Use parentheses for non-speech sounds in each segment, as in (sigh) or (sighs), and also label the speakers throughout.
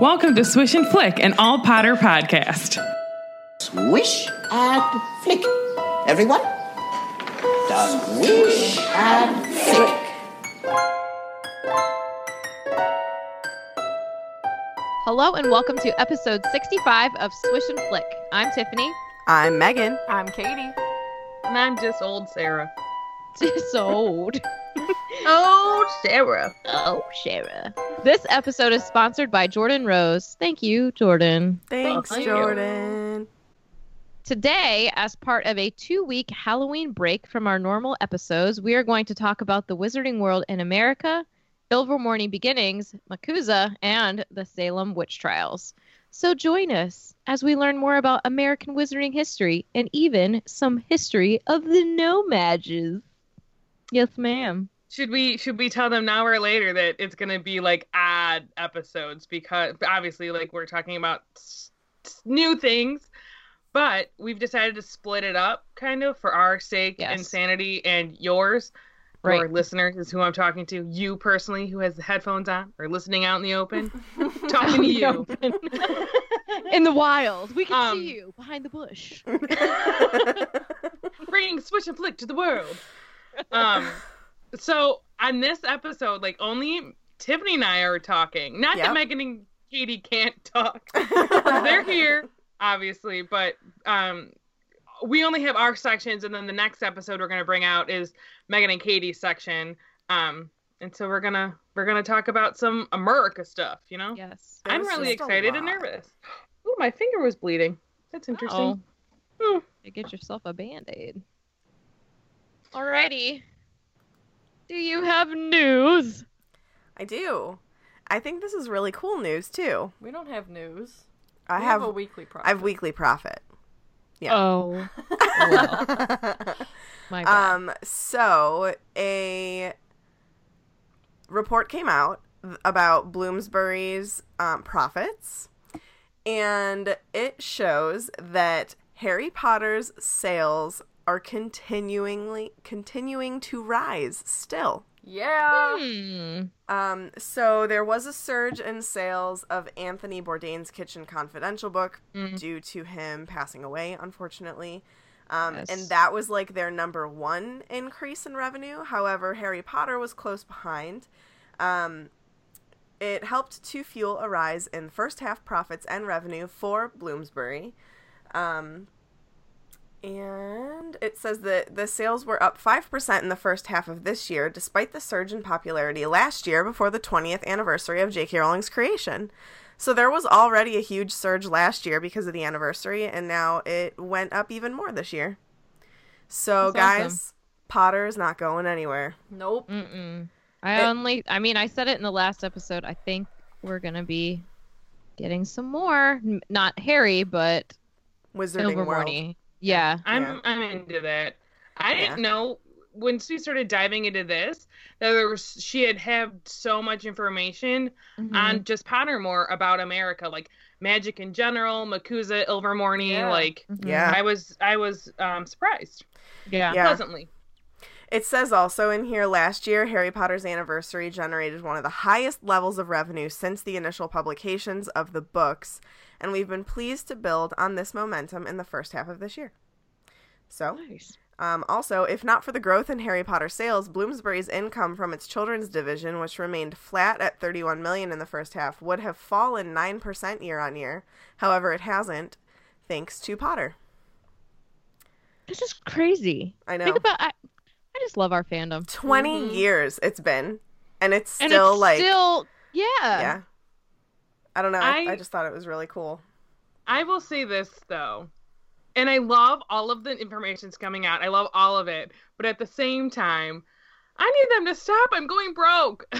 Speaker 1: Welcome to Swish and Flick, an all Potter podcast.
Speaker 2: Swish and flick. Everyone? Swish and flick.
Speaker 3: Hello and welcome to episode 65 of Swish and Flick. I'm Tiffany.
Speaker 4: I'm Megan.
Speaker 5: I'm Katie.
Speaker 1: And I'm just old Sarah. (laughs)
Speaker 3: Just old.
Speaker 1: Oh, (laughs) Sarah.
Speaker 3: Oh, Sarah. This episode is sponsored by Jordan Rose. Thank you, Jordan.
Speaker 4: Thanks,
Speaker 1: thank you.
Speaker 4: Jordan.
Speaker 3: Today, as part of a two week Halloween break from our normal episodes, we are going to talk about the wizarding world in America, Ilvermorny Beginnings, MACUSA, and the Salem Witch Trials. So join us as we learn more about American wizarding history and even some history of the No-Majs. Yes, ma'am.
Speaker 1: Should we should we tell them now or later that it's gonna be like ad episodes because obviously like we're talking about s- s- new things, but we've decided to split it up kind of for our sake
Speaker 3: Yes.
Speaker 1: and sanity and yours.
Speaker 3: Right.
Speaker 1: Or listeners is who I'm talking to. You personally, who has the headphones on or listening out in the open, talking to (laughs) you. (laughs)
Speaker 3: In the wild. We can
Speaker 1: Um,
Speaker 3: see you behind the bush. (laughs)
Speaker 1: bringing Swish and Flick to the world. Um, so on this episode, like only Tiffany and I are talking. Not
Speaker 4: Yep.
Speaker 1: that Megan and Katie can't talk. (laughs) They're here, obviously, but um, we only have our sections, and then the next episode we're gonna bring out is Megan and Katie's section. Um, and so we're gonna we're gonna talk about some America stuff. You know,
Speaker 3: Yes.
Speaker 1: I'm really excited and nervous. Oh, my finger was bleeding. That's interesting.
Speaker 3: Oh.
Speaker 1: Hmm.
Speaker 3: You get yourself a band-aid. Alrighty. Do you have news?
Speaker 4: I do. I think this is really cool news too.
Speaker 5: We don't have news.
Speaker 4: I
Speaker 5: we
Speaker 4: have,
Speaker 5: a Weekly Prophet.
Speaker 4: I have Weekly Prophet. Yeah.
Speaker 3: Oh. Well, (laughs) my bad.
Speaker 4: um so a report came out about Bloomsbury's um, profits and it shows that Harry Potter's sales are continuingly continuing to rise still.
Speaker 5: Yeah.
Speaker 3: Hmm.
Speaker 4: Um, so there was a surge in sales of Anthony Bourdain's Kitchen Confidential book due to him passing away, unfortunately. Um,
Speaker 3: Yes.
Speaker 4: And that was like their number one increase in revenue. However, Harry Potter was close behind. Um, it helped to fuel a rise in first half profits and revenue for Bloomsbury. Um, and it says that the sales were up 5% in the first half of this year, despite the surge in popularity last year before the 20th anniversary of J.K. Rowling's creation. So there was already a huge surge last year because of the anniversary, and now it went up even more this year. So,
Speaker 3: That's
Speaker 4: guys,
Speaker 3: awesome.
Speaker 4: Potter is not going anywhere.
Speaker 5: Nope.
Speaker 3: Mm-mm. I
Speaker 4: It-
Speaker 3: only, I mean, I said it in the last episode. I think we're gonna be getting some more. N- Not Harry, but
Speaker 4: Wizarding World.
Speaker 3: Ilvermorny. Yeah.
Speaker 1: I'm
Speaker 4: Yeah.
Speaker 1: I'm into that. I
Speaker 4: Yeah.
Speaker 1: didn't know when we started diving into this that there was she had had so much information
Speaker 3: Mhm.
Speaker 1: on just Pottermore about America, like magic in general, MACUSA, Ilvermorny.
Speaker 5: Yeah.
Speaker 1: Like
Speaker 4: Yeah.
Speaker 1: I was I was um, surprised
Speaker 3: Yeah.
Speaker 4: Yeah.
Speaker 1: pleasantly.
Speaker 4: It says also in here last year, Harry Potter's anniversary generated one of the highest levels of revenue since the initial publications of the books, and we've been pleased to build on this momentum in the first half of this year. So,
Speaker 3: Nice.
Speaker 4: Um, also, if not for the growth in Harry Potter sales, Bloomsbury's income from its children's division, which remained flat at 31 million in the first half, would have fallen 9% year on year. However, it hasn't, thanks to Potter.
Speaker 3: This is crazy.
Speaker 4: I know.
Speaker 3: Think about I, I just love our fandom.
Speaker 4: 20 years it's been, and it's still
Speaker 3: Mm-hmm. and it's
Speaker 4: like
Speaker 3: still yeah.
Speaker 4: yeah. I don't know. I,
Speaker 1: I-
Speaker 4: I just thought it was really cool.
Speaker 1: I will say this though, and I love all of the information's coming out. I love all of it, but at the same time, I need them to stop. I'm going broke. (laughs)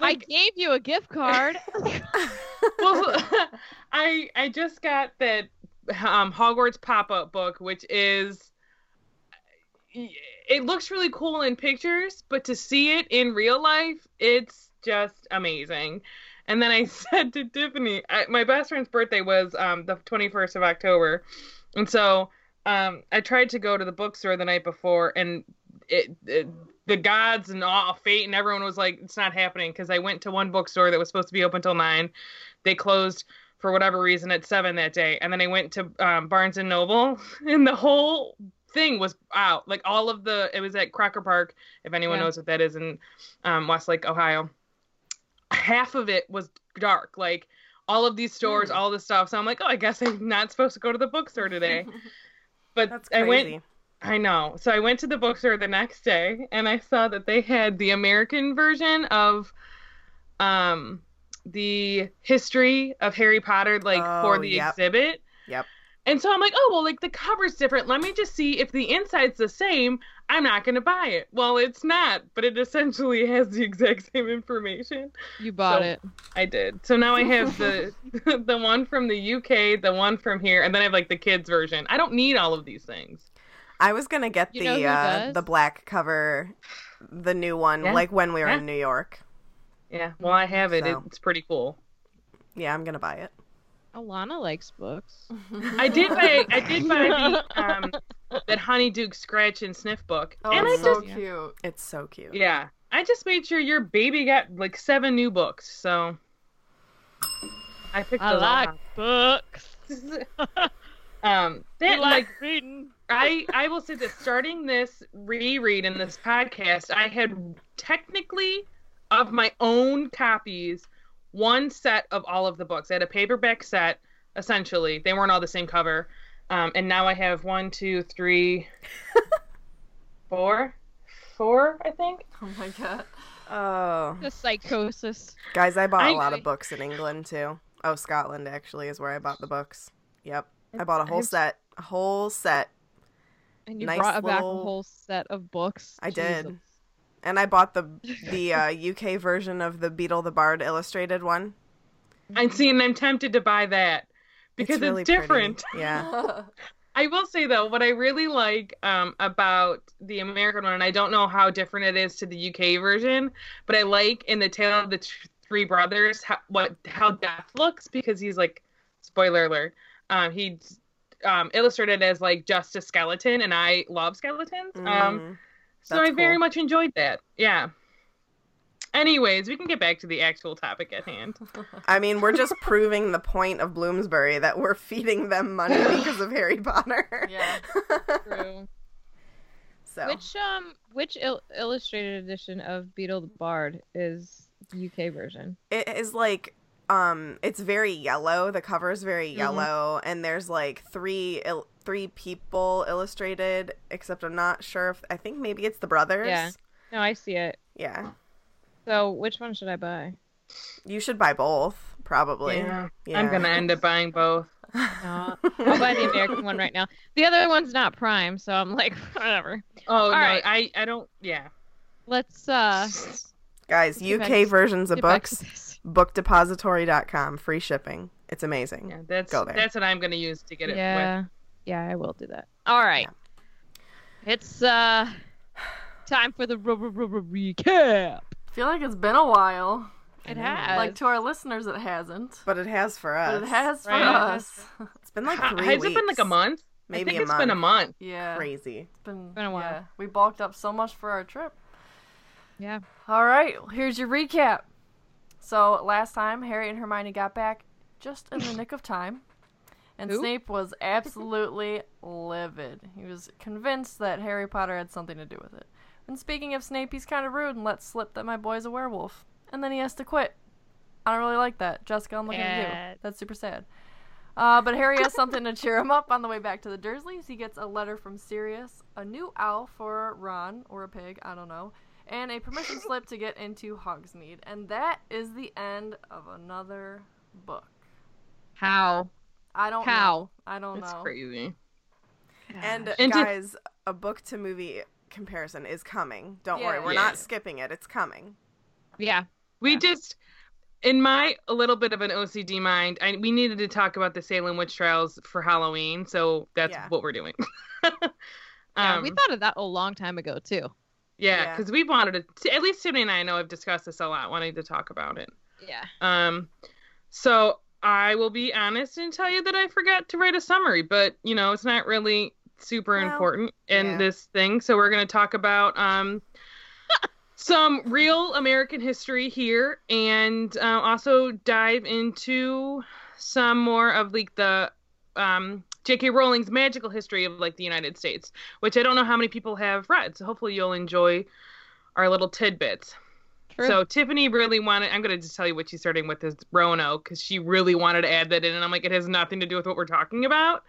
Speaker 3: I gave you a gift card. (laughs)
Speaker 1: well, (laughs) I I just got that um, Hogwarts pop up book, which is it looks really cool in pictures, but to see it in real life, it's just amazing. And then I (laughs) said to Tiffany, I, my best friend's birthday was um, the 21st of October, and so um, I tried to go to the bookstore the night before, and it, it the gods and all fate and everyone was like, it's not happening because I went to one bookstore that was supposed to be open till nine, they closed for whatever reason at seven that day, and then I went to um, Barnes and Noble, (laughs) and the whole thing was out. Like all of the, it was at Crocker Park, if anyone
Speaker 3: Yeah.
Speaker 1: knows what that is in um, Westlake, Ohio. Half of it was dark, like all of these stores, all this stuff. So I'm like, oh, I guess I'm not supposed to go to the bookstore today. (laughs) But
Speaker 4: That's
Speaker 1: I went I know. So I went to the bookstore the next day and I saw that they had the American version of um the history of Harry Potter like for
Speaker 4: Oh,
Speaker 1: the
Speaker 4: yep.
Speaker 1: exhibit.
Speaker 4: Yep.
Speaker 1: And so I'm like, "Oh, well like the cover's different. Let me just see if the inside's the same. I'm not going to buy it." Well, it's not, but it essentially (laughs) has the exact same information.
Speaker 3: you bought
Speaker 1: So-
Speaker 3: it.
Speaker 1: I did. So now I have the (laughs) (laughs) the one from the UK, the one from here, and then I have like the kids version. I don't need all of these things.
Speaker 4: I was gonna get
Speaker 3: You
Speaker 4: the uh, the black cover, the new one,
Speaker 1: Yeah.
Speaker 4: like when we were
Speaker 1: Yeah.
Speaker 4: in New York.
Speaker 1: Yeah, well I have it.
Speaker 4: So.
Speaker 1: It's pretty cool.
Speaker 4: Yeah, I'm gonna buy it.
Speaker 3: Alana likes books.
Speaker 1: I did buy I did buy the (laughs) um that Honeyduke scratch and sniff book.
Speaker 5: Oh,
Speaker 1: and I
Speaker 5: it's so
Speaker 1: just
Speaker 5: cute.
Speaker 4: It's so cute.
Speaker 1: yeah, I just made sure your baby got like seven new books. So I picked
Speaker 3: I
Speaker 1: those all
Speaker 3: like
Speaker 1: out.
Speaker 3: books. (laughs)
Speaker 1: um that
Speaker 3: You
Speaker 1: like
Speaker 3: reading.
Speaker 1: I I will say that starting this reread in this podcast, I had technically of my own copies one set of all of the books. I had a paperback set, essentially. They weren't all the same cover. Um, and now I have one, two, three, (laughs) four, four, I think.
Speaker 5: Oh my god.
Speaker 4: Oh,
Speaker 3: The psychosis.
Speaker 4: guys, I bought a
Speaker 1: I-
Speaker 4: lot of books in England too. Oh, Scotland actually is where I bought the books. Yep, I bought a whole set, a whole set,
Speaker 3: And you
Speaker 4: Nice
Speaker 3: brought back a whole set of books.
Speaker 4: I did. And I bought the (laughs) the uh, UK version of the Beedle the Bard illustrated one.
Speaker 1: I see, and I'm tempted to buy that because it's,
Speaker 4: really pretty.
Speaker 1: different. (laughs)
Speaker 4: Yeah, (laughs)
Speaker 1: I will say though, what I really like um, about the American one, and I don't know how different it is to the UK version, but I like in the Tale of the T- Three Brothers how, what how Death looks because he's like, spoiler alert, um, he's um, illustrated as like just a skeleton, and I love skeletons. Um,
Speaker 4: Mm,
Speaker 1: so
Speaker 4: that's
Speaker 1: I very
Speaker 4: cool.
Speaker 1: much enjoyed that. Yeah. Anyways, we can get back to the actual topic at hand. (laughs)
Speaker 4: I mean, we're just proving the point of Bloomsbury that we're feeding them money (laughs) because of Harry Potter.
Speaker 5: Yeah. (laughs)
Speaker 3: True.
Speaker 4: so
Speaker 3: Which um which il- illustrated edition of Beedle the Bard is UK version?
Speaker 4: it is like um it's very yellow the cover is very
Speaker 1: Mm-hmm.
Speaker 4: yellow and there's like three il- three people illustrated except i'm not sure if i think maybe it's the brothers
Speaker 3: Yeah. No, I see it.
Speaker 4: yeah
Speaker 3: So which one should I buy?
Speaker 4: you should buy both probably
Speaker 1: Yeah.
Speaker 4: Yeah.
Speaker 1: I'm gonna end up buying both. (laughs)
Speaker 3: No, I'll buy the American one right now. The other one's not Prime, so I'm like, (laughs) whatever.
Speaker 1: Oh no,
Speaker 3: right.
Speaker 1: I I don't. Yeah.
Speaker 3: Let's uh
Speaker 4: guys
Speaker 3: Get
Speaker 4: uk
Speaker 3: back-
Speaker 4: versions of
Speaker 3: get back to
Speaker 4: books (laughs) bookdepository.com free shipping it's amazing
Speaker 1: Yeah, that's
Speaker 4: Go there.
Speaker 1: that's what I'm gonna use to get it.
Speaker 3: Yeah, yeah, I will do that. All right, it's uh time for the r- r- r- r- recap.
Speaker 5: I feel like it's been a while.
Speaker 3: It has
Speaker 5: Like to our listeners, it hasn't.
Speaker 4: but it has for us
Speaker 5: But it has for
Speaker 3: Right.
Speaker 5: us. (laughs)
Speaker 4: it's been like
Speaker 1: With,
Speaker 4: three
Speaker 1: has
Speaker 4: weeks
Speaker 1: it been like a month?
Speaker 4: maybe
Speaker 1: I think
Speaker 4: a
Speaker 1: it's
Speaker 4: month
Speaker 1: been a month.
Speaker 5: yeah.
Speaker 4: crazy
Speaker 5: It's been,
Speaker 3: Been a while.
Speaker 5: Yeah. We bulked up so much for our trip.
Speaker 3: Yeah,
Speaker 5: All right, here's your recap. So last time, Harry and Hermione got back just in the nick of time, And
Speaker 3: Who?
Speaker 5: Snape was absolutely livid. He was convinced that Harry Potter had something to do with it. And speaking of Snape, he's kind of rude and lets slip that my boy's a werewolf. And then he has to quit. I don't really like that. Jessica, I'm looking at you. That's super sad. Uh, but Harry has something to cheer him up on the way back to the Dursleys. He gets a letter from Sirius, a new owl for Ron, or a pig, I don't know, and a permission (laughs) slip to get into Hogsmeade. And that is the end of another book.
Speaker 3: How?
Speaker 5: I don't
Speaker 3: How?
Speaker 5: know. I don't
Speaker 1: That's
Speaker 5: know.
Speaker 1: It's crazy.
Speaker 4: And,
Speaker 1: And to-
Speaker 4: guys, a book to movie comparison is coming. Don't worry, we're
Speaker 1: Yeah.
Speaker 4: not skipping it. It's coming.
Speaker 3: Yeah.
Speaker 1: We just, in my a little bit of an OCD mind, I, we needed to talk about the Salem witch trials for Halloween, so that's
Speaker 4: Yeah.
Speaker 1: what we're doing. (laughs)
Speaker 3: Yeah,
Speaker 1: um,
Speaker 3: we thought of that a long time ago too.
Speaker 1: yeah,
Speaker 4: Yeah.
Speaker 1: because we wanted to. At least Tiffany and I know have discussed this a lot, wanting to talk about it.
Speaker 3: Yeah.
Speaker 1: Um, so I will be honest and tell you that I forgot to write a summary, but you know it's not really super
Speaker 4: Well,
Speaker 1: important in
Speaker 4: yeah.
Speaker 1: this thing. So we're gonna talk about um (laughs) some real American history here, and uh, also dive into some more of like the um J.K. Rowling's magical history of like the United States, which I don't know how many people have read. So hopefully you'll enjoy our little tidbits.
Speaker 3: True.
Speaker 1: So Tiffany really wanted. I'm going to just tell you what she's starting with is Roanoke because she really wanted to add that in, and I'm like, it has nothing to do with what we're talking about.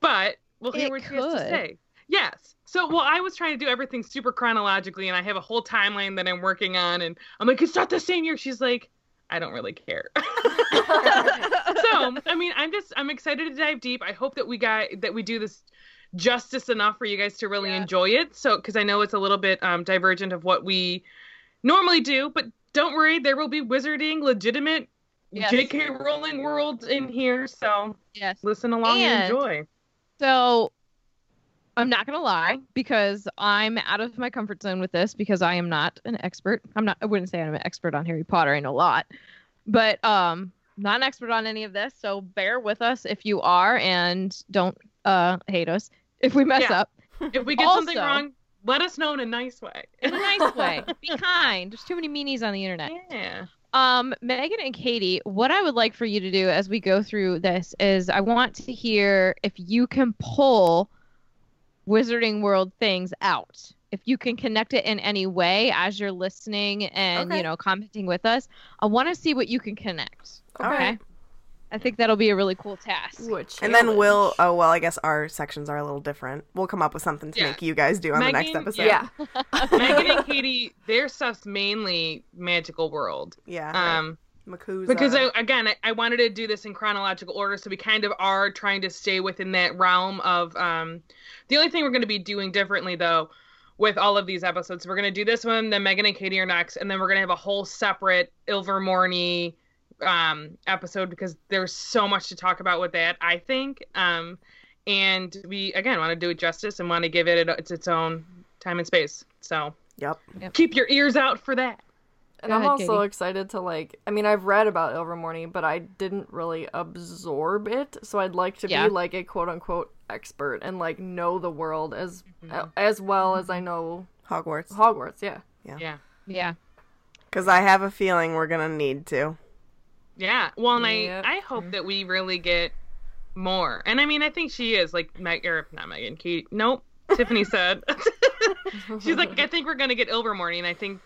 Speaker 1: But we'll hear
Speaker 3: It
Speaker 1: what she has to say. Yes. So, well, I was trying to do everything super chronologically, and I have a whole timeline that I'm working on, and I'm like, it's not the same year. She's like, I don't really care. (laughs) so, I mean, I'm just, I'm excited to dive deep. I hope that we got that we do this justice enough for you guys to really
Speaker 3: Yeah.
Speaker 1: enjoy it. So, because I know it's a little bit um, divergent of what we normally do, but don't worry, there will be wizarding, legitimate
Speaker 3: Yes.
Speaker 1: J.K. Rowling world in here. So
Speaker 3: yes.
Speaker 1: listen along and,
Speaker 3: And-
Speaker 1: enjoy.
Speaker 3: So I'm not gonna lie because I'm out of my comfort zone with this because I am not an expert. I'm not. I wouldn't say I'm an expert on Harry Potter. I know a lot, but um, not an expert on any of this. So bear with us if you are, and don't uh hate us if we mess
Speaker 1: Yeah.
Speaker 3: up
Speaker 1: If we get something wrong, let us know in a nice way.
Speaker 3: in a nice way. (laughs) Be kind. There's too many meanies on the internet.
Speaker 1: yeah.
Speaker 3: Um, Megan and Katie, what I would like for you to do as we go through this is I want to hear if you can pull Wizarding World things out. If you can connect it in any way as you're listening and
Speaker 4: Okay.
Speaker 3: you know commenting with us, I want to see what you can connect.
Speaker 4: All right.
Speaker 3: I think that'll be a really cool task.
Speaker 5: Ooh,
Speaker 4: And then we'll, oh, well, I guess our sections are a little different. We'll come up with something to
Speaker 1: Yeah.
Speaker 4: make you guys do on the next episode.
Speaker 5: Yeah. (laughs)
Speaker 1: Megan and Katie, their stuff's mainly magical world.
Speaker 4: Yeah.
Speaker 1: Um,
Speaker 4: MACUSA.
Speaker 1: because I, again, I, I wanted to do this in chronological order, so we kind of are trying to stay within that realm of. Um, the only thing we're going to be doing differently, though, with all of these episodes, we're going to do this one, then Megan and Katie are next, and then we're going to have a whole separate Ilvermorny um, episode because there's so much to talk about with that. I think, um, and we again want to do it justice and want to give it its its own time and space. So
Speaker 4: Yep.
Speaker 1: keep your ears out for that.
Speaker 5: And
Speaker 3: Go
Speaker 5: I'm
Speaker 3: ahead,
Speaker 5: also
Speaker 3: Katie.
Speaker 5: excited to like. I mean, I've read about Ilvermorny, but I didn't really absorb it. So I'd like to
Speaker 3: Yeah.
Speaker 5: be like a quote unquote expert and like know the world as
Speaker 1: Mm-hmm.
Speaker 5: as well as I know
Speaker 4: Hogwarts.
Speaker 5: Hogwarts. yeah,
Speaker 1: Yeah.
Speaker 3: Yeah. Yeah.
Speaker 4: Because I have a feeling we're going to need to.
Speaker 1: Yeah. Well, and
Speaker 5: Yep.
Speaker 1: I, I hope that we really get more. And I mean, I think she is like Meg or not Megan. Kate. Nope. Tiffany (laughs) said. (laughs) She's like, I think we're gonna get Ilvermorny, and I think,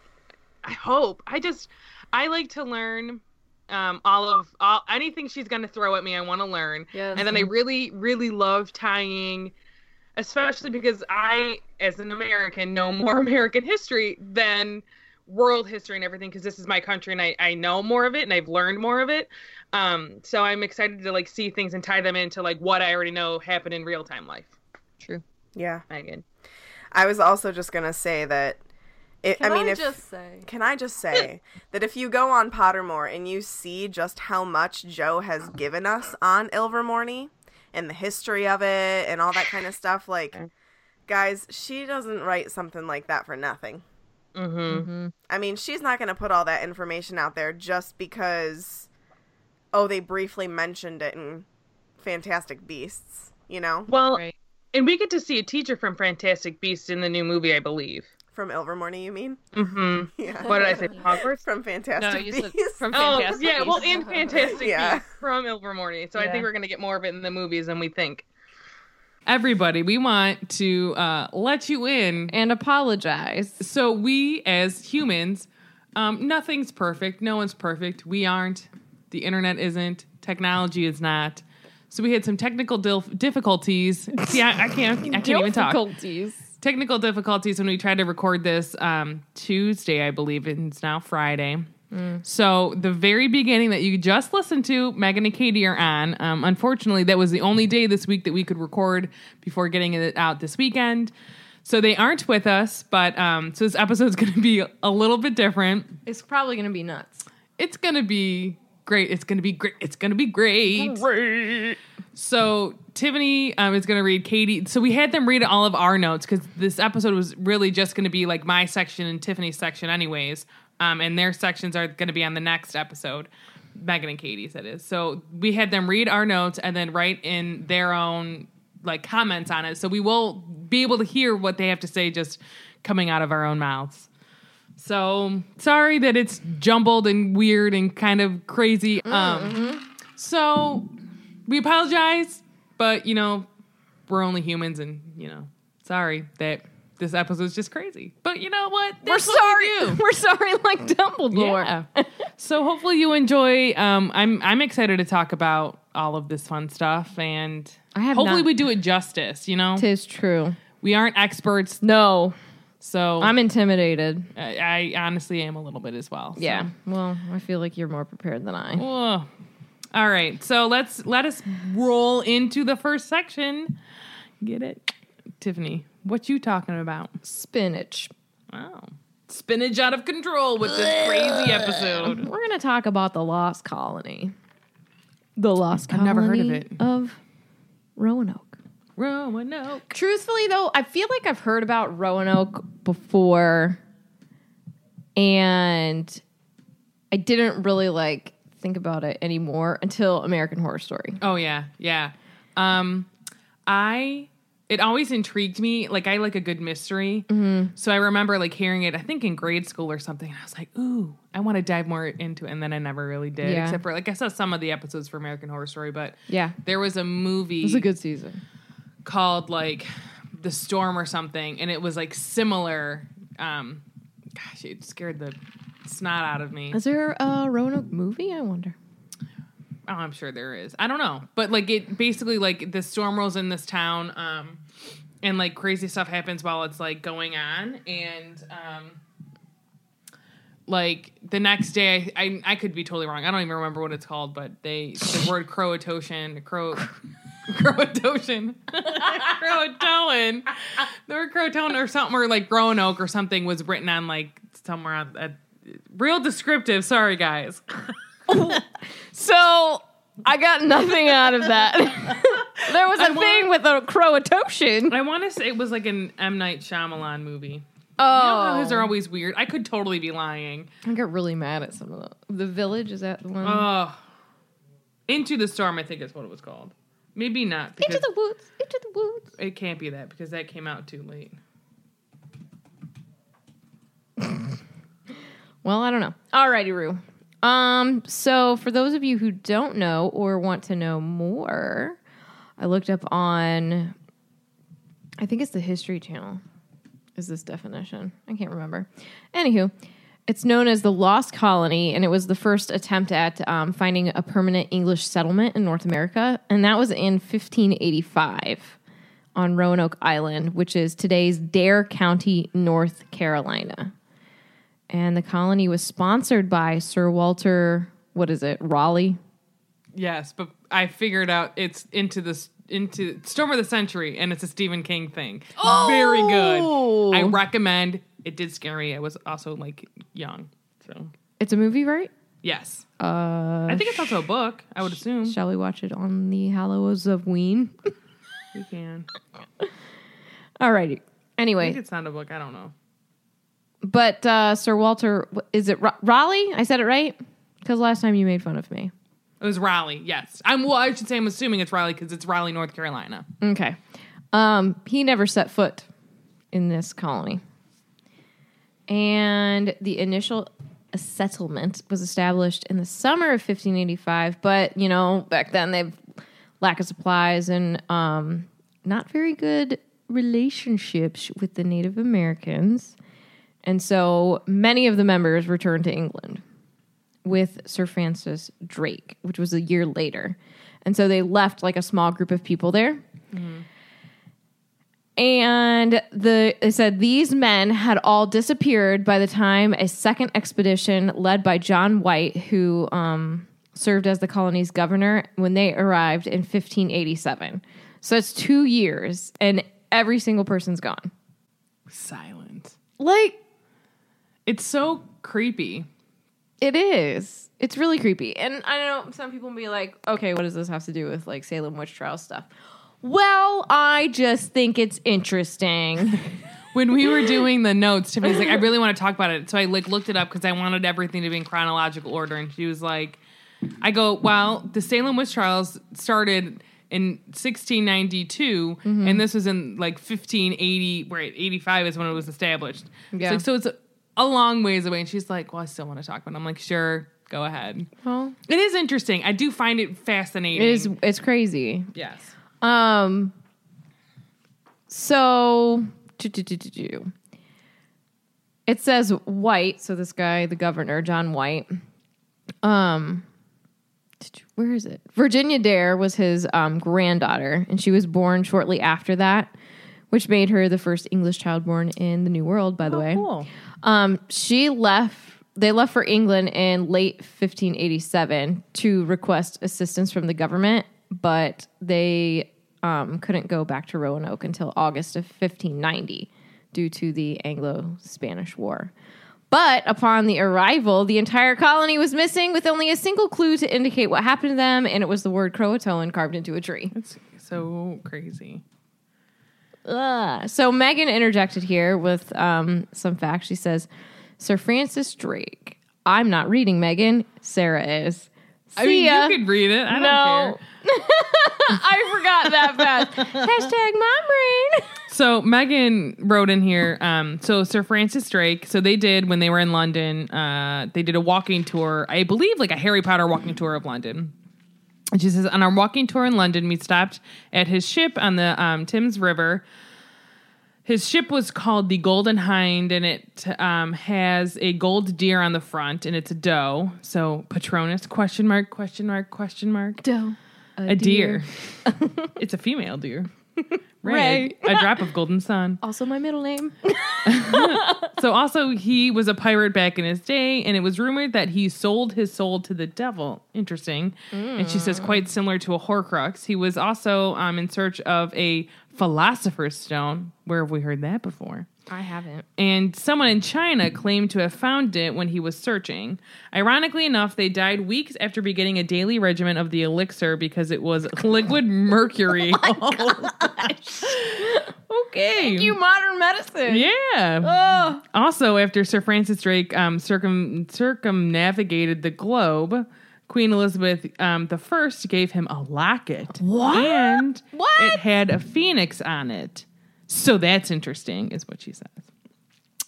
Speaker 1: I hope. I just, I like to learn, um, all of all anything she's gonna throw at me. I want to learn.
Speaker 5: Yes.
Speaker 1: And then I really, really love tying, especially because I, as an American, know more (laughs) American history than world history and everything because this is my country and I, I know more of it and I've learned more of it. Um, so I'm excited to like see things and tie them into like what I already know happened in real time life.
Speaker 3: True.
Speaker 4: Yeah.
Speaker 1: Megan.
Speaker 4: I was also just going to say that. It,
Speaker 5: Can
Speaker 4: I mean,
Speaker 5: I
Speaker 4: if.
Speaker 5: just say
Speaker 4: Can I just say (laughs) that if you go on Pottermore and you see just how much Joe has given us on Ilvermorny and the history of it and all that kind of stuff, like, guys, she doesn't write something like that for nothing.
Speaker 1: Mm-hmm.
Speaker 3: Mm-hmm.
Speaker 4: I mean, she's not going to put all that information out there just because, oh, they briefly mentioned it in Fantastic Beasts, you know?
Speaker 1: Well,
Speaker 3: Right.
Speaker 1: and we get to see a teacher from Fantastic Beasts in the new movie, I believe.
Speaker 4: From Ilvermorny, you mean?
Speaker 6: Mm-hmm. (laughs)
Speaker 4: Yeah.
Speaker 6: What did I say? Hogwarts?
Speaker 4: From Fantastic
Speaker 3: No, you said
Speaker 4: Beasts.
Speaker 3: from (laughs)
Speaker 6: Oh,
Speaker 3: Fantastic
Speaker 6: yeah. Well,
Speaker 3: Beasts.
Speaker 6: and Fantastic (laughs)
Speaker 4: Yeah.
Speaker 6: Beasts from Ilvermorny. So I think we're gonna get more of it in the movies than we think.
Speaker 1: Everybody, we want to uh, let you in.
Speaker 3: and apologize.
Speaker 1: So we, as humans, um, nothing's perfect. No one's perfect. We aren't. The internet isn't. Technology is not. So we had some technical difficulties. See, I, I can't. I can't even talk.
Speaker 3: Difficulties.
Speaker 1: technical difficulties when we tried to record this um, Tuesday, I believe, and it's now Friday. So the very beginning that you just listened to, Megan and Katie are on. Um, unfortunately, that was the only day this week that we could record before getting it out this weekend. So they aren't with us, but um, so this episode's (laughs) going to be a little bit different.
Speaker 3: It's probably gonna be nuts.
Speaker 1: It's going to be great. It's going to be great. It's going to be great. So Tiffany um, is going to read Katie. So we had them read all of our notes because this episode was really just going to be like my section and Tiffany's section, anyways. Um, and their sections are going to be on the next episode. Megan and Katie's, that is. So we had them read our notes and then write in their own like comments on it. So we will be able to hear what they have to say just coming out of our own mouths. So sorry that it's jumbled and weird and kind of crazy. Um, so we apologize, but you know, we're only humans, and you know, sorry that this episode's just crazy. But you know what?
Speaker 3: We're
Speaker 1: That's what we
Speaker 3: sorry. (laughs) We're sorry, like Dumbledore.
Speaker 1: Yeah. so hopefully you enjoy. Um, I'm I'm excited to talk about all of this fun stuff, and
Speaker 3: I have
Speaker 1: hopefully
Speaker 3: not-
Speaker 1: we do it justice. You know,
Speaker 3: Tis true.
Speaker 1: we aren't experts,
Speaker 3: No,
Speaker 1: so
Speaker 3: I'm intimidated.
Speaker 1: I, I honestly am a little bit as well. so.
Speaker 3: Yeah. Well, I feel like you're more prepared than I.
Speaker 1: Ugh. All right, so let's let us roll into the first section. Get it, Tiffany? What you talking about?
Speaker 3: Spinach.
Speaker 1: Wow, spinach out of control with this crazy episode.
Speaker 3: We're gonna talk about the Lost Colony. The Lost colony.
Speaker 1: I've never heard of it.
Speaker 3: of Roanoke.
Speaker 1: Roanoke.
Speaker 3: Truthfully, though, I feel like I've heard about Roanoke before, and I didn't really like think about it anymore until American Horror Story.
Speaker 1: Oh yeah, yeah. Um, I it always intrigued me. Like I like a good mystery, so I remember like hearing it. I think in grade school or something. And I was like, ooh, I want to dive more into it, and then I never really did.
Speaker 3: Yeah.
Speaker 1: Except for like I saw some of the episodes for American Horror Story, but
Speaker 3: Yeah,
Speaker 1: there was a movie.
Speaker 3: it was a good season.
Speaker 1: called like the storm or something and it was like similar um gosh it scared the snot out of me
Speaker 3: Is there a Roanoke movie? I wonder.
Speaker 1: Oh i'm sure there is i don't know but like it basically like the storm rolls in this town um and like crazy stuff happens while it's like going on and um like the next day I, I I could be totally wrong. I don't even remember what it's called, but they the word Croatoan crow Croatoan (laughs) Croatoan the word Croatoan or something or like Roanoke or something was written on like somewhere on a real descriptive. Sorry guys. (laughs)
Speaker 3: So I got nothing out of that. (laughs) there was a
Speaker 1: I
Speaker 3: thing
Speaker 1: want-
Speaker 3: with a Croatoan.
Speaker 1: I want to say it was like an M Night Shyamalan movie.
Speaker 3: Oh,
Speaker 1: You know how his are oh. always weird. I could totally be lying.
Speaker 3: I get really mad at some of the. The Village is that the one?
Speaker 1: Oh, Into the Storm, I think is what it was called. Maybe not. Because
Speaker 3: into the woods. Into the woods.
Speaker 1: It can't be that because that came out too late. (laughs)
Speaker 3: Well, I don't know. Alrighty, Rue. Um, so for those of you who don't know or want to know more, I looked up on I think it's the History Channel. Is this definition? I can't remember. Anywho, it's known as the Lost Colony, and it was the first attempt at um, finding a permanent English settlement in North America, and that was in 1585 on Roanoke Island, which is today's Dare County, North Carolina and the colony was sponsored by Sir Walter. What is it, Raleigh?
Speaker 1: Yes, but I figured out it's into this into Storm of the Century, and it's a Stephen King thing. Very good. I recommend. It did scare me. I was also like young, so
Speaker 3: It's a movie, right?
Speaker 1: yes.
Speaker 3: Uh,
Speaker 1: I think it's also a book. I would assume
Speaker 3: shall we watch it on the Hallows of Ween? (laughs)
Speaker 1: we can.
Speaker 3: All
Speaker 1: righty.
Speaker 3: Anyway,
Speaker 1: think it's not a book. I don't know.
Speaker 3: But uh, Sir Walter, is it Ra- Raleigh? I said it right because last time you made fun of me.
Speaker 1: It was Raleigh. Yes, I'm. Well, I should say I'm assuming it's Raleigh because it's Raleigh, North Carolina.
Speaker 3: Okay. Um, he never set foot in this colony. and the initial settlement was established in the summer of 1585. But you know, back then they've lack of supplies and um, not very good relationships with the Native Americans, and so many of the members returned to England with Sir Francis Drake, which was a year later. And so they left like a small group of people there. And the it said these men had all disappeared by the time a second expedition led by John White, who um, served as the colony's governor, when they arrived in 1587. So it's two years, and every single person's gone.
Speaker 1: Silent.
Speaker 3: Like
Speaker 1: It's so creepy.
Speaker 3: It is. It's really creepy. And I know some people will be like, okay, what does this have to do with like Salem witch trial stuff? Well, I just think it's interesting. (laughs)
Speaker 1: When we were doing the notes, Tiffany's like, I really want to talk about it. So I like looked it up because I wanted everything to be in chronological order. And she was like, I go, well, the Salem witch trials started in 1692, mm-hmm. and this was in like 1580, right? 85 is when it was established.
Speaker 3: Yeah.
Speaker 1: like, so it's a, long ways away. And she's like, well, I still want to talk about it. I'm like, sure, go ahead.
Speaker 3: well,
Speaker 1: It is interesting. I do find it fascinating.
Speaker 3: it is it's crazy.
Speaker 1: Yes.
Speaker 3: Um so it says White, so this guy, the governor, John White. Um where is it? Virginia Dare was his um, granddaughter, and she was born shortly after that, which made her the first English child born in the New World, by the way.
Speaker 1: Cool.
Speaker 3: Um, she left. They left for England in late 1587 to request assistance from the government, but they um, couldn't go back to Roanoke until August of 1590 due to the Anglo-Spanish War. But upon the arrival, the entire colony was missing, with only a single clue to indicate what happened to them, and it was the word Croatoan carved into a tree.
Speaker 1: It's so crazy.
Speaker 3: Ugh. So Megan interjected here with um, some facts. She says, Sir Francis Drake. I'm not reading Megan. Sarah is.
Speaker 1: I mean,
Speaker 3: ya.
Speaker 1: you could read it. I don't care. (laughs)
Speaker 3: I forgot that fast. Hashtag mom brain.
Speaker 1: So Megan wrote in here. Um, so Sir Francis Drake. So they did when they were in London. Uh, they did a walking tour. I believe like a Harry Potter walking tour of London. And she says on our walking tour in London, we stopped at his ship on the um, Thames River. His ship was called the Golden Hind, and it um, has a gold deer on the front, and it's a doe. So Patronus? Question mark? Question mark? Question mark?
Speaker 3: Doe.
Speaker 1: A, deer. (laughs) it's a female deer. Ray. A (laughs) drop of golden sun.
Speaker 3: Also my middle name. (laughs) (laughs)
Speaker 1: So also he was a pirate back in his day, and it was rumored that he sold his soul to the devil. Interesting. And she says quite similar to a Horcrux. He was also um, in search of a philosopher's stone. Where have we heard that before?
Speaker 3: I haven't.
Speaker 1: and someone in China claimed to have found it when he was searching. Ironically enough, they died weeks after beginning a daily regimen of the elixir because it was liquid mercury. Oh, (laughs) okay.
Speaker 3: Thank you modern medicine.
Speaker 1: Yeah.
Speaker 3: Oh.
Speaker 1: Also, after Sir Francis Drake um, circum circumnavigated the globe, Queen Elizabeth um, the First gave him a locket.
Speaker 3: What?
Speaker 1: And
Speaker 3: What?
Speaker 1: it had a phoenix on it. So that's interesting, is what she says,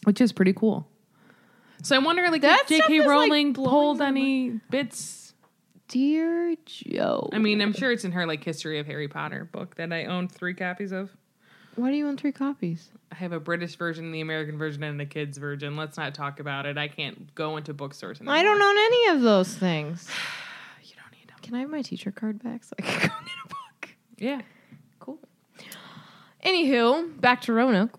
Speaker 1: which is pretty cool. So I wonder, like,
Speaker 3: That
Speaker 1: if J.K.
Speaker 3: like,
Speaker 1: Rowling
Speaker 3: blowing
Speaker 1: pulled any bits.
Speaker 3: Dear Joe.
Speaker 1: I mean, I'm sure it's in her like history of Harry Potter book that I own three copies of.
Speaker 3: Why do you own three copies?
Speaker 1: I have a British version, the American version, and a kids version. Let's not talk about it. I can't go into bookstores anymore.
Speaker 3: I don't own any of those things. (sighs)
Speaker 1: You don't need them.
Speaker 3: Can I have my teacher card back so I can (laughs) go get a book?
Speaker 1: Yeah.
Speaker 3: Cool. Anywho, back to Roanoke.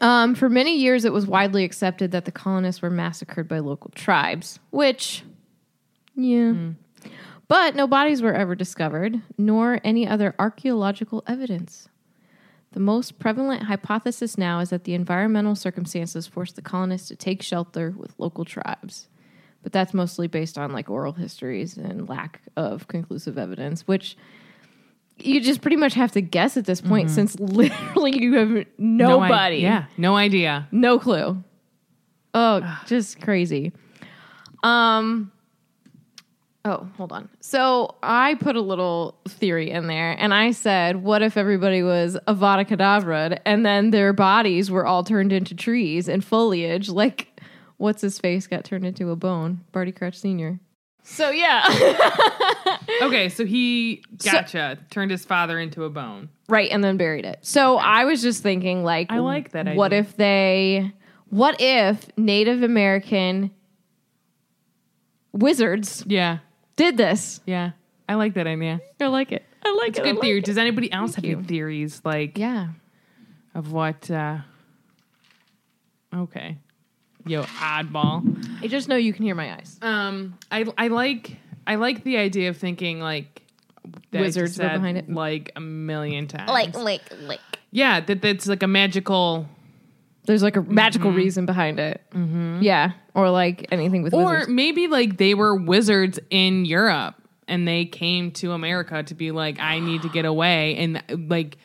Speaker 3: Um, for many years, it was widely accepted that the colonists were massacred by local tribes, which, yeah. But no bodies were ever discovered, nor any other archaeological evidence. The most prevalent hypothesis now is that the environmental circumstances forced the colonists to take shelter with local tribes. But that's mostly based on like oral histories and lack of conclusive evidence, which you just pretty much have to guess at this point since (laughs) literally you have
Speaker 1: No i-
Speaker 3: nobody.
Speaker 1: yeah. No idea.
Speaker 3: No clue. Oh, just crazy. Um Oh, hold on. So I put a little theory in there and I said, what if everybody was Avada Kedavra and then their bodies were all turned into trees and foliage? Like, what's his face got turned into a bone? Barty Crouch Sr. So, yeah. (laughs)
Speaker 1: Okay, so he gotcha turned his father into a bone.
Speaker 3: right. And then buried it. So I was just thinking, like,
Speaker 1: I like that
Speaker 3: What
Speaker 1: idea.
Speaker 3: if they, what if Native American wizards
Speaker 1: Yeah,
Speaker 3: did this?
Speaker 1: yeah, I like that idea.
Speaker 3: I like it. I like
Speaker 1: It's
Speaker 3: it.
Speaker 1: a
Speaker 3: I
Speaker 1: good
Speaker 3: like
Speaker 1: theory.
Speaker 3: it.
Speaker 1: Does anybody else
Speaker 3: Thank
Speaker 1: have
Speaker 3: you.
Speaker 1: any theories like
Speaker 3: Yeah.
Speaker 1: of what? uh Okay, yo, oddball.
Speaker 3: I just know you can hear my eyes.
Speaker 1: Um, I I like I like the idea of thinking like that you
Speaker 3: Wizards were
Speaker 1: said,
Speaker 3: behind it.
Speaker 1: like a million times.
Speaker 3: like, like.
Speaker 1: Like Yeah, that that's like a magical
Speaker 3: There's like a magical reason behind it. Mm-hmm. Yeah, or like anything with
Speaker 1: Or
Speaker 3: wizards.
Speaker 1: maybe like they were wizards in Europe and they came to America to be like, I need to get away and like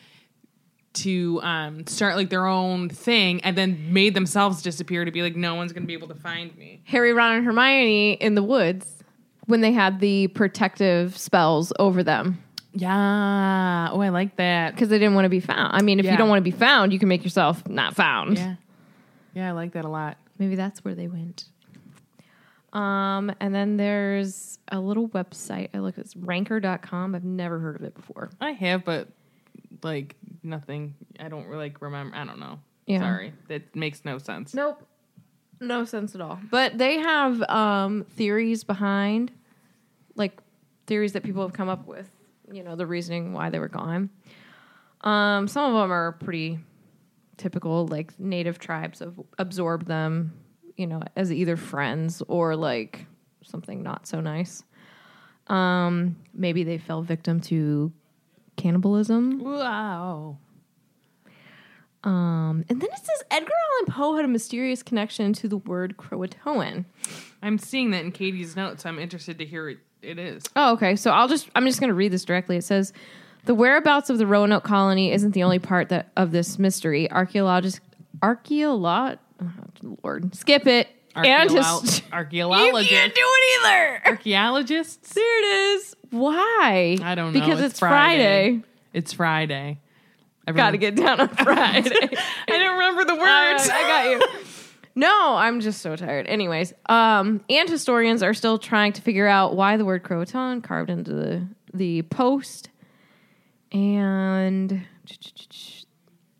Speaker 1: to um, start like their own thing and then made themselves disappear to be like, no one's gonna be able to find me.
Speaker 3: Harry, Ron, and Hermione in the woods when they had the protective spells over them
Speaker 1: Yeah. Oh, I like that.
Speaker 3: because they didn't want to be found. I mean, if
Speaker 1: Yeah.
Speaker 3: you don't want to be found, you can make yourself not found.
Speaker 1: Yeah. Yeah, I like that a lot.
Speaker 3: Maybe that's where they went. Um, and then there's a little website. I look it's ranker.com. I've never heard of it before.
Speaker 1: I have, but like nothing. I don't really like remember. I don't know.
Speaker 3: Yeah.
Speaker 1: Sorry, that makes no sense.
Speaker 3: Nope. No sense at all. But they have um, theories behind, like theories that people have come up with, you know, the reasoning why they were gone. Um, some of them are pretty typical, like native tribes have absorbed them, you know, as either friends or like something not so nice. Um, maybe they fell victim to cannibalism.
Speaker 1: Wow.
Speaker 3: Um, and then it says Edgar Allan Poe had a mysterious connection to the word Croatoan.
Speaker 1: I'm seeing that in Katie's notes. I'm interested to hear it. It is.
Speaker 3: Oh, okay. So I'll just I'm just going to read this directly. It says the whereabouts of the Roanoke colony isn't the only part that of this mystery. Archaeologists archaeolog oh, Lord, skip it.
Speaker 1: Archeolo- (laughs) archaeologists.
Speaker 3: You can't do it either.
Speaker 1: Archaeologists.
Speaker 3: There it is. Why?
Speaker 1: I don't know.
Speaker 3: Because it's, Friday.
Speaker 1: It's Friday.
Speaker 3: Got to get down on (laughs) Friday.
Speaker 1: I didn't remember the
Speaker 3: Uh,
Speaker 1: words.
Speaker 3: I got you. (laughs) No, I'm just so tired. Anyways, um, and historians are still trying to figure out why the word Croatan carved into the the post. And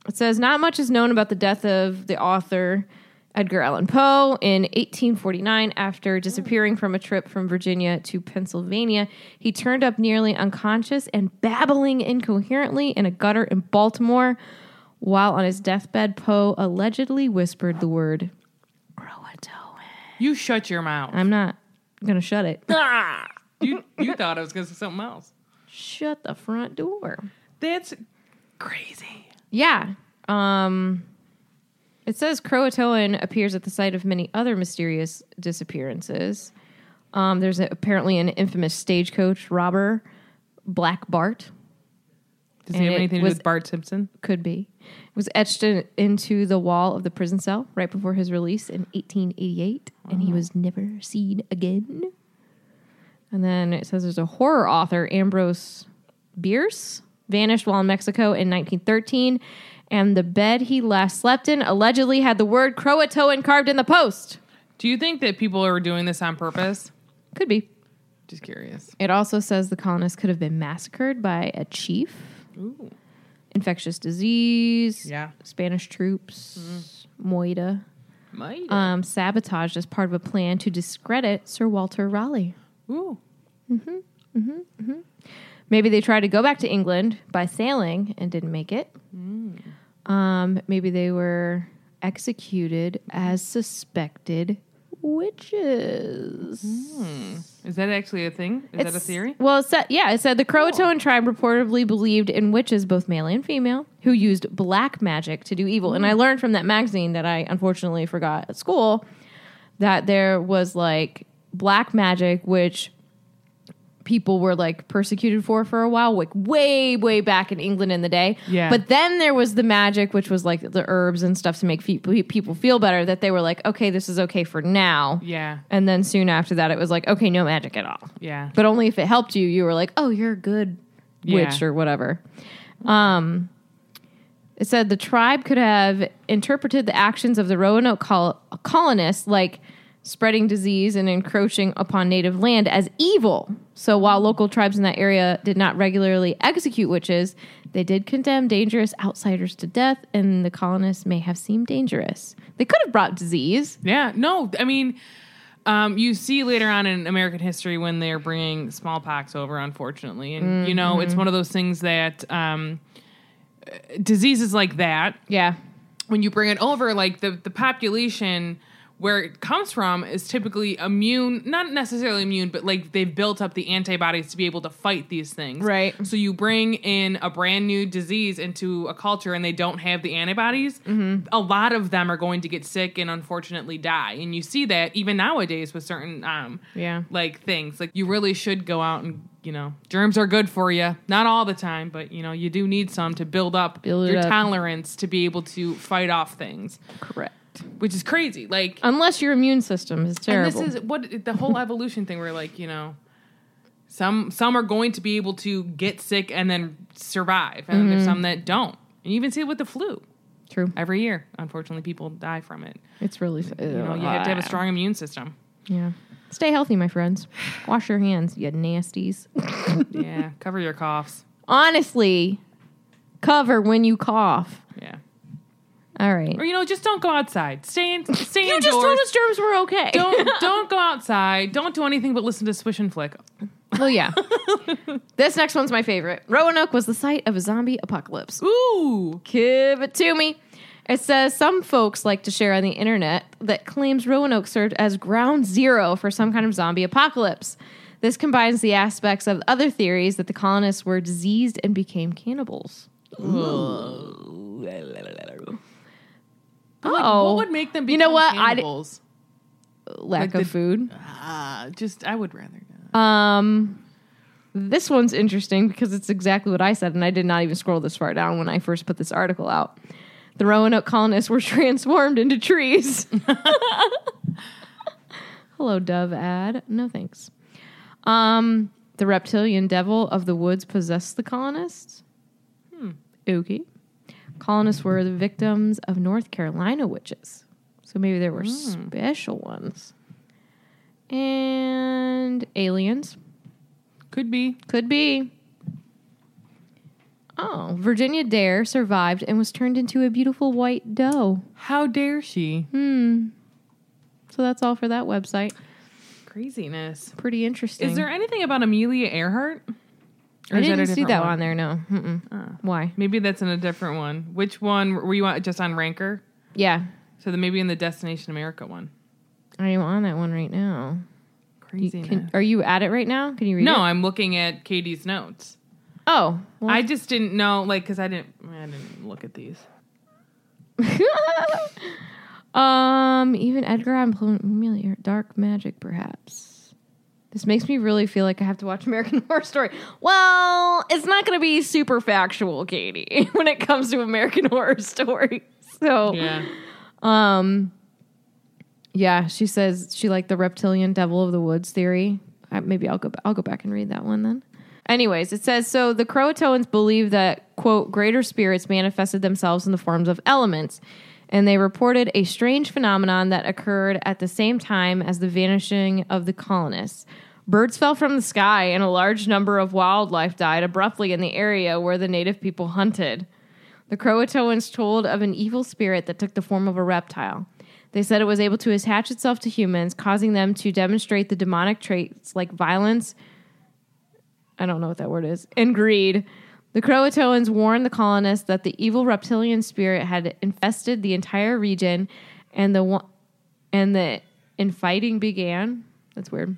Speaker 3: it says not much is known about the death of the author Edgar Allan Poe in 1849 after disappearing from a trip from Virginia to Pennsylvania. He turned up nearly unconscious and babbling incoherently in a gutter in Baltimore. While on his deathbed, Poe allegedly whispered the word.
Speaker 1: You shut your mouth.
Speaker 3: I'm not gonna shut it. (laughs)
Speaker 1: you you thought I was to say something else.
Speaker 3: Shut the front door.
Speaker 1: That's crazy.
Speaker 3: Yeah. Um, it says Croatoan appears at the site of many other mysterious disappearances. Um, there's a, apparently an infamous stagecoach robber, Black Bart.
Speaker 1: Does he have anything to do with Bart Simpson?
Speaker 3: Could be. It was etched in, into the wall of the prison cell right before his release in 1888, and he was never seen again. And then it says there's a horror author, Ambrose Bierce, vanished while in Mexico in 1913, and the bed he last slept in allegedly had the word Croatoan carved in the post.
Speaker 1: Do you think that people are doing this on purpose?
Speaker 3: Could be.
Speaker 1: Just curious.
Speaker 3: It also says the colonists could have been massacred by a chief,
Speaker 1: Ooh.
Speaker 3: Infectious disease,
Speaker 1: Yeah.
Speaker 3: Spanish troops, Moida.
Speaker 1: Might.
Speaker 3: um, sabotaged as part of a plan to discredit Sir Walter Raleigh.
Speaker 1: Ooh. Mm. Hmm. Hmm. Hmm.
Speaker 3: Maybe they tried to go back to England by sailing and didn't make it. Um, maybe they were executed as suspected witches. Hmm.
Speaker 1: Is that actually a thing? Is that a theory?
Speaker 3: Well, it said, yeah, it said the Croatoan tribe reportedly believed in witches, both male and female, who used black magic to do evil. And I hmm. learned from that magazine that I unfortunately forgot at school that there was like black magic, which people were like persecuted for for a while, like way, way back in England in the day.
Speaker 1: Yeah.
Speaker 3: But then there was the magic, which was like the herbs and stuff to make fe- people feel better. That they were like, okay, this is okay for now.
Speaker 1: Yeah.
Speaker 3: And then soon after that, it was like, okay, no magic at all.
Speaker 1: Yeah.
Speaker 3: But only if it helped you, you were like, oh, you're a good witch
Speaker 1: Yeah.
Speaker 3: or whatever. Um, it said the tribe could have interpreted the actions of the Roanoke col- colonists like spreading disease and encroaching upon native land as evil. So while local tribes in that area did not regularly execute witches, they did condemn dangerous outsiders to death, and the colonists may have seemed dangerous. They could have brought disease.
Speaker 1: Yeah, no, I mean, um, you see later on in American history when they're bringing smallpox over, unfortunately, and you know it's one of those things that um, diseases like that.
Speaker 3: Yeah.
Speaker 1: when you bring it over, like the the population where it comes from is typically immune, not necessarily immune, but like they've built up the antibodies to be able to fight these things.
Speaker 3: Right.
Speaker 1: So you bring in a brand new disease into a culture and they don't have the antibodies, a lot of them are going to get sick and unfortunately die. And you see that even nowadays with certain um
Speaker 3: Yeah.
Speaker 1: like things. Like you really should go out and you know, germs are good for you. Not all the time, but you know, you do need some to build up
Speaker 3: Build
Speaker 1: your
Speaker 3: up.
Speaker 1: tolerance to be able to fight off things
Speaker 3: Correct.
Speaker 1: Which is crazy. Like,
Speaker 3: Unless your immune system is terrible.
Speaker 1: and this is what the whole evolution thing. Where like, you know, some some are going to be able to get sick and then survive, and there's mm-hmm. some that don't. And you even see it with the flu.
Speaker 3: True.
Speaker 1: Every year, unfortunately, people die from it.
Speaker 3: It's really
Speaker 1: You know, you have to have a strong immune system.
Speaker 3: Yeah. Stay healthy, my friends. Wash your hands, you nasties. (laughs)
Speaker 1: Yeah, cover your coughs.
Speaker 3: Honestly, cover when you cough. All right.
Speaker 1: or you know, just don't go outside. Stay in. (laughs) Stay
Speaker 3: You
Speaker 1: indoors.
Speaker 3: just told us germs were okay.
Speaker 1: don't (laughs) don't go outside. Don't do anything but listen to Swish and Flick.
Speaker 3: well, yeah. (laughs) this next one's my favorite. Roanoke was the site of a zombie apocalypse.
Speaker 1: Ooh,
Speaker 3: Give it to me. It says some folks like to share on the internet that claims Roanoke served as ground zero for some kind of zombie apocalypse. This combines the aspects of other theories that the colonists were diseased and became cannibals.
Speaker 1: But, like,
Speaker 3: Oh.
Speaker 1: what would make them? Become
Speaker 3: You know what? I di-
Speaker 1: Cannibals?
Speaker 3: Lack
Speaker 1: Like
Speaker 3: of
Speaker 1: the-
Speaker 3: food.
Speaker 1: Uh, just I would rather not.
Speaker 3: Um, this one's interesting because it's exactly what I said, and I did not even scroll this far down when I first put this article out. The Roanoke colonists were (laughs) transformed into trees. (laughs) Hello, Dove ad. No thanks. Um, the reptilian devil of the woods possessed the colonists. Hmm. Okay. Colonists were the victims of North Carolina witches. So maybe there were special ones. And aliens.
Speaker 1: Could be.
Speaker 3: Could be. Oh, Virginia Dare survived and was turned into a beautiful white doe.
Speaker 1: How dare she? Hmm.
Speaker 3: So that's all for that website.
Speaker 1: Craziness.
Speaker 3: Pretty interesting.
Speaker 1: Is there anything about Amelia Earhart? Or
Speaker 3: I
Speaker 1: is that a
Speaker 3: didn't see that
Speaker 1: one?
Speaker 3: on there. No. Mm-mm. Why?
Speaker 1: Maybe that's in a different one. Which one were you on, just on Ranker?
Speaker 3: Yeah,
Speaker 1: So then maybe in the Destination America one.
Speaker 3: I am on that one right now. Crazy. Are you at it right now? Can you read
Speaker 1: no,
Speaker 3: it?
Speaker 1: I'm looking at Katie's notes.
Speaker 3: Oh, well,
Speaker 1: I just didn't know, like, because I didn't, I didn't look at these. (laughs)
Speaker 3: um, even Edgar Allan Poe, Amelia, dark magic, perhaps. This makes me really feel like I have to watch (laughs) American Horror Story. Well, it's not going to be super factual, Katie, (laughs) when it comes to American (laughs) Horror Story. So,
Speaker 1: Yeah.
Speaker 3: um, yeah, she says she liked the reptilian devil of the woods theory. Uh, maybe I'll go. I'll go back and read that one then. Anyways, it says so. The Croatoans believe that quote greater spirits manifested themselves in the forms of elements, and they reported a strange phenomenon that occurred at the same time as the vanishing of the colonists. Birds fell from the sky, and a large number of wildlife died abruptly in the area where the native people hunted. The Croatoans told of an evil spirit that took the form of a reptile. They said it was able to attach itself to humans, causing them to demonstrate the demonic traits like violence. I don't know what that word is, and greed. The Croatoans warned the colonists that the evil reptilian spirit had infested the entire region, and the and the infighting began. That's weird.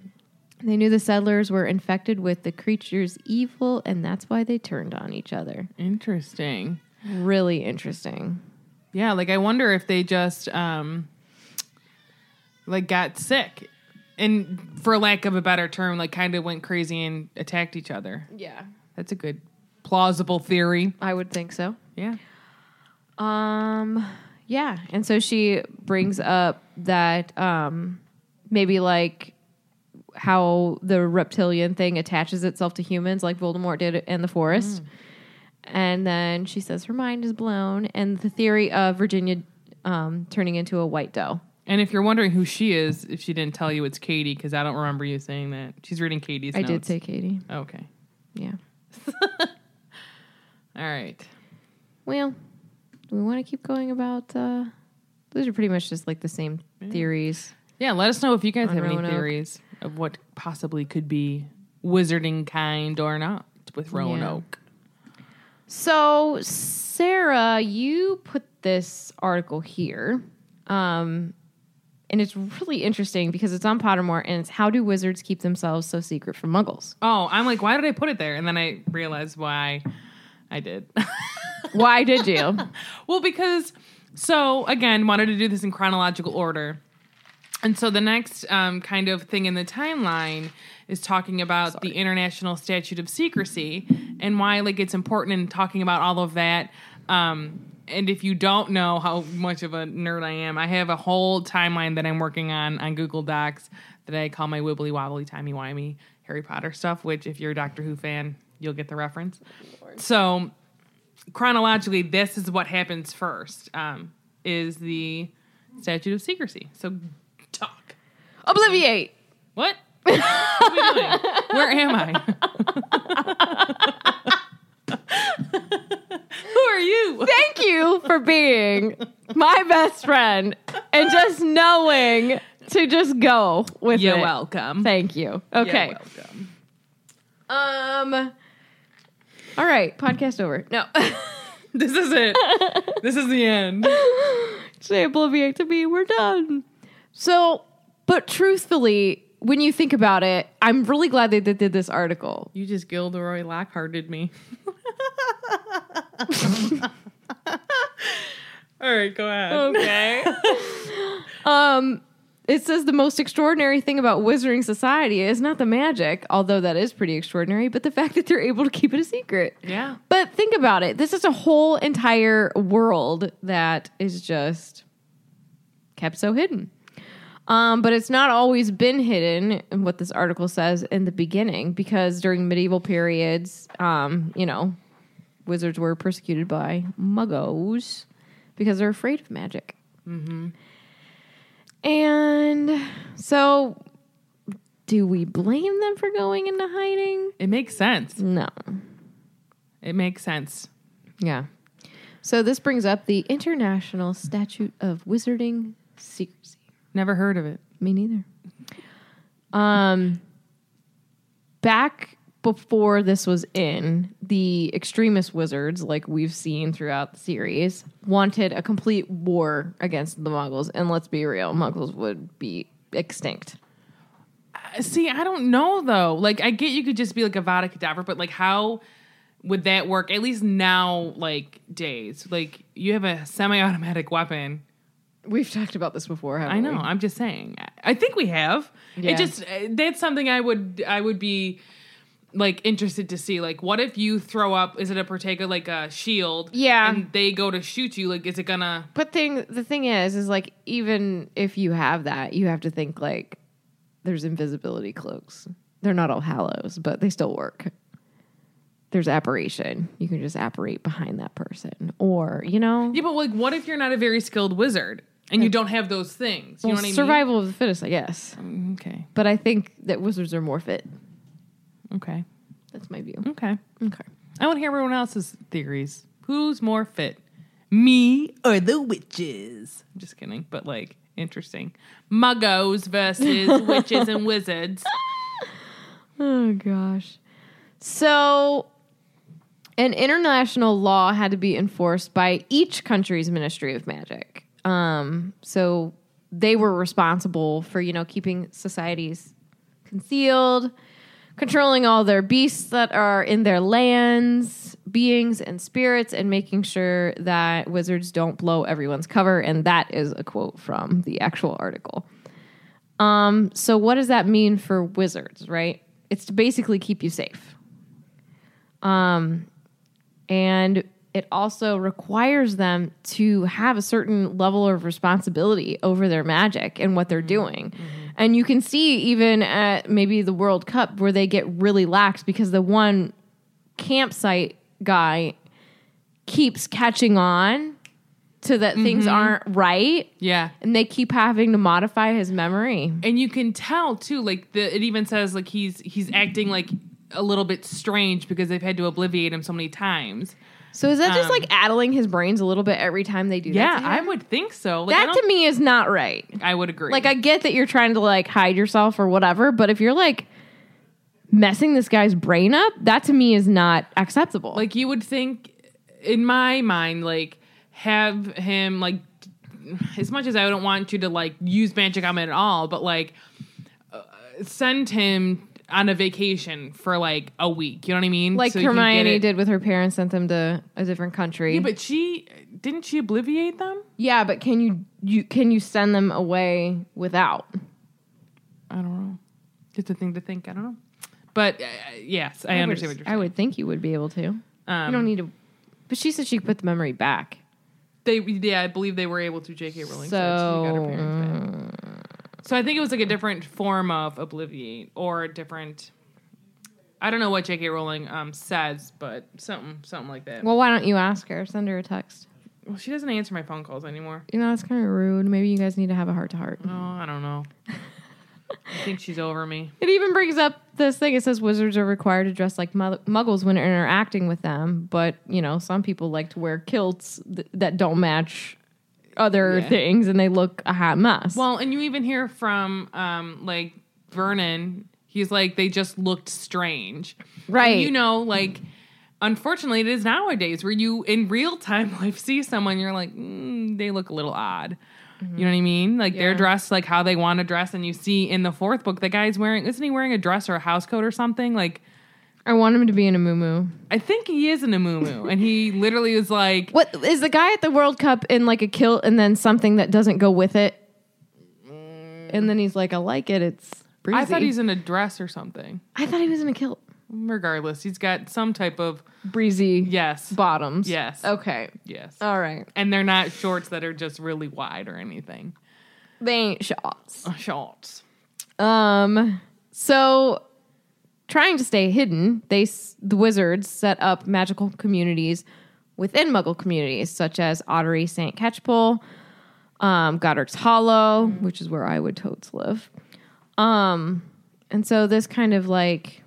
Speaker 3: They knew the settlers were infected with the creature's evil, and that's why they turned on each other.
Speaker 1: Interesting.
Speaker 3: Really interesting.
Speaker 1: Yeah, like I wonder if they just um like got sick and for lack of a better term, like kind of went crazy and attacked each other.
Speaker 3: Yeah.
Speaker 1: That's a good plausible theory.
Speaker 3: I would think so.
Speaker 1: Yeah.
Speaker 3: Um yeah, and so she brings up that um maybe like how the reptilian thing attaches itself to humans like Voldemort did in the forest. And then she says her mind is blown and the theory of Virginia um, turning into a white doe.
Speaker 1: And if you're wondering who she is, if she didn't tell you, it's Katie because I don't remember you saying that. She's reading Katie's.
Speaker 3: I did say Katie.
Speaker 1: Okay.
Speaker 3: Yeah. (laughs)
Speaker 1: All right.
Speaker 3: Well, do we want to keep going about uh those are pretty much just like the same theories.
Speaker 1: Yeah. Let us know if you guys have any theories of what possibly could be wizarding kind or not with Roanoke.
Speaker 3: So, Sarah, you put this article here. Um, and it's really interesting because it's on Pottermore and it's how do wizards keep themselves so secret from muggles?
Speaker 1: Oh, I'm like, why did I put it there? And then I realized why I did. (laughs)
Speaker 3: Why did you? (laughs)
Speaker 1: Well, because so again, wanted to do this in chronological order. And so the next um, kind of thing in the timeline is talking about the International Statute of Secrecy and why like it's important in talking about all of that. Um, and if you don't know how much of a nerd I am, I have a whole timeline that I'm working on on Google Docs that I call my wibbly wobbly timey wimey Harry Potter stuff. Which, if you're a Doctor Who fan, you'll get the reference. So chronologically, this is what happens first. Um, is the statute of secrecy. So talk.
Speaker 3: Obliviate.
Speaker 1: What? What? Where am I? (laughs) Who are you?
Speaker 3: Thank you for being my best friend and just knowing to just go with
Speaker 1: You're
Speaker 3: it.
Speaker 1: welcome.
Speaker 3: Thank you. Okay.
Speaker 1: You're welcome.
Speaker 3: Um. All right. Podcast over. No. (laughs)
Speaker 1: This is it. this is the end. (laughs)
Speaker 3: Say obliviate to me. We're done. So, but truthfully, when you think about it, I'm really glad they did, did this article.
Speaker 1: You just Gilderoy Lockharted me. (laughs) All right, go ahead.
Speaker 3: Okay. um, it says the most extraordinary thing about Wizarding Society is not the magic, although that is pretty extraordinary, but the fact that they're able to keep it a secret.
Speaker 1: Yeah.
Speaker 3: But think about it. This is a whole entire world that is just kept so hidden. Um, but it's not always been hidden, in what this article says in the beginning, because during medieval periods, um, you know, wizards were persecuted by muggos because they're afraid of magic.
Speaker 1: Mm-hmm.
Speaker 3: And so, do we blame them for going into hiding?
Speaker 1: It makes sense.
Speaker 3: No.
Speaker 1: It makes sense.
Speaker 3: Yeah. So this brings up the International Statute of Wizarding Secrecy.
Speaker 1: Never heard of it.
Speaker 3: Me neither. Um, back before this was in, the extremist wizards, like we've seen throughout the series, wanted a complete war against the Muggles. And let's be real, Muggles would be extinct.
Speaker 1: See, I don't know though. Like, I get you could just be like Avada Kedavra, but like, how would that work? At least now, like days, like you have a semi-automatic weapon.
Speaker 3: We've talked about this before. Haven't
Speaker 1: I know.
Speaker 3: we?
Speaker 1: I'm just saying. I think we have.
Speaker 3: Yeah.
Speaker 1: It just uh, that's something I would I would be like interested to see. Like, what if you throw up? Is it a Protego like a shield?
Speaker 3: Yeah.
Speaker 1: and they go to shoot you. Like, is it gonna?
Speaker 3: But thing the thing is, is like even if you have that, you have to think like there's invisibility cloaks. They're not all hallows, but they still work. There's apparition. You can just apparate behind that person, or you know,
Speaker 1: Yeah, but like, what if you're not a very skilled wizard and you don't have those things? You
Speaker 3: Well,
Speaker 1: know what I
Speaker 3: survival of the fittest, I guess.
Speaker 1: mean? Okay.
Speaker 3: But I think that wizards are more fit.
Speaker 1: Okay.
Speaker 3: That's my view.
Speaker 1: Okay.
Speaker 3: Okay.
Speaker 1: I want to hear everyone else's theories. Who's more fit, me or the witches? I'm just kidding, but like interesting. Muggos versus (laughs) witches and wizards. (laughs)
Speaker 3: Oh gosh. So an international law had to be enforced by each country's Ministry of Magic. Um, so they were responsible for, you know, keeping societies concealed, controlling all their beasts that are in their lands, beings and spirits, and making sure that wizards don't blow everyone's cover. And that is a quote from the actual article. Um, so what does that mean for wizards, right? It's to basically keep you safe. Um, and it also requires them to have a certain level of responsibility over their magic and what they're doing. And you can see even at maybe the World Cup where they get really lax because the one campsite guy keeps catching on to that things mm-hmm. aren't right
Speaker 1: Yeah.
Speaker 3: and they keep having to modify his memory.
Speaker 1: And you can tell too, like the it even says like he's he's acting like a little bit strange because they've had to obliviate him so many times.
Speaker 3: So is that just
Speaker 1: Um,
Speaker 3: like addling his brains a little bit every time they do
Speaker 1: Yeah,
Speaker 3: that? to
Speaker 1: I would think so. Like,
Speaker 3: that to me is not right.
Speaker 1: I would agree.
Speaker 3: Like I get that you're trying to like hide yourself or whatever, but if you're like messing this guy's brain up, that to me is not acceptable.
Speaker 1: like you would think in my mind like have him like as much as i don't want you to like use magic on him at all but like uh, send him on a vacation for like a week you know what i mean
Speaker 3: like
Speaker 1: So
Speaker 3: Hermione did with her parents, sent them to a different country.
Speaker 1: yeah but she didn't she obliviate them
Speaker 3: yeah, but can you you can you send them away without?
Speaker 1: i don't know It's a thing to think i don't know but uh, yes i, understand what you're saying.
Speaker 3: I would think you would be able to.
Speaker 1: um,
Speaker 3: you don't need to. But she said she could put the memory back.
Speaker 1: they yeah i believe they were able to jk rowling said she got her
Speaker 3: So
Speaker 1: parents back. So I think it was like a different form of obliviate or a different. I don't know what J.K. Rowling um, says, but something something like that. Well,
Speaker 3: why don't you ask her? Send her a text.
Speaker 1: Well, she doesn't answer my phone calls anymore.
Speaker 3: You know, that's kind of rude. Maybe you guys need to have a heart to heart.
Speaker 1: Oh, I don't know. (laughs) I think she's over me.
Speaker 3: It even brings up this thing. It says wizards are required to dress like muggles when interacting with them, but you know, some people like to wear kilts th- that don't match other
Speaker 1: Yeah.
Speaker 3: things, and they look a hot mess.
Speaker 1: Well, and you even hear from um, like Vernon. He's like they just looked strange,
Speaker 3: Right.
Speaker 1: And you know, like unfortunately, it is nowadays where you in real time (laughs) life see someone, you're like mm, they look a little odd. You know what I mean? Like they're dressed like how they want to dress, and you see in the fourth book the guy's wearing isn't he wearing a dress or a house coat or something? Like
Speaker 3: I want him to be in a moo
Speaker 1: I think he is in a muumuu, (laughs) and he literally is like
Speaker 3: What is the guy at the World Cup in like a kilt and then something that doesn't go with it? And then he's like, I like it. It's breezy.
Speaker 1: I thought he's in a dress or something.
Speaker 3: I thought he was in a kilt.
Speaker 1: Regardless, he's got some type of
Speaker 3: Breezy
Speaker 1: yes,
Speaker 3: bottoms.
Speaker 1: yes,
Speaker 3: Okay.
Speaker 1: yes.
Speaker 3: All right.
Speaker 1: and they're not shorts that are just really wide or anything.
Speaker 3: They ain't shots.
Speaker 1: Shorts.
Speaker 3: Um. So, trying to stay hidden, they the wizards set up magical communities within Muggle communities, such as Ottery Saint Catchpole, um, Godric's Hollow, which is where I would totes live. Um, and so this kind of like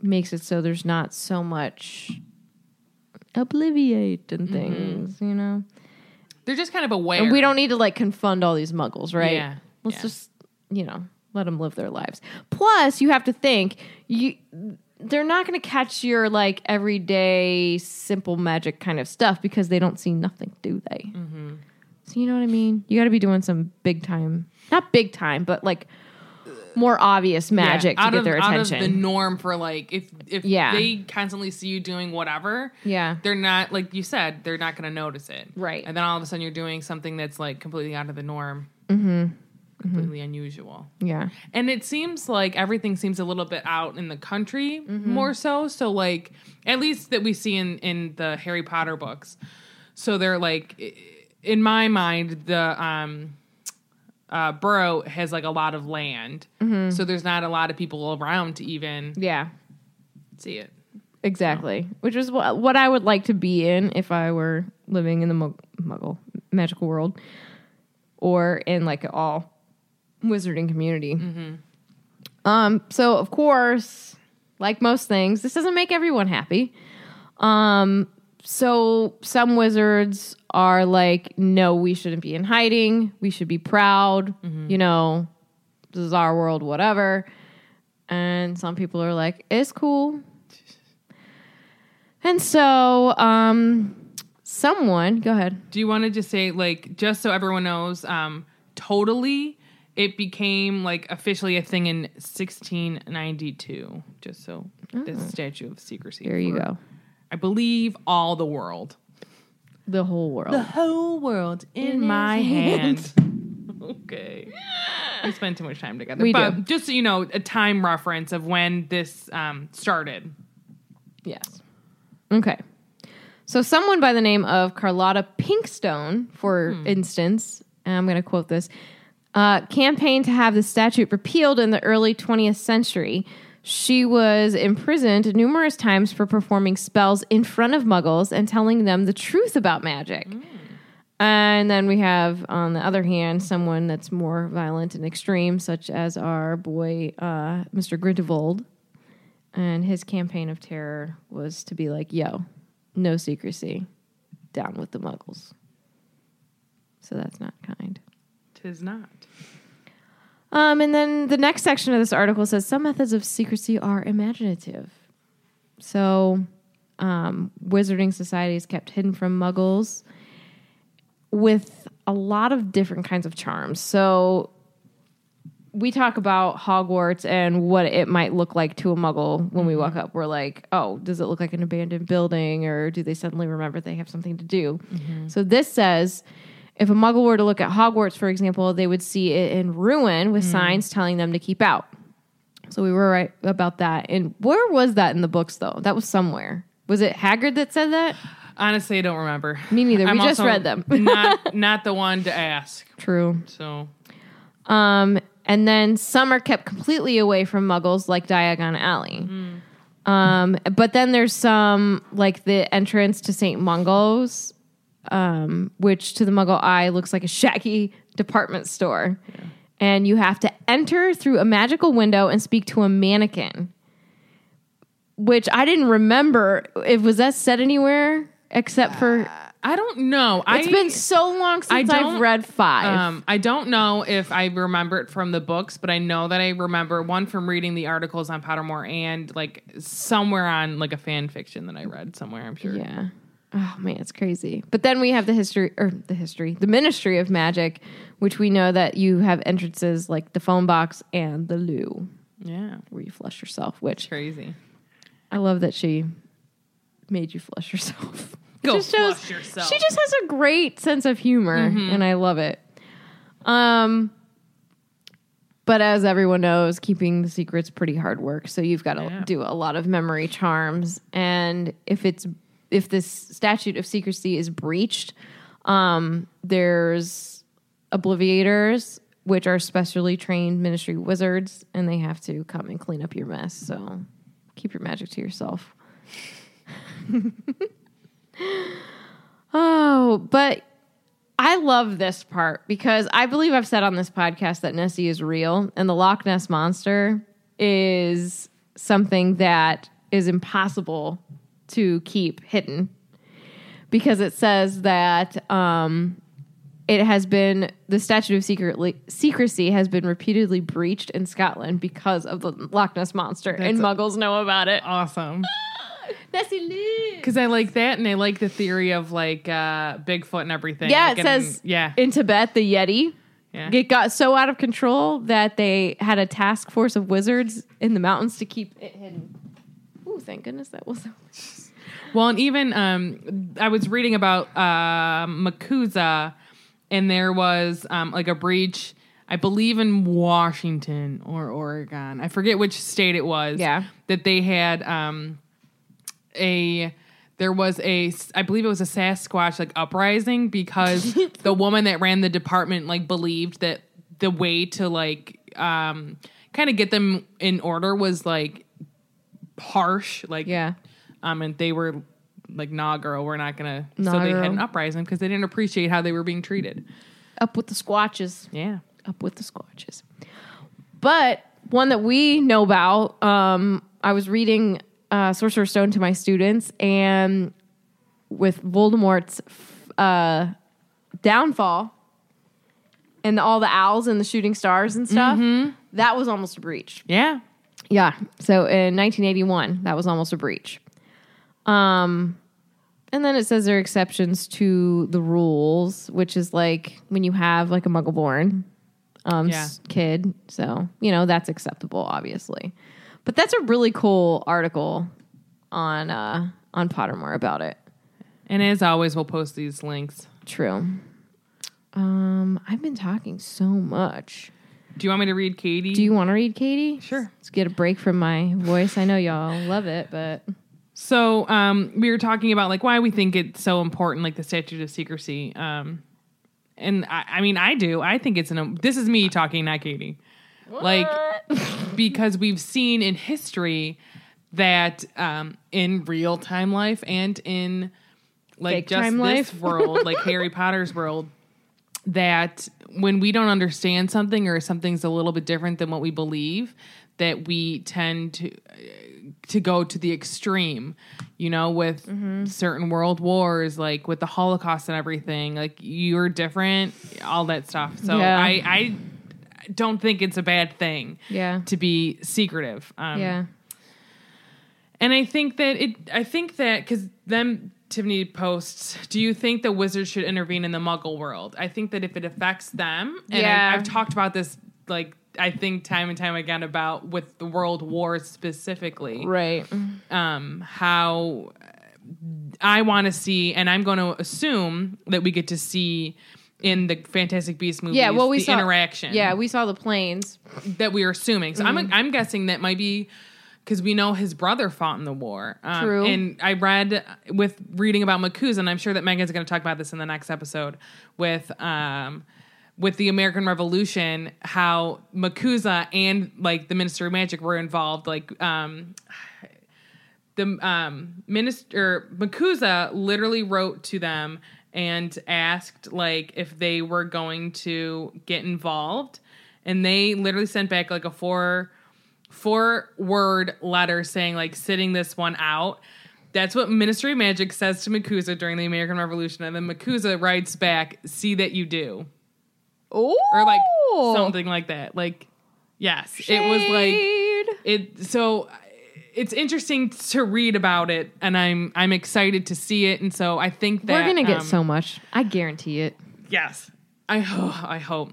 Speaker 3: makes it so there's not so much obliviate and things, you know.
Speaker 1: They're just kind of aware.
Speaker 3: And we don't need to like confund all these muggles, right?
Speaker 1: Yeah,
Speaker 3: Let's
Speaker 1: yeah.
Speaker 3: just, you know, let them live their lives. Plus, you have to think you they're not going to catch your like everyday simple magic kind of stuff because they don't see nothing, do they?
Speaker 1: Mm-hmm.
Speaker 3: So you know what I mean? You got to be doing some big time, not big time, but like more obvious
Speaker 1: Yeah,
Speaker 3: magic to get
Speaker 1: of,
Speaker 3: their
Speaker 1: out
Speaker 3: attention.
Speaker 1: of the norm for like if if
Speaker 3: Yeah.
Speaker 1: they constantly see you doing whatever,
Speaker 3: yeah.
Speaker 1: they're not like you said, they're not going to notice it.
Speaker 3: Right.
Speaker 1: And then all of a sudden you're doing something that's like completely out of the norm. Mm-hmm. Completely unusual.
Speaker 3: Yeah.
Speaker 1: And it seems like everything seems a little bit out in the country more so. So like at least that we see in in the Harry Potter books. So they're like in my mind the um uh Burrow has like a lot of land. So there's not a lot of people around to even
Speaker 3: Yeah.
Speaker 1: see it.
Speaker 3: Exactly. Which is what, what I would like to be in if I were living in the muggle magical world or in like all wizarding community. Um, so, of course, like most things, this doesn't make everyone happy. Um, so, some wizards are like, no, we shouldn't be in hiding. We should be proud. You know, this is our world, whatever. And some people are like, it's cool. (laughs) And so, um, someone, go ahead.
Speaker 1: Do you want to just say like just so everyone knows, um, totally it became like officially a thing in 1692. Just so the statute of secrecy.
Speaker 3: There you go.
Speaker 1: I believe all the world.
Speaker 3: The whole world.
Speaker 1: The whole world in, my hand. (laughs) okay. we spend too much time together.
Speaker 3: We
Speaker 1: but
Speaker 3: do.
Speaker 1: just so you know, a time reference of when this um, started.
Speaker 3: Yes. Okay. So, someone by the name of Carlotta Pinkstone, for instance, and I'm going to quote this, uh, campaigned to have the statute repealed in the early 20th century. She was imprisoned numerous times for performing spells in front of muggles and telling them the truth about magic. And then we have, on the other hand, someone that's more violent and extreme, such as our boy, uh, Mr. Grindelwald. And his campaign of terror was to be like, yo, no secrecy, down with the muggles. So that's not kind.
Speaker 1: Tis not.
Speaker 3: Um, and then the next section of this article says some methods of secrecy are imaginative. So, um, wizarding societies kept hidden from muggles with a lot of different kinds of charms. So, we talk about Hogwarts and what it might look like to a muggle when we walk up. We're like, oh, does it look like an abandoned building or do they suddenly remember they have something to do? So this says if a muggle were to look at Hogwarts, for example, they would see it in ruin with signs telling them to keep out. So we were right about that. And where was that in the books, though? That was somewhere. Was it Hagrid that said that?
Speaker 1: Honestly, I don't remember.
Speaker 3: Me neither.
Speaker 1: I'm
Speaker 3: we just read them.
Speaker 1: not (laughs) not the one to ask.
Speaker 3: True.
Speaker 1: So
Speaker 3: Um, and then some are kept completely away from muggles, like Diagon Alley. Um, but then there's some, like the entrance to St. Mungo's, um, which to the muggle eye looks like a shaggy department store. And you have to enter through a magical window and speak to a mannequin, which I didn't remember. If was that said anywhere except for
Speaker 1: I don't know.
Speaker 3: it's
Speaker 1: I,
Speaker 3: been so long since I've read five.
Speaker 1: Um, I don't know if I remember it from the books, but I know that I remember one from reading the articles on Pottermore and like somewhere on like a fan fiction that I read somewhere. I'm sure.
Speaker 3: Yeah. Oh man, it's crazy. But then we have the history or the history, the Ministry of Magic, which we know that you have entrances like the phone box and the loo,
Speaker 1: Yeah.
Speaker 3: where you flush yourself, which
Speaker 1: Crazy.
Speaker 3: I love that she made you flush yourself. It (laughs)
Speaker 1: Go
Speaker 3: just shows-
Speaker 1: flush yourself.
Speaker 3: She just has a great sense of humor and I love it. Um but as everyone knows, keeping the secret's pretty hard work. So you've got to
Speaker 1: Yeah.
Speaker 3: do a lot of memory charms. And if it's if this statute of secrecy is breached, um, there's obliviators, which are specially trained ministry wizards, and they have to come and clean up your mess. So keep your magic to yourself. (laughs) oh, but I love this part because I believe I've said on this podcast that Nessie is real and the Loch Ness monster is something that is impossible to keep hidden because it says that um, it has been the statute of secretly, secrecy has been repeatedly breached in Scotland because of the Loch Ness monster, and Muggles know about it.
Speaker 1: Awesome. (laughs)
Speaker 3: Lives.
Speaker 1: Because I like that, and I like the theory of like uh, Bigfoot and everything.
Speaker 3: Yeah,
Speaker 1: Like,
Speaker 3: it says
Speaker 1: yeah,
Speaker 3: in Tibet the Yeti.
Speaker 1: yeah.
Speaker 3: It got so out of control that they had a task force of wizards in the mountains to keep it hidden. Ooh, thank goodness that was.
Speaker 1: Well, and even um, I was reading about uh, MACUSA, and there was um, like a breach. I believe in Washington or Oregon. I forget which state it was.
Speaker 3: Yeah.
Speaker 1: that they had um, a. There was a, I believe it was a Sasquatch like uprising because (laughs) the woman that ran the department like believed that the way to like um, kind of get them in order was like harsh, like
Speaker 3: Yeah.
Speaker 1: Um, and they were like, "Nah, girl, we're not gonna." so
Speaker 3: Nah,
Speaker 1: they had
Speaker 3: girl.
Speaker 1: an uprising because they didn't appreciate how they were being treated.
Speaker 3: Up with the squatches.
Speaker 1: Yeah,
Speaker 3: Up with the squatches. But one that we know about, um, I was reading uh, Sorcerer's Stone to my students, and with Voldemort's uh, downfall and all the owls and the shooting stars and stuff, that was almost a breach.
Speaker 1: yeah.
Speaker 3: Yeah. So in 1981, that was almost a breach. Um, and then it says there are exceptions to the rules, which is like when you have like a muggle born um,
Speaker 1: Yeah.
Speaker 3: s- kid. So, you know, that's acceptable, obviously. But that's a really cool article on uh, on Pottermore about it.
Speaker 1: And as always, we'll post these links.
Speaker 3: True. Um, I've been talking so much.
Speaker 1: Do you want me to read Katie?
Speaker 3: Do you want to read Katie?
Speaker 1: Sure.
Speaker 3: Let's get a break from my voice. I know y'all love it, but
Speaker 1: So um, we were talking about like why we think it's so important, like the statute of secrecy. Um, and I, I mean, I do. I think it's an. This is me talking, not Katie. Like (laughs) because we've seen in history that um, in real time life and in like
Speaker 3: Fake
Speaker 1: just this
Speaker 3: life.
Speaker 1: world, like (laughs) Harry Potter's world, that when we don't understand something or something's a little bit different than what we believe, that we tend to to go to the extreme, you know, with
Speaker 3: Mm-hmm.
Speaker 1: certain world wars, like with the Holocaust and everything. Like you're different, all that stuff. So
Speaker 3: Yeah.
Speaker 1: I, I don't think it's a bad thing
Speaker 3: yeah,
Speaker 1: to be secretive. Um,
Speaker 3: yeah.
Speaker 1: and I think that it. I think that because then Tiffany posts, "Do you think the wizards should intervene in the Muggle world?" I think that if it affects them, and
Speaker 3: Yeah.
Speaker 1: I, I've talked about this like I think time and time again about with the World War specifically,
Speaker 3: Right.
Speaker 1: um, how I want to see, and I'm going to assume that we get to see in the Fantastic Beasts movies,
Speaker 3: Yeah, well, we
Speaker 1: the
Speaker 3: saw
Speaker 1: interaction
Speaker 3: Yeah, we saw the planes.
Speaker 1: that we are assuming. So
Speaker 3: Mm-hmm.
Speaker 1: I'm I'm guessing that might be because we know his brother fought in the war. Um,
Speaker 3: True.
Speaker 1: And I read with reading about MACUSA, and I'm sure that Megan's going to talk about this in the next episode with um with the American Revolution, how MACUSA and like the Minister of Magic were involved. Like um the um minister MACUSA literally wrote to them and asked like if they were going to get involved. And they literally sent back like a four four word letter saying like sitting this one out. That's what Ministry of Magic says to MACUSA during the American Revolution. And then MACUSA writes back see that you do
Speaker 3: Oh,
Speaker 1: or like something like that like yes it was like it so it's interesting to read about it and i'm i'm excited to see it and so i think that
Speaker 3: We're gonna get
Speaker 1: um,
Speaker 3: so much. I guarantee it.
Speaker 1: yes i hope i hope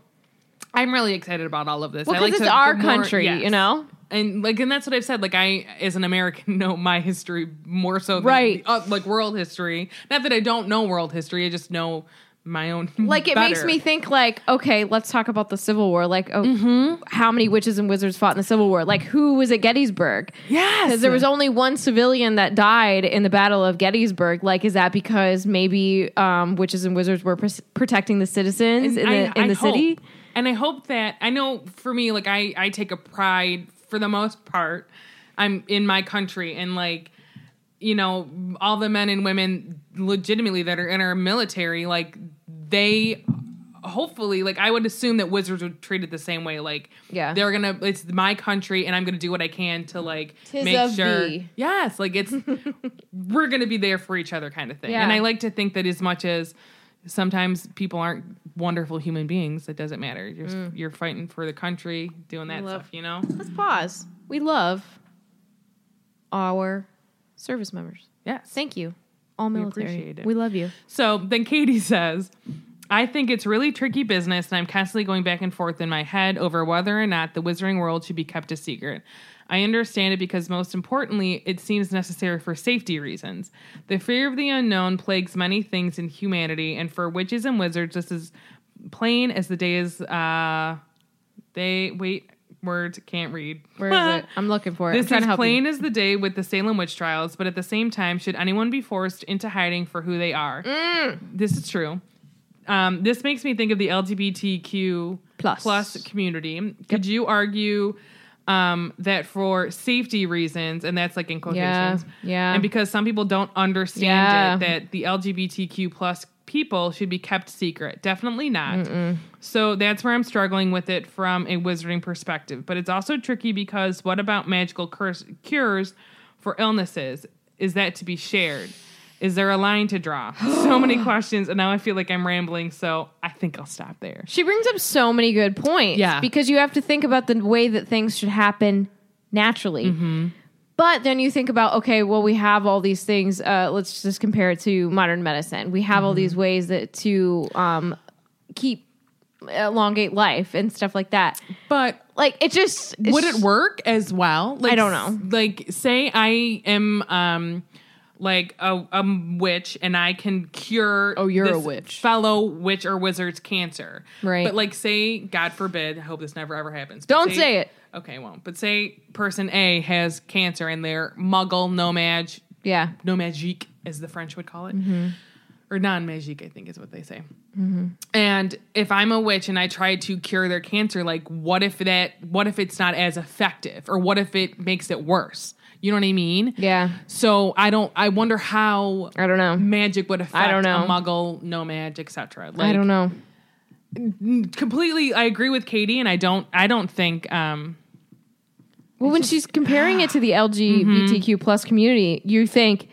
Speaker 1: i'm really excited about all of this
Speaker 3: Well,
Speaker 1: I like
Speaker 3: it's
Speaker 1: to-
Speaker 3: our
Speaker 1: the more-
Speaker 3: country,
Speaker 1: yes.
Speaker 3: you know.
Speaker 1: and like and that's what i've said like i as an american (laughs) know my history more so than
Speaker 3: Right.
Speaker 1: uh, like world history not that i don't know world history i just know my own (laughs)
Speaker 3: Like it makes me think. Like, okay, let's talk about the Civil War. Like, oh,
Speaker 1: Mm-hmm.
Speaker 3: how many witches and wizards fought in the Civil War? Like, who was at Gettysburg?
Speaker 1: yes
Speaker 3: Because there was only one civilian that died in the Battle of Gettysburg. Like, is that because maybe um, witches and wizards were pr- protecting the citizens in the in the
Speaker 1: hope-
Speaker 3: city?
Speaker 1: And I hope that I know for me, like I I take a pride for the most part. I'm in my country and like you know all the men and women legitimately that are in our military like they hopefully like i would assume that wizards would treat it the same way like
Speaker 3: Yeah.
Speaker 1: they're gonna it's my country and i'm gonna do what i can to like
Speaker 3: Tis
Speaker 1: make sure
Speaker 3: thee.
Speaker 1: yes like it's (laughs) we're gonna be there for each other kind of thing
Speaker 3: Yeah.
Speaker 1: and i like to think that as much as sometimes people aren't wonderful human beings it doesn't matter you're, you're fighting for the country doing that
Speaker 3: Mm. love-
Speaker 1: stuff you know
Speaker 3: Let's pause. We love our service members.
Speaker 1: yes
Speaker 3: Thank you, all military.
Speaker 1: appreciate it.
Speaker 3: We love you.
Speaker 1: So then Katie (laughs) says, I think it's really tricky business, and I'm constantly going back and forth in my head over whether or not the Wizarding World should be kept a secret. I understand it because, most importantly, it seems necessary for safety reasons. The fear of the unknown plagues many things in humanity, and for witches and wizards, this is plain as the day is. Uh, they wait words can't read.
Speaker 3: Where is it? (laughs) I'm looking for it.
Speaker 1: This is plain
Speaker 3: you.
Speaker 1: as the day with the Salem witch trials, but at the same time, should anyone be forced into hiding for who they are?
Speaker 3: Mm.
Speaker 1: This is true. Um, this makes me think of the LGBTQ
Speaker 3: Plus.
Speaker 1: plus community. Could you argue um, that for safety reasons, and that's like in quotations,
Speaker 3: yeah.
Speaker 1: and because some people don't understand
Speaker 3: Yeah.
Speaker 1: it, that the LGBTQ plus people should be kept secret? Definitely not. So that's where I'm struggling with it from a wizarding perspective. But it's also tricky because what about magical curse- cures for illnesses? Is that to be shared? Is there a line to draw? (gasps) so many questions, and now I feel like I'm rambling. So I think I'll stop there.
Speaker 3: She brings up so many good points.
Speaker 1: Yeah.
Speaker 3: Because you have to think about the way that things should happen naturally.
Speaker 1: Mm-hmm.
Speaker 3: But then you think about, okay, well, we have all these things. Uh, let's just compare it to modern medicine. We have all
Speaker 1: Mm-hmm.
Speaker 3: these ways that to um, keep elongate life and stuff like that.
Speaker 1: But
Speaker 3: Like it just
Speaker 1: would it work as well? Like,
Speaker 3: I don't know.
Speaker 1: Like, say I am um like a, a witch and I can cure
Speaker 3: Oh, you're a witch.
Speaker 1: fellow witch or wizard's cancer.
Speaker 3: Right.
Speaker 1: But like say, God forbid, I hope this never ever happens.
Speaker 3: Don't say it.
Speaker 1: Okay, won't. But say person A has cancer and they're muggle, No-Maj,
Speaker 3: Yeah.
Speaker 1: no magique, as the French would call it.
Speaker 3: Mm-hmm.
Speaker 1: Or non magique, I think is what they say. And if I'm a witch and I try to cure their cancer, like what if that what if it's not as effective? Or what if it makes it worse? You know what I mean?
Speaker 3: Yeah.
Speaker 1: So I don't I wonder how
Speaker 3: I don't know.
Speaker 1: magic would affect
Speaker 3: I don't know.
Speaker 1: a muggle, No-Maj, etc. Like
Speaker 3: I don't know.
Speaker 1: completely I agree with Katie and I don't I don't think um
Speaker 3: Well, when she's comparing it to the LGBTQ (sighs) mm-hmm. plus community, you think,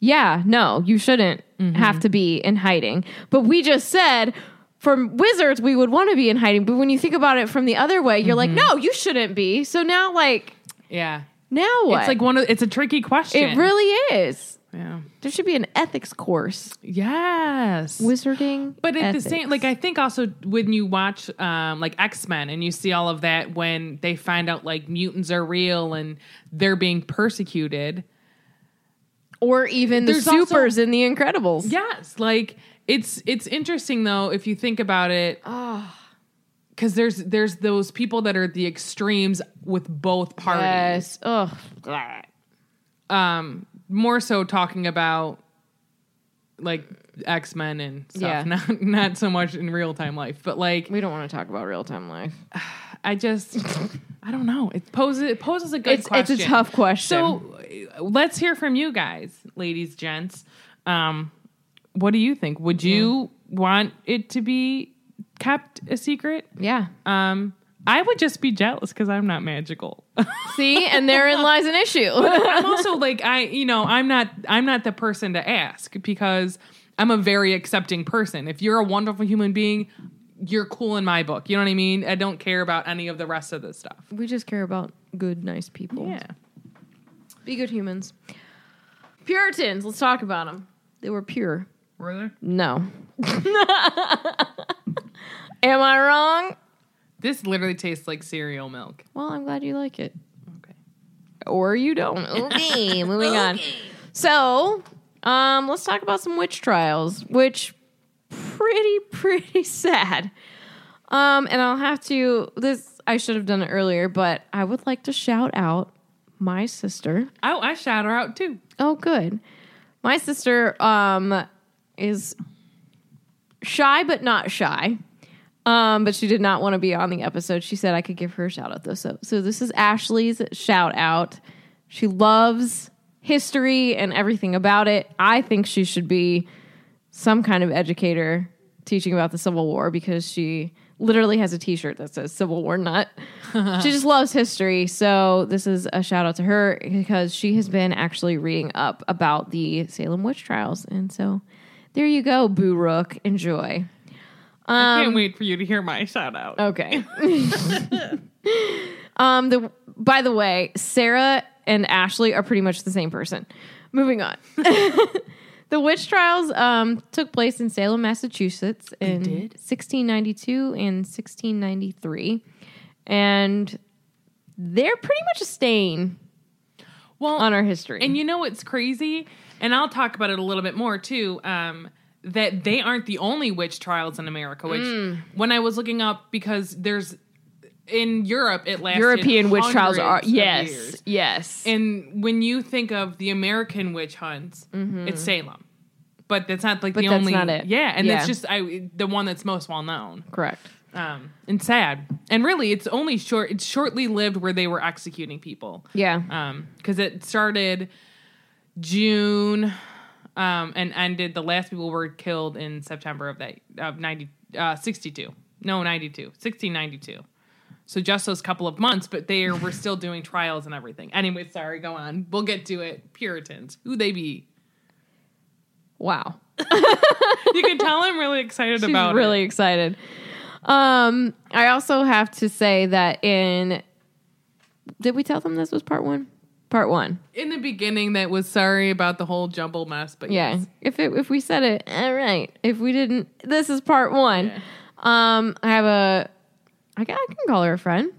Speaker 3: yeah, no, you shouldn't mm-hmm. have to be in hiding. But we just said from wizards we would want to be in hiding. But when you think about it from the other way, you're like, mm-hmm. no, you shouldn't be. So now, like,
Speaker 1: yeah.
Speaker 3: Now what?
Speaker 1: It's like one of it's a tricky question.
Speaker 3: it really is.
Speaker 1: yeah.
Speaker 3: There should be an ethics course.
Speaker 1: Yes.
Speaker 3: Wizarding,
Speaker 1: But at
Speaker 3: ethics.
Speaker 1: the same, like I think also when you watch um, like X Men and you see all of that when they find out like mutants are real and they're being persecuted.
Speaker 3: or even the
Speaker 1: There's also-
Speaker 3: supers in the Incredibles.
Speaker 1: Yes, like it's it's interesting though if you think about it. Because there's there's those people that are the extremes with both parties.
Speaker 3: Yes. Ugh.
Speaker 1: Um, more so talking about like X Men and stuff,
Speaker 3: Yeah. (laughs)
Speaker 1: not not so much in real time life, but like
Speaker 3: We don't want to talk about real time life.
Speaker 1: I just I don't know. It poses it poses a good
Speaker 3: It's
Speaker 1: question.
Speaker 3: it's a tough question.
Speaker 1: So uh, let's hear from you guys, ladies, gents. Um, what do you think? Would you want it to be kept a secret?
Speaker 3: yeah.
Speaker 1: Um, I would just be jealous because I'm not magical. (laughs)
Speaker 3: See, and therein lies an issue.
Speaker 1: I'm (laughs) also like I, you know, I'm not I'm not the person to ask because I'm a very accepting person. If you're a wonderful human being, you're cool in my book. You know what I mean? I don't care about any of the rest of this stuff.
Speaker 3: we just care about good, nice people.
Speaker 1: Yeah.
Speaker 3: Be good humans. Puritans, let's talk about them. They were pure.
Speaker 1: Were they?
Speaker 3: No. (laughs) Am I wrong?
Speaker 1: This literally tastes like cereal milk.
Speaker 3: Well, I'm glad you like it.
Speaker 1: Okay.
Speaker 3: Or you don't. (laughs) Okay, moving on. So, um, let's talk about some witch trials, which pretty, pretty (laughs) sad. Um, and I'll have to this I should have done it earlier, but I would like to shout out my sister.
Speaker 1: Oh, I shout her out too.
Speaker 3: Oh, good. My sister um is shy but not shy. Um, but she did not want to be on the episode. She said I could give her a shout out though. So so this is Ashley's shout out. She loves history and everything about it. I think she should be some kind of educator teaching about the Civil War because she literally has a t-shirt that says Civil War nut. (laughs) she just loves history. So this is a shout out to her because she has been actually reading up about the Salem witch trials. And so there you go, Boo Rook. Enjoy.
Speaker 1: I can't wait for you to hear my shout out.
Speaker 3: Okay. (laughs) um the by the way, Sarah and Ashley are pretty much the same person. Moving on. (laughs) the witch trials um took place in Salem, Massachusetts in 1692 and 1693. And they're pretty much a stain
Speaker 1: Well,
Speaker 3: on our history.
Speaker 1: And you know what's crazy? And I'll talk about it a little bit more too. Um, that they aren't the only witch trials in America. Which,
Speaker 3: Mm.
Speaker 1: when I was looking up, because there's in Europe, it lasted
Speaker 3: European witch trials are yes,
Speaker 1: years.
Speaker 3: yes.
Speaker 1: And when you think of the American witch hunts, it's Salem. But that's not like
Speaker 3: Mm-hmm. But
Speaker 1: the
Speaker 3: that's
Speaker 1: only.
Speaker 3: not it.
Speaker 1: Yeah, and
Speaker 3: Yeah.
Speaker 1: it's just I the one that's most well known.
Speaker 3: Correct.
Speaker 1: Um, and sad. And really, it's only short. It's shortly lived where they were executing people
Speaker 3: Yeah.
Speaker 1: um because it started june um and ended the last people were killed in september of that of 90 uh 62 no 92 1692 so just those couple of months but they were still doing trials and everything. Anyway sorry go on. We'll get to it. Puritans. Who they be?
Speaker 3: Wow. (laughs)
Speaker 1: you can tell i'm really excited
Speaker 3: She's
Speaker 1: about
Speaker 3: really
Speaker 1: it
Speaker 3: excited. Um, I also have to say that in did we tell them this was part one? Part one.
Speaker 1: in the beginning that was sorry about the whole jumble mess but
Speaker 3: Yeah.
Speaker 1: yes.
Speaker 3: If it if we said it, all right. If we didn't, this is part one. Um, I have a I ca- I can call her a friend.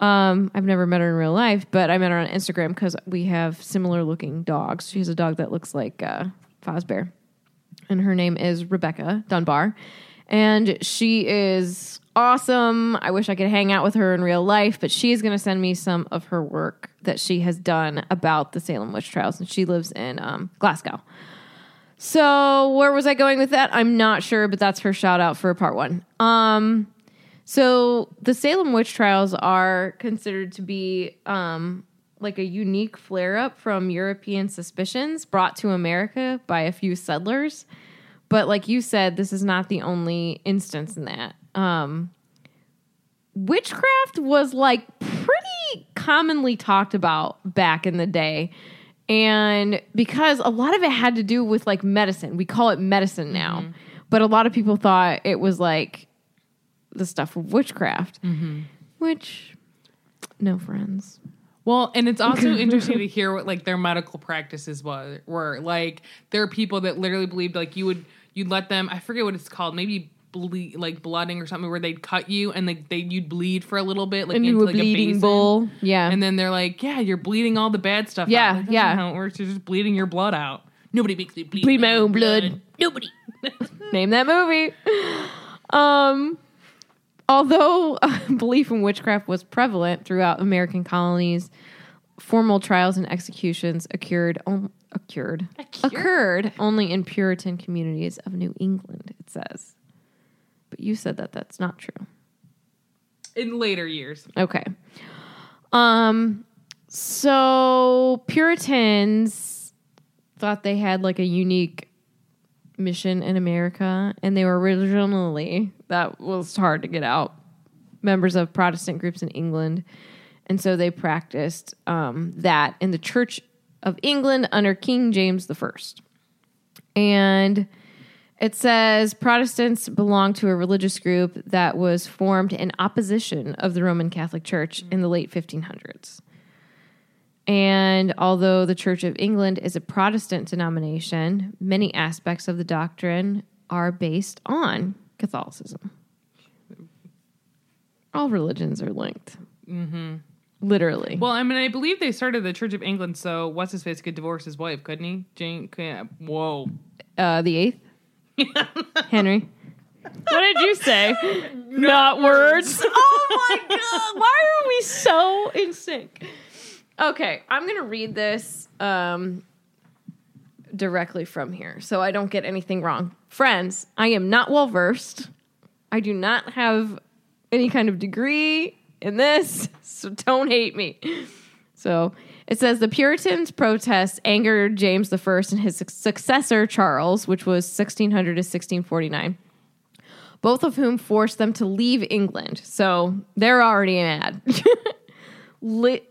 Speaker 3: Um, I've never met her in real life, but I met her on Instagram because we have similar looking dogs. She has a dog that looks like uh, Fozbear, and her name is Rebecca Dunbar, and she is awesome. I wish I could hang out with her in real life, but she is going to send me some of her work that she has done about the Salem witch trials, and she lives in um, Glasgow. So where was I going with that? I'm not sure, but that's her shout out for part one. Um, so the Salem witch trials are considered to be um, like a unique flare up from European suspicions brought to America by a few settlers. But like you said, this is not the only instance in that. Um, witchcraft was like pretty commonly talked about back in the day. And because a lot of it had to do with like medicine, we call it medicine now. But a lot of people thought it was like the stuff of witchcraft, which no friends.
Speaker 1: Well, and it's also (laughs) interesting to hear what like their medical practices was were. Like there are people that literally believed like you would you'd let them I forget what it's called, maybe bleed like blooding or something where they'd cut you and like they you'd bleed for a little bit like
Speaker 3: Into
Speaker 1: into like
Speaker 3: bleeding
Speaker 1: a basin.
Speaker 3: bowl. Yeah.
Speaker 1: And then they're like, Yeah, you're bleeding all the bad stuff
Speaker 3: Yeah,
Speaker 1: out. Like, that's
Speaker 3: yeah.
Speaker 1: how it works. You're just bleeding your blood out. Nobody makes me bleed.
Speaker 3: Bleed my own blood.
Speaker 1: Nobody. (laughs)
Speaker 3: Name that movie. Um, although (laughs) belief in witchcraft was prevalent throughout American colonies, formal trials and executions occurred on, occurred occurred only in Puritan communities of New England. It says, but you said that that's not true.
Speaker 1: In later years.
Speaker 3: Okay. Um so Puritans thought they had like a unique mission in America and they were originally that was hard to get out members of Protestant groups in England. And so they practiced um, that in the Church of England under King James the First. And it says Protestants belong to a religious group that was formed in opposition of the Roman Catholic Church in the late 1500s. And although the Church of England is a Protestant denomination, many aspects of the doctrine are based on Catholicism. All religions are linked. Mm-hmm. Literally.
Speaker 1: Well, I mean, I believe they started the Church of England, so what's his face could divorce his wife, couldn't he? Jane, whoa.
Speaker 3: Uh, the eighth? (laughs) Henry. What did you say? Not words. oh my god! Why are we so in sync? Okay, I'm gonna read this um, directly from here, so I don't get anything wrong. Friends, I am not well versed. I do not have any kind of degree in this, so don't hate me. So it says the Puritans' protests angered James I and his successor Charles, which was 1600 to 1649, both of whom forced them to leave England. So they're already mad. (laughs)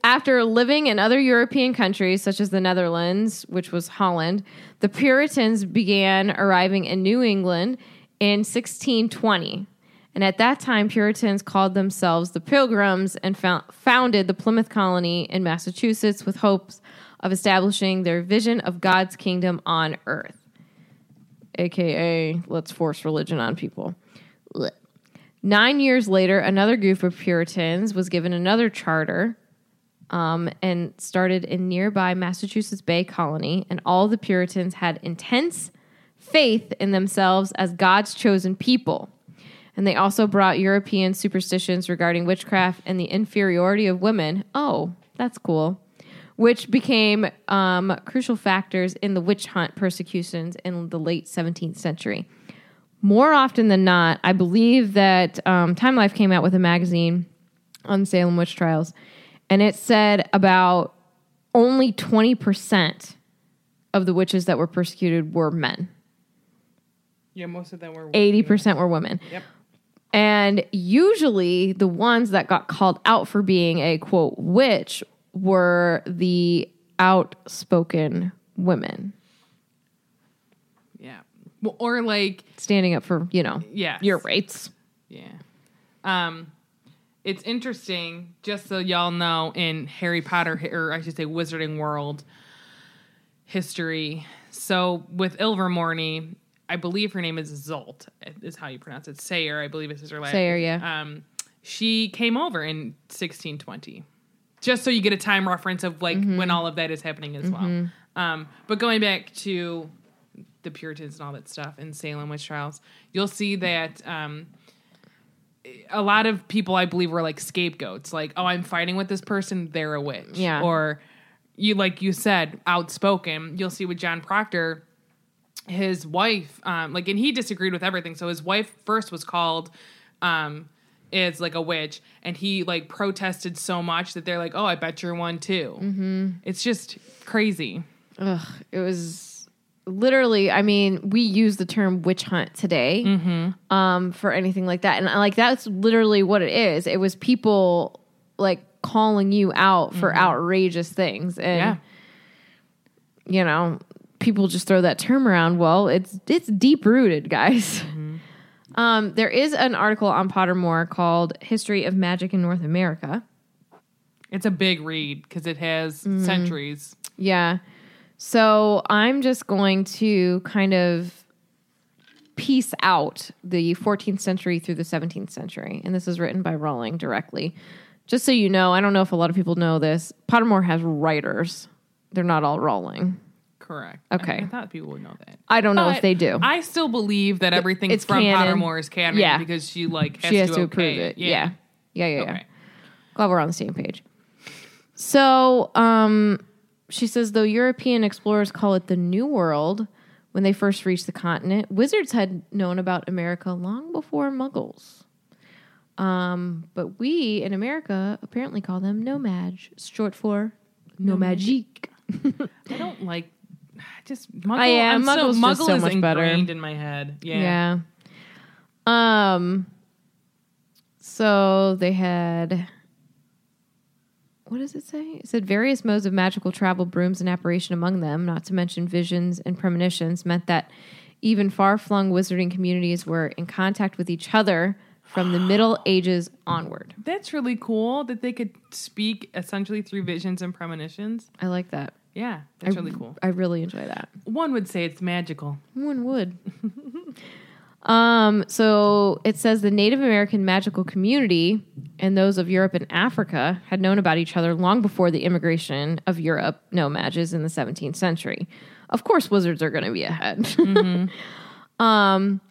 Speaker 3: After living in other European countries, such as the Netherlands, which was Holland, the Puritans began arriving in New England in 1620. And at that time, Puritans called themselves the Pilgrims and fou- founded the Plymouth colony in Massachusetts with hopes of establishing their vision of God's kingdom on earth. AKA, let's force religion on people. Blech. Nine years later, another group of Puritans was given another charter um, and started in nearby Massachusetts Bay Colony. And all the Puritans had intense faith in themselves as God's chosen people. And they also brought European superstitions regarding witchcraft and the inferiority of women. Oh, that's cool. Which became um, crucial factors in the witch hunt persecutions in the late 17th century. More often than not, I believe that um, Time Life came out with a magazine on Salem witch trials, and it said about only 20% of the witches that were persecuted were men.
Speaker 1: Yeah, most of them were.
Speaker 3: 80% were women.
Speaker 1: Yep.
Speaker 3: And usually the ones that got called out for being a quote witch were the outspoken women
Speaker 1: Yeah. Well, or like,
Speaker 3: standing up for, you know,
Speaker 1: yeah.
Speaker 3: your rights.
Speaker 1: Yeah. Um, it's interesting, just so y'all know, in Harry Potter, or I should say, Wizarding World history. So with Ilvermorny, I believe her name is Zolt, is how you pronounce it. Sayre, I believe is her last
Speaker 3: Sayre, yeah.
Speaker 1: Um, she came over in 1620. Just so you get a time reference of like when all of that is happening as well. Um, but going back to the Puritans and all that stuff in Salem witch trials, you'll see that um, a lot of people, I believe, were like scapegoats. Like, oh, I'm fighting with this person; they're a witch.
Speaker 3: Yeah.
Speaker 1: Or you, like you said, outspoken. You'll see with John Proctor, his wife, um, like, and he disagreed with everything. So his wife first was called. Um, is like a witch, and he like protested so much that they're like, "Oh, I bet you're one too." Mm-hmm. It's just crazy.
Speaker 3: Ugh, it was literally. I mean, we use the term witch hunt today um, for anything like that, and like that's literally what it is. It was people like calling you out for outrageous things, and
Speaker 1: Yeah.
Speaker 3: you know, people just throw that term around. Well, it's it's deep rooted, guys. (laughs) Um, there is an article on Pottermore called "History of Magic in North America."
Speaker 1: It's a big read because it has centuries.
Speaker 3: Yeah. So I'm just going to kind of piece out the 14th century through the 17th century. And this is written by Rowling directly. Just so you know, I don't know if a lot of people know this. Pottermore has writers. They're not all Rowling.
Speaker 1: Correct.
Speaker 3: Okay.
Speaker 1: I, I thought people would know that.
Speaker 3: I don't know if they do.
Speaker 1: I still believe that everything
Speaker 3: it's
Speaker 1: from
Speaker 3: canon.
Speaker 1: Pottermore is canon
Speaker 3: Yeah.
Speaker 1: because she like has
Speaker 3: she has
Speaker 1: to,
Speaker 3: to
Speaker 1: okay
Speaker 3: approve it. Yeah. Yeah, yeah, yeah.
Speaker 1: Okay.
Speaker 3: Glad we're on the same page. So, um, she says though European explorers call it the New World when they first reached the continent, wizards had known about America long before Muggles. Um, but we in America apparently call them No-Majs, short for no magique.
Speaker 1: I don't like. I Just Muggle.
Speaker 3: I am.
Speaker 1: I'm so, Muggle
Speaker 3: so
Speaker 1: is
Speaker 3: much better.
Speaker 1: ingrained in my head. Yeah.
Speaker 3: Yeah. Um. So they had. What does it say? It said various modes of magical travel, brooms, and apparition among them, not to mention visions and premonitions, meant that even far flung wizarding communities were in contact with each other from the Middle (gasps) Ages onward.
Speaker 1: That's really cool that they could speak essentially through visions and premonitions.
Speaker 3: I like that.
Speaker 1: Yeah, that's
Speaker 3: I,
Speaker 1: really cool.
Speaker 3: I really enjoy that.
Speaker 1: One would say it's magical.
Speaker 3: One would. (laughs) um, so it says the Native American magical community and those of Europe and Africa had known about each other long before the immigration of Europe No-Majs in the 17th century. Of course, wizards are going to be ahead. (laughs) um,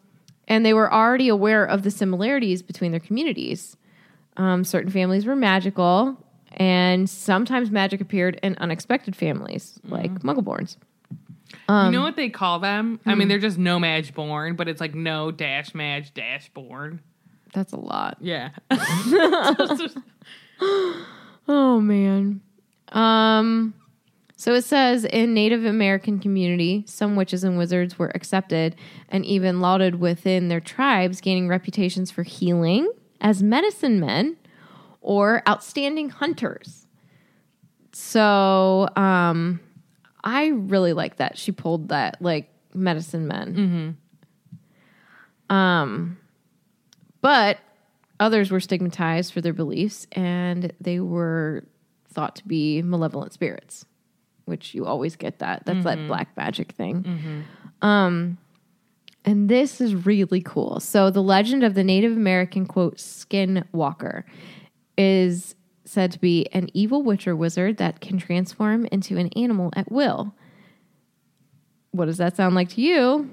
Speaker 3: and they were already aware of the similarities between their communities. Um, certain families were magical, and sometimes magic appeared in unexpected families, like mm. Muggleborns.
Speaker 1: you um, know what they call them? I mean, hmm. they're just no mage born, but it's like no dash mage dash born.
Speaker 3: That's a lot.
Speaker 1: Yeah. (laughs)
Speaker 3: Oh man. Um so it says in Native American community, some witches and wizards were accepted and even lauded within their tribes, gaining reputations for healing as medicine men or outstanding hunters. So um I really like that she pulled that like medicine men. Um but others were stigmatized for their beliefs and they were thought to be malevolent spirits, which you always get that. That's that black magic thing. Um, and this is really cool. So, the legend of the Native American quote, skinwalker, is said to be an evil witch or wizard that can transform into an animal at will. What does that sound like to you?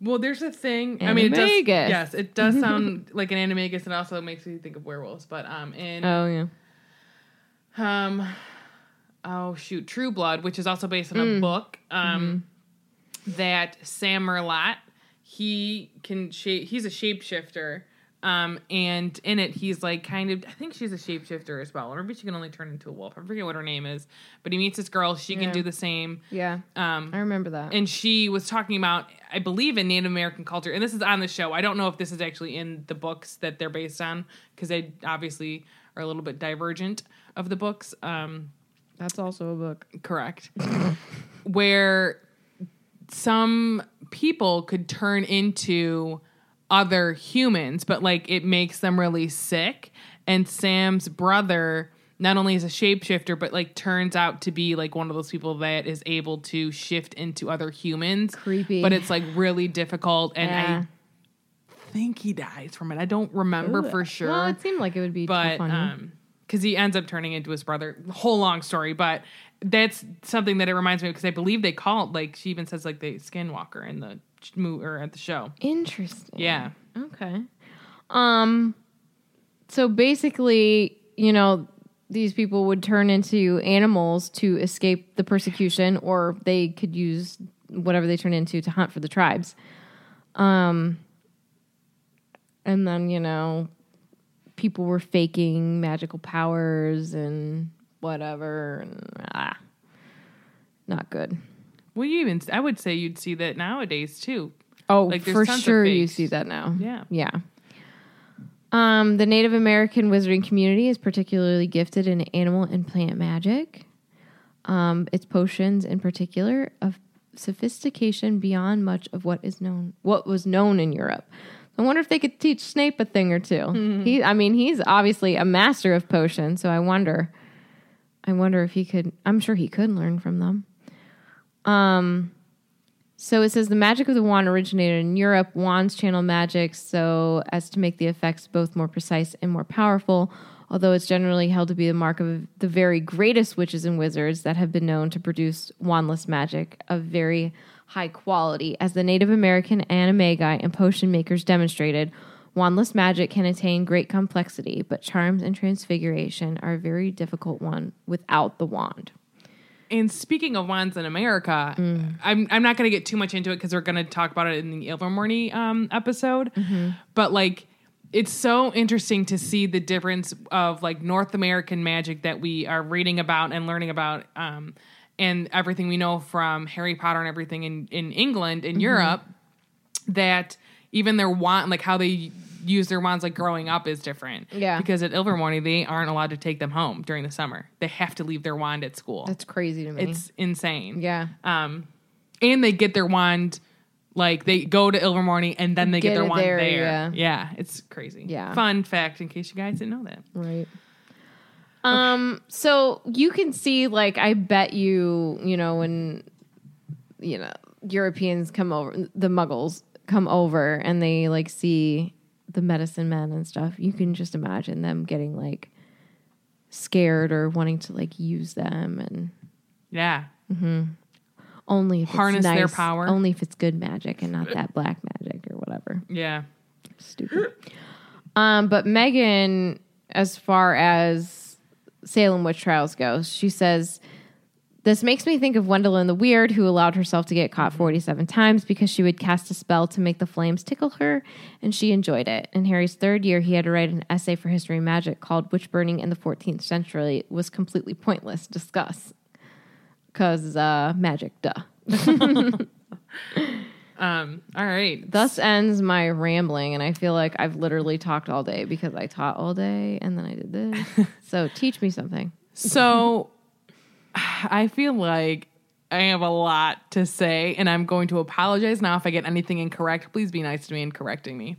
Speaker 1: Well, there's a thing. I mean, it does, yes, it does (laughs) sound like an animagus, and also makes me think of werewolves. But um, in
Speaker 3: Oh, yeah.
Speaker 1: um, oh shoot, True Blood, which is also based on a book, um, that Sam Merlotte, he can shape. He's a shapeshifter. Um, and in it, he's like kind of. I think she's a shapeshifter as well. Or maybe she can only turn into a wolf. I forget what her name is. But he meets this girl. She
Speaker 3: Yeah.
Speaker 1: can do the same.
Speaker 3: Yeah.
Speaker 1: Um,
Speaker 3: I remember that.
Speaker 1: and she was talking about i believe in native american culture and this is on the show i don't know if this is actually in the books that they're based on because they obviously are a little bit divergent of the books um
Speaker 3: That's also a book.
Speaker 1: correct (laughs) where some people could turn into other humans but like it makes them really sick and sam's brother not only is a shapeshifter but like turns out to be like one of those people that is able to shift into other humans
Speaker 3: Creepy.
Speaker 1: but it's like really difficult and
Speaker 3: Yeah.
Speaker 1: i think he dies from it. I don't remember for sure.
Speaker 3: Well, it seemed like it would be
Speaker 1: but um because he ends up turning into his brother whole long story but that's something that it reminds me of because i believe they call it like she even says like the skinwalker in the movie or at the show
Speaker 3: Interesting.
Speaker 1: yeah
Speaker 3: Okay. Um so basically, you know, these people would turn into animals to escape the persecution or they could use whatever they turn into to hunt for the tribes. Um and then, you know, people were faking magical powers and whatever and ah not good.
Speaker 1: Well you even i would say you'd see that nowadays too
Speaker 3: Oh,
Speaker 1: Like,
Speaker 3: for sure you see that now.
Speaker 1: Yeah.
Speaker 3: Yeah. Um, the Native American wizarding community is particularly gifted in animal and plant magic. Um, its potions, in particular, of sophistication beyond much of what is known, what was known in Europe. I wonder if they could teach Snape a thing or 2 He, I mean, he's obviously a master of potions, so I wonder, I wonder if he could. I'm sure he could learn from them. Um, so it says the magic of the wand originated in Europe. Wands channel magic so as to make the effects both more precise and more powerful, although it's generally held to be the mark of the very greatest witches and wizards that have been known to produce wandless magic of very high quality. As the Native American animagi and potion makers demonstrated, wandless magic can attain great complexity, but charms and transfiguration are a very difficult one without the wand.
Speaker 1: And speaking of wands in america i'm, I'm not going to get too much into it because we're going to talk about it in the ilvermorny um, episode. But like it's so interesting to see the difference of like North American magic that we are reading about and learning about, um, and everything we know from Harry Potter and everything in, in England, in Europe, that even their wand, like how they use their wands, like growing up, is different.
Speaker 3: Yeah.
Speaker 1: Because at Ilvermorny, they aren't allowed to take them home during the summer. They have to leave their wand at school.
Speaker 3: That's crazy to me.
Speaker 1: it's insane.
Speaker 3: yeah.
Speaker 1: Um, and they get their wand, like they go to Ilvermorny and then they get,
Speaker 3: Get
Speaker 1: their wand
Speaker 3: there,
Speaker 1: there.
Speaker 3: yeah.
Speaker 1: it's crazy.
Speaker 3: Yeah.
Speaker 1: Fun fact in case you guys didn't know that.
Speaker 3: Right. Um, so you can see, like, I bet you, you know, when, you know, Europeans come over, the muggles come over and they, like, see the medicine men and stuff, you can just imagine them getting, like, scared or wanting to, like, use them and
Speaker 1: Yeah.
Speaker 3: only if
Speaker 1: Harness
Speaker 3: it's
Speaker 1: their power.
Speaker 3: Only if it's good magic and not that black magic or whatever.
Speaker 1: Yeah.
Speaker 3: Stupid. Um, but Megan, as far as Salem witch trials goes, she says this makes me think of Gwendolyn the Weird, who allowed herself to get caught 47 times because she would cast a spell to make the flames tickle her, and she enjoyed it. In Harry's third year, he had to write an essay for history and magic called "Witch Burning in the 14th Century Was Completely Pointless." Discuss, because uh, magic, duh. (laughs)
Speaker 1: Um, all right.
Speaker 3: Thus ends my rambling, and I feel like I've literally talked all day because I taught all day and then I did this. (laughs) so teach me something.
Speaker 1: So I feel like I have a lot to say, and I'm going to apologize now if I get anything incorrect. Please be nice to me in correcting me.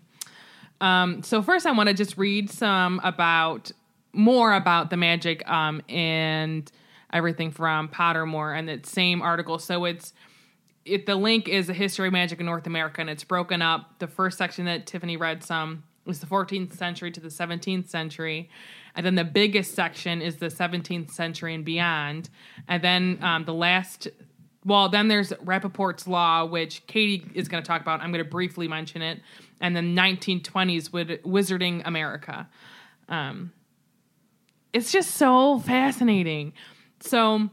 Speaker 1: Um, so first, I want to just read some about more about the magic um, and everything from Pottermore and that same article. So it's it the link is a history of magic in North America, and it's broken up. The first section that Tiffany read some was the 14th century to the 17th century, and then the biggest section is the 17th century and beyond, and then um, the last. Well, then there's Rappaport's law, which Katie is going to talk about. I'm going to briefly mention it, and then 1920s with Wizarding America. Um, it's just so fascinating. So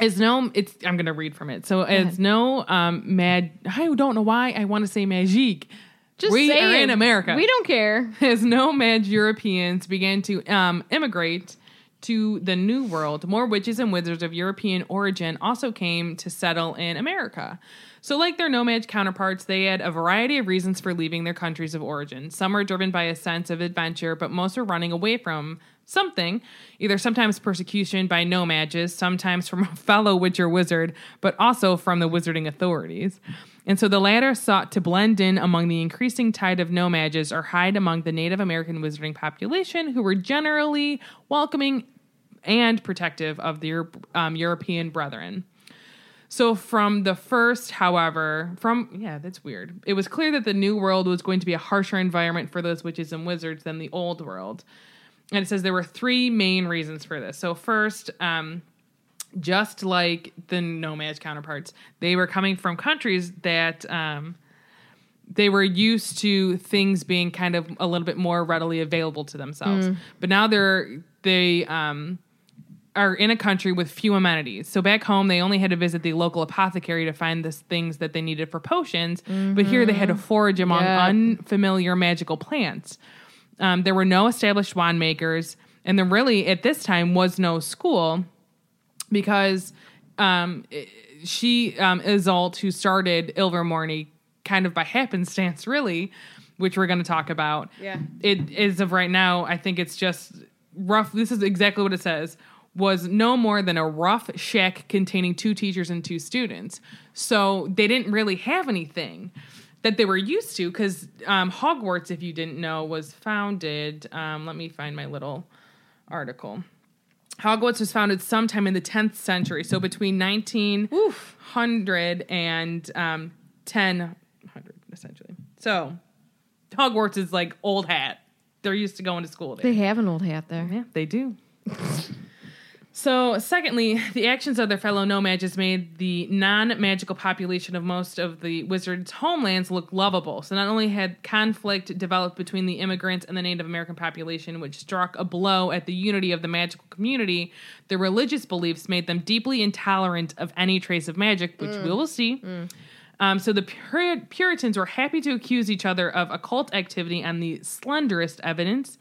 Speaker 1: as no it's i'm gonna read from it so as no um mad i don't know why i want to say magique
Speaker 3: Just
Speaker 1: we
Speaker 3: say
Speaker 1: are in america
Speaker 3: We don't care. (laughs)
Speaker 1: as No-Maj Europeans began to um, immigrate to the New World, more witches and wizards of European origin also came to settle in America. So, like their No-Maj counterparts, they had a variety of reasons for leaving their countries of origin. Some were driven by a sense of adventure, but most were running away from something, either sometimes persecution by No-Majs, sometimes from a (laughs) fellow witch or wizard, but also from the wizarding authorities. And so the latter sought to blend in among the increasing tide of No-Majs or hide among the Native American wizarding population, who were generally welcoming and protective of their um, European brethren. So from the first, however, from yeah, that's weird. It was clear that the new world was going to be a harsher environment for those witches and wizards than the old world. And it says there were three main reasons for this. So first, um, just like the No-Maj counterparts, they were coming from countries that um, they were used to things being kind of a little bit more readily available to themselves. But now they're they um, are in a country with few amenities. So back home, they only had to visit the local apothecary to find the things that they needed for potions. But here they had to forage among unfamiliar magical plants. Um, there were no established wand makers, and there really at this time was no school because um, she um, Isolt, who started Ilvermorny kind of by happenstance, really, which we're going to talk about.
Speaker 3: Yeah.
Speaker 1: It is of right now. I think it's just rough. This is exactly what it says. Was no more than a rough shack containing two teachers and two students. So they didn't really have anything that they were used to because um, Hogwarts, if you didn't know, was founded. Um, let me find my little article. Hogwarts was founded sometime in the 10th century, so between 1900 and um, 1000, essentially. So Hogwarts is like old hat. They're used to going to school there.
Speaker 3: They have an old hat there.
Speaker 1: Yeah, they do. So, secondly, the actions of their fellow No-Majs made the non magical population of most of the wizards' homelands look lovable. So, not only had conflict developed between the immigrants and the Native American population, which struck a blow at the unity of the magical community, the religious beliefs made them deeply intolerant of any trace of magic, which we will see. Um, so the Pur- Puritans were happy to accuse each other of occult activity on the slenderest evidence,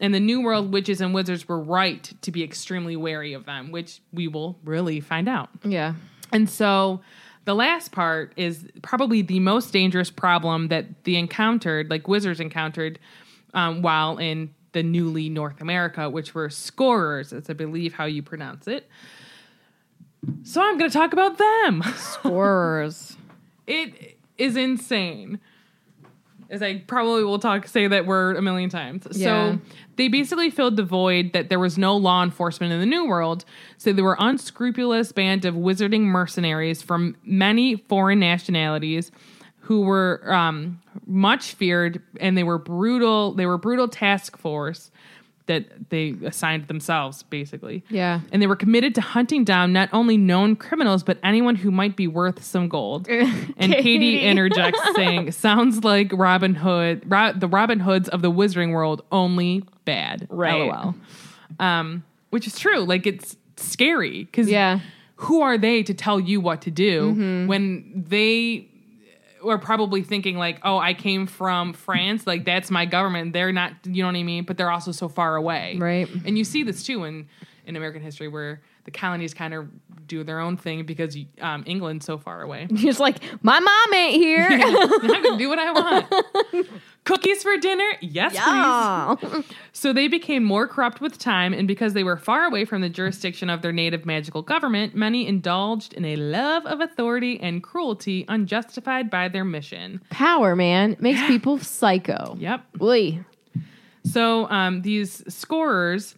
Speaker 1: and the New World witches and wizards were right to be extremely wary of them, which we will really find out.
Speaker 3: Yeah.
Speaker 1: And so the last part is probably the most dangerous problem that the encountered, like wizards encountered, um, while in the newly North America, which were scorers, as I believe how you pronounce it. So I'm going to talk about them. (laughs)
Speaker 3: Scorers.
Speaker 1: It is insane. As I probably will talk say that word a million times.
Speaker 3: Yeah.
Speaker 1: So they basically filled the void that there was no law enforcement in the New World. So they were unscrupulous band of wizarding mercenaries from many foreign nationalities who were um, much feared and they were brutal. They were brutal task force that they assigned themselves, basically.
Speaker 3: Yeah.
Speaker 1: And they were committed to hunting down not only known criminals, but anyone who might be worth some gold. (laughs) and Katie
Speaker 3: Katie.
Speaker 1: interjects (laughs) saying, Sounds like Robin Hood, Ro- the Robin Hoods of the Wizarding World, only bad.
Speaker 3: Right.
Speaker 1: LOL. Um, which is true. Like, it's scary because
Speaker 3: Yeah.
Speaker 1: who are they to tell you what to do when they are probably thinking like oh i came from france like that's my government. They're not you know what i mean? But they're also so far away.
Speaker 3: Right.
Speaker 1: and you see this too in in american history where the colonies kind of do their own thing because um, england's so far away (laughs)
Speaker 3: Just like, my mom ain't here. (laughs)
Speaker 1: i can do what i (laughs) want cookies for dinner yes please so they became more corrupt with time, and because they were far away from the jurisdiction of their native magical government, many indulged in a love of authority and cruelty unjustified by their mission.
Speaker 3: Power, man, makes people psycho.
Speaker 1: Yep.
Speaker 3: Oy.
Speaker 1: So um, these scorers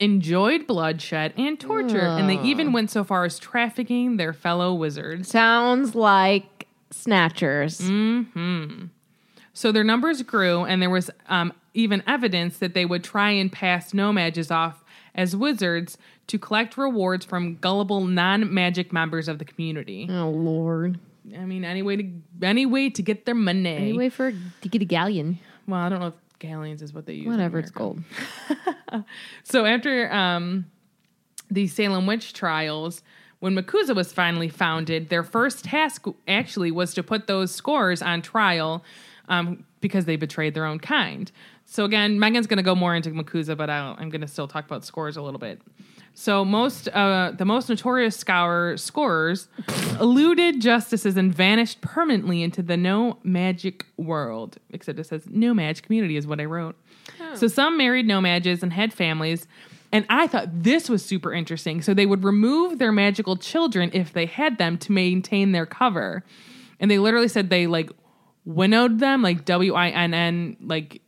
Speaker 1: enjoyed bloodshed and torture, and they even went so far as trafficking their fellow wizards.
Speaker 3: Sounds like snatchers. Hmm.
Speaker 1: So their numbers grew, and there was um, even evidence that they would try and pass No-Majs off as wizards to collect rewards from gullible non-magic members of the community.
Speaker 3: Oh lord.
Speaker 1: I mean, any way to any way to get their money.
Speaker 3: Anyway, for to get a galleon.
Speaker 1: Well, I don't know if galleons is what they use.
Speaker 3: Whatever, it's gold. (laughs)
Speaker 1: So after um, the Salem witch trials, when MACUSA was finally founded, their first task actually was to put those scores on trial um, because they betrayed their own kind. So again, Megan's going to go more into MACUSA, but I'll, I'm going to still talk about scores a little bit. So most, uh, the most notorious scour scorers eluded justices and vanished permanently into the no magic world. Except it says no magic community is what I wrote. So some married No-Majs and had families. And I thought this was super interesting. So they would remove their magical children if they had them to maintain their cover. And they literally said they like winnowed them, like W I N N, like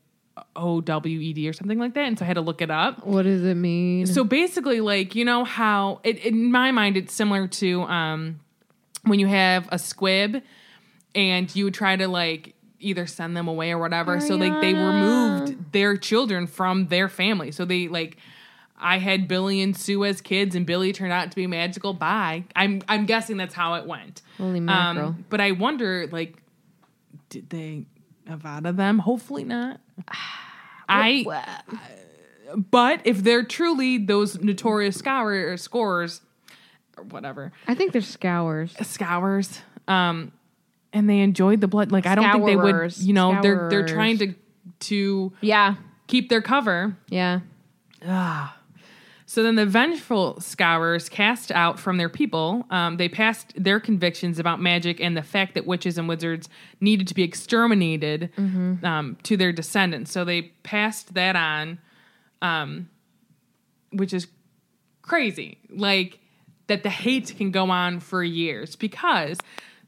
Speaker 1: O W E D or something like that, and so I had to look it up.
Speaker 3: What does it mean?
Speaker 1: So basically, like you know how it, in my mind it's similar to um, when you have a squib and you would try to like either send them away or whatever. So like they removed their children from their family. So they like I had Billy and Sue as kids, and Billy turned out to be magical. Bye. I'm I'm guessing that's how it went.
Speaker 3: Holy mackerel.
Speaker 1: Um, but I wonder, like, did they Avada them? Hopefully not. (sighs) I. But if they're truly those notorious scour scorers, or whatever,
Speaker 3: I think they're scours.
Speaker 1: scours, um, and they enjoyed the blood. Like I don't think they would.
Speaker 3: Scourers.
Speaker 1: You know, they're they're
Speaker 3: Scourers.
Speaker 1: trying to to
Speaker 3: Yeah.
Speaker 1: keep their cover.
Speaker 3: Yeah.
Speaker 1: So then the vengeful scourers cast out from their people. Um, they passed their convictions about magic and the fact that witches and wizards needed to be exterminated um, to their descendants. So they passed that on, um, which is crazy. Like that the hate can go on for years because.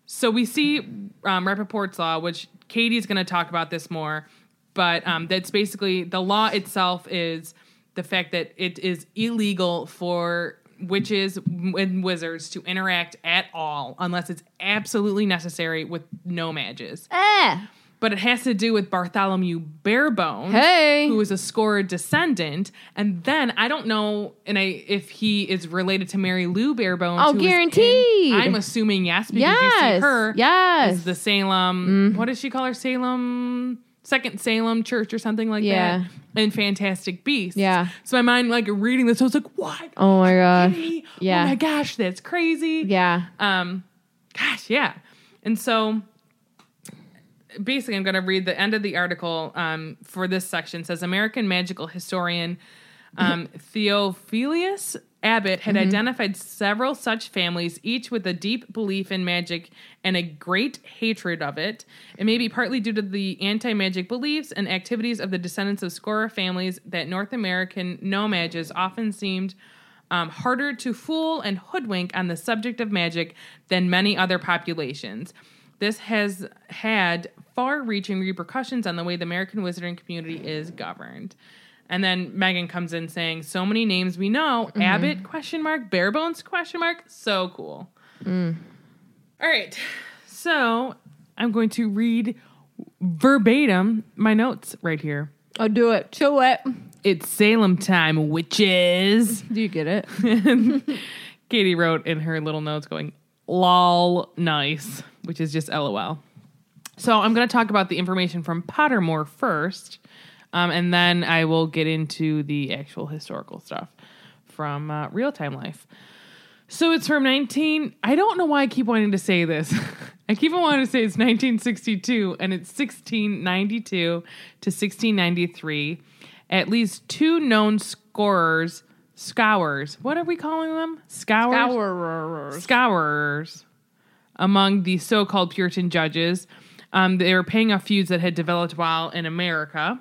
Speaker 1: So we see um, Rappaport's law, which Katie's going to talk about this more, but um, that's basically the law itself is the fact that it is illegal for witches and wizards to interact at all unless it's absolutely necessary with No-Majs.
Speaker 3: Eh.
Speaker 1: But it has to do with Bartholomew Barebone,
Speaker 3: Hey.
Speaker 1: who is a scored descendant. And then I don't know, and I if he is related to Mary Lou Barebone.
Speaker 3: Oh,
Speaker 1: is in- I'm assuming yes because you see her.
Speaker 3: Yes.
Speaker 1: Is the Salem. What does she call her? Salem. Second Salem Church or something like
Speaker 3: Yeah.
Speaker 1: that. And Fantastic Beasts.
Speaker 3: Yeah.
Speaker 1: So my mind, like reading this, I was like, "What?
Speaker 3: Oh my gosh. Yeah.
Speaker 1: Oh my gosh, that's crazy."
Speaker 3: Yeah.
Speaker 1: Um, gosh, yeah. And so basically, I'm going to read the end of the article um, for this section. It says American magical historian um, (laughs) Theophilus Abbott had identified several such families, each with a deep belief in magic and a great hatred of it. It may be partly due to the anti magic beliefs and activities of the descendants of Scorer families that North American No-Majs often seemed um, harder to fool and hoodwink on the subject of magic than many other populations. This has had far reaching repercussions on the way the American wizarding community is governed. And then Megan comes in saying, So many names we know. Mm-hmm. Abbott question mark, Barebones question mark. So cool. Mm. All right. So I'm going to read verbatim my notes right here.
Speaker 3: Oh, do it. Show it.
Speaker 1: It's Salem time, witches.
Speaker 3: Do you get it? (laughs)
Speaker 1: Katie wrote in her little notes going, lol, nice, which is just lol. So I'm going to talk about the information from Pottermore first, um, and then I will get into the actual historical stuff from uh, real time life. So it's from 19. I don't know why I keep wanting to say this. (laughs) I keep wanting to say it's 1962 and it's 1692 to 1693. At least two known scorers, scours. What are we calling them? Scours.
Speaker 3: Scourers.
Speaker 1: Scourers among the so-called Puritan judges. Um, they were paying off feuds that had developed while in America.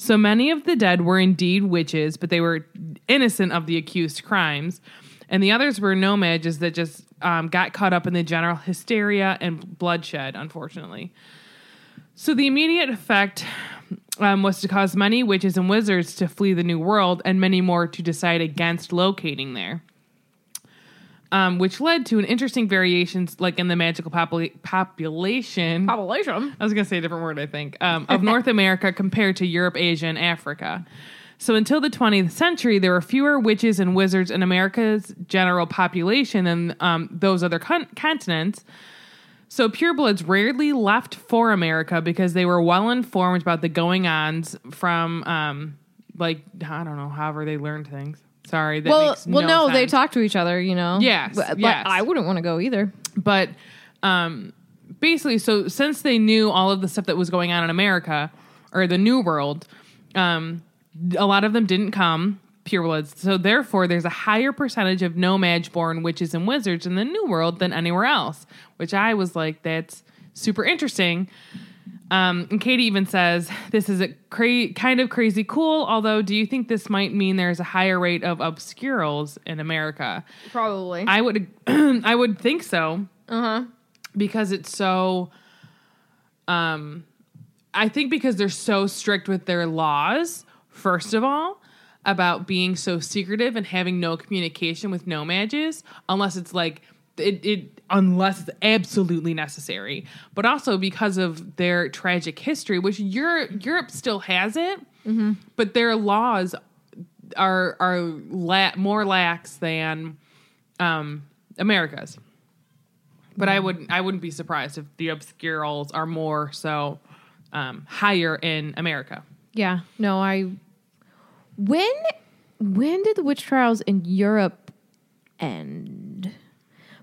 Speaker 1: So many of the dead were indeed witches, but they were innocent of the accused crimes. And the others were No-Majs that just um, got caught up in the general hysteria and bloodshed, unfortunately. So the immediate effect um, was to cause many witches and wizards to flee the New World and many more to decide against locating there. Um, which led to an interesting variations, like in the magical popula- population.
Speaker 3: Population.
Speaker 1: I was going to say a different word, I think, um, (laughs) of North America compared to Europe, Asia, and Africa. So until the 20th century, there were fewer witches and wizards in America's general population than um, those other con- continents. So purebloods rarely left for America because they were well informed about the going ons from, um, like, I don't know, however they learned things. Sorry. That
Speaker 3: Well, well, no, they
Speaker 1: sense.
Speaker 3: talk to each other, you know.
Speaker 1: Yes,
Speaker 3: but, but
Speaker 1: yes.
Speaker 3: I wouldn't want to go either.
Speaker 1: but um basically so since they knew all of the stuff that was going on in america or the new world um a lot of them didn't come purebloods so therefore there's a higher percentage of No-Maj born witches and wizards in the new world than anywhere else which i was like that's super interesting um, and Katie even says this is a cra- kind of crazy cool. Although, do you think this might mean there's a higher rate of Obscurials in America?
Speaker 3: Probably.
Speaker 1: I would (clears throat) I would think so. Uh-huh. Because it's so um I think because they're so strict with their laws, first of all, about being so secretive and having no communication with No-Majs, unless it's like it, it unless it's absolutely necessary. But also because of their tragic history, which Europe Europe still has it, but their laws are are la- more lax than um, America's. But I wouldn't I wouldn't be surprised if the Obscurials are more so um, higher in America.
Speaker 3: Yeah. No, I. When when did the witch trials in Europe end?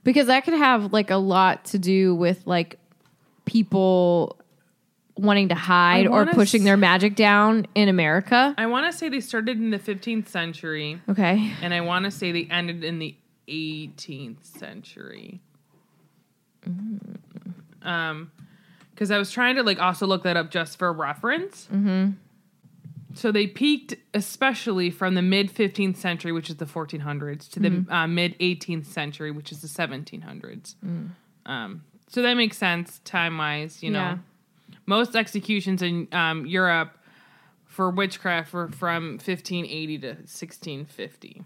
Speaker 3: Because that could have like a lot to do with like people wanting to hide or pushing
Speaker 1: s-
Speaker 3: their magic down in America.
Speaker 1: I want to say they started in the 15th century,
Speaker 3: Okay.
Speaker 1: and I want to say they ended in the 18th century. Um, because I was trying to like also look that up just for reference. Mm-hmm. So they peaked especially from the mid 15th century, which is the 1400s, to the uh, mid 18th century, which is the 1700s. Um, so that makes sense time wise, you know.
Speaker 3: Yeah.
Speaker 1: Most executions in um, Europe for witchcraft were from 1580 to 1650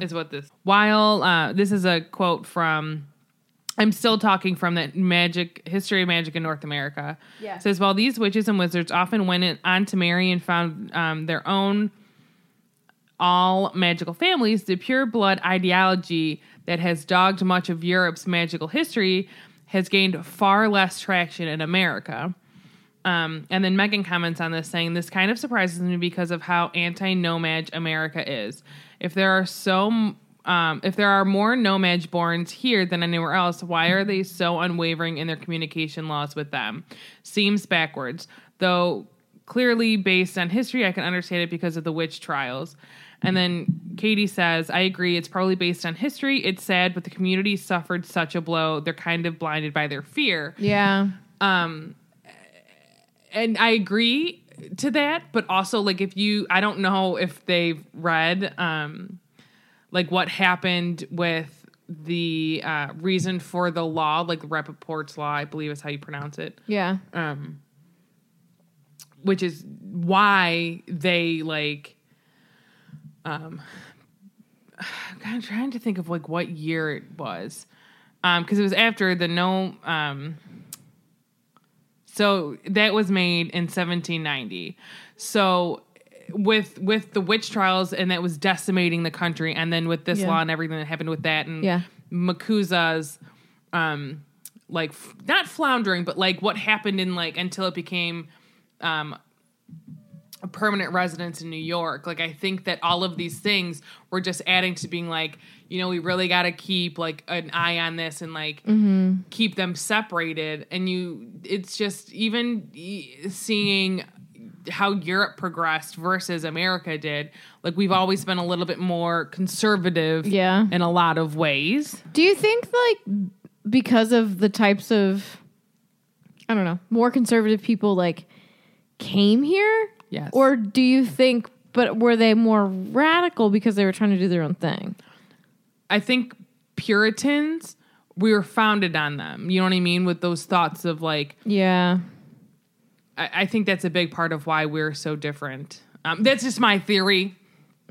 Speaker 1: is what this while uh, this is a quote from i'm still talking from that magic history of magic in north america
Speaker 3: Yeah.
Speaker 1: Says while these witches and wizards often went on to marry and found um, their own all magical families the pure blood ideology that has dogged much of europe's magical history has gained far less traction in america um, and then Megan comments on this saying, This kind of surprises me because of how anti No-Maj America is. If there are so um, if there are more No-Maj borns here than anywhere else, why are they so unwavering in their communication laws with them? Seems backwards. Though clearly based on history, I can understand it because of the witch trials. And then Katie says, I agree, it's probably based on history. It's sad, but the community suffered such a blow. They're kind of blinded by their fear
Speaker 3: Yeah.
Speaker 1: Um, and I agree to that, but also like if you I don't know if they've read um like what happened with the uh reason for the law, like the Rappaport's law, I believe is how you pronounce it.
Speaker 3: Yeah.
Speaker 1: Um which is why they like um (sighs) I'm trying to think of like what year it was. Um because it was after the no um so that was made in 1790. So with with the witch trials and that was decimating the country and then with this
Speaker 3: Yeah.
Speaker 1: law and everything that happened with that and
Speaker 3: Yeah.
Speaker 1: MACUSA's um like f- not floundering but like what happened in like until it became um a permanent residence in New York. Like I think that all of these things were just adding to being like, you know, we really got to keep like an eye on this and like keep them separated. And you, it's just even e- seeing how Europe progressed versus America did. Like we've always been a little bit more conservative,
Speaker 3: Yeah.
Speaker 1: in a lot of ways.
Speaker 3: Do you think like because of the types of I don't know, more conservative people like came here?
Speaker 1: Yes.
Speaker 3: Or do you think but were they more radical because they were trying to do their own thing?
Speaker 1: I think Puritans, we were founded on them. You know what I mean? With those thoughts of like,
Speaker 3: Yeah.
Speaker 1: I, I think that's a big part of why we're so different. Um, that's just my theory.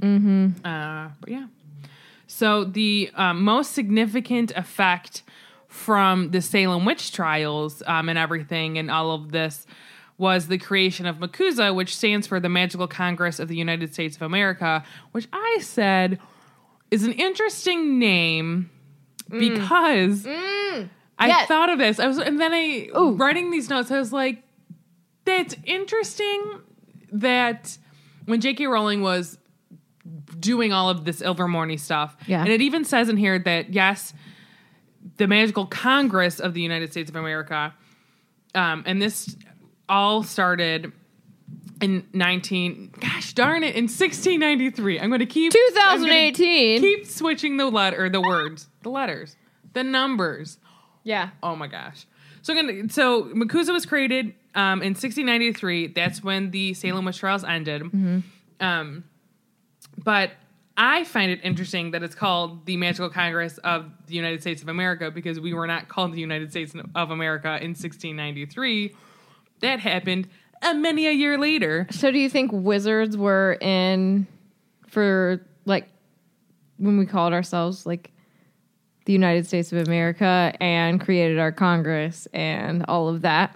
Speaker 1: Mm-hmm. Uh, but yeah. So the um, most significant effect from the Salem witch trials um, and everything and all of this was the creation of MACUSA, which stands for the Magical Congress of the United States of America, which I said is an interesting name because I
Speaker 3: Yes.
Speaker 1: thought of this. I was, and then I writing these notes. I was like, "That's interesting." That when J.K. Rowling was doing all of this Ilvermorny stuff,
Speaker 3: Yeah.
Speaker 1: and it even says in here that yes, the Magical Congress of the United States of America, um, and this all started in 19 gosh darn it in 1693 i'm going to keep I'm
Speaker 3: 2018.
Speaker 1: keep switching the letter the words the letters the numbers
Speaker 3: Yeah.
Speaker 1: oh my gosh so gonna so MACUSA was created um, in 1693 that's when the salem witch trials ended. Um, but I find it interesting that it's called the Magical Congress of the United States of America because we were not called the United States of America in 1693 that happened uh, many a year later.
Speaker 3: So, do you think wizards were in for like when we called ourselves like the United States of America and created our Congress and all of that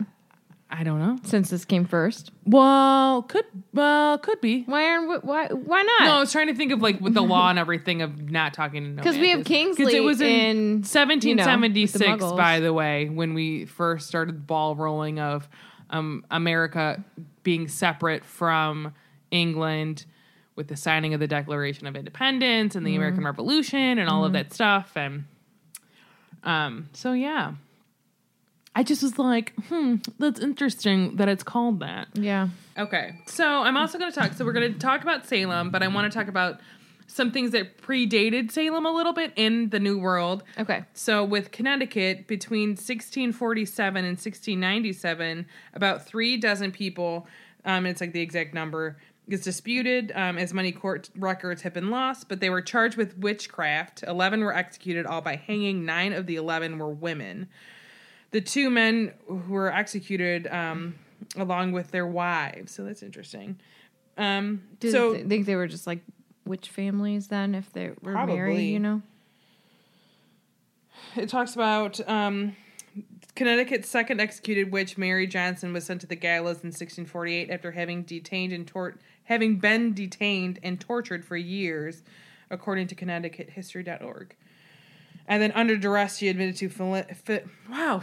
Speaker 1: I don't know.
Speaker 3: since this came first?
Speaker 1: Well, could well could be.
Speaker 3: Why aren't why why not?
Speaker 1: No, I was trying to think of like with the law and everything of not talking to no
Speaker 3: because we have. Kingsley
Speaker 1: it was in,
Speaker 3: in you know, the
Speaker 1: 1776, by the way, when we first started the ball rolling of um, America being separate from England with the signing of the Declaration of Independence and the
Speaker 3: Mm-hmm.
Speaker 1: American Revolution and all of that stuff. And um, so, yeah. I just was like, hmm, that's interesting that it's called that.
Speaker 3: Yeah.
Speaker 1: Okay. So I'm also going to talk. So we're going to talk about Salem, but I want to talk about some things that predated Salem a little bit in the New World.
Speaker 3: Okay.
Speaker 1: So with Connecticut, between 1647 and 1697, about three dozen people, um, it's like the exact number, is disputed um, as many court records have been lost, but they were charged with witchcraft. 11 were executed, all by hanging. Nine of the 11 were women. The two men who were executed um, along with their wives. So that's interesting. Um,
Speaker 3: Do
Speaker 1: so
Speaker 3: you think they were just like witch families then if they were
Speaker 1: Probably.
Speaker 3: married, you know?
Speaker 1: it talks about um, Connecticut's second executed witch, Mary Johnson, was sent to the gallows in 1648 after having detained and tor- having been detained and tortured for years, according to ConnecticutHistory.org. And then, under duress, she admitted to fili- fi- wow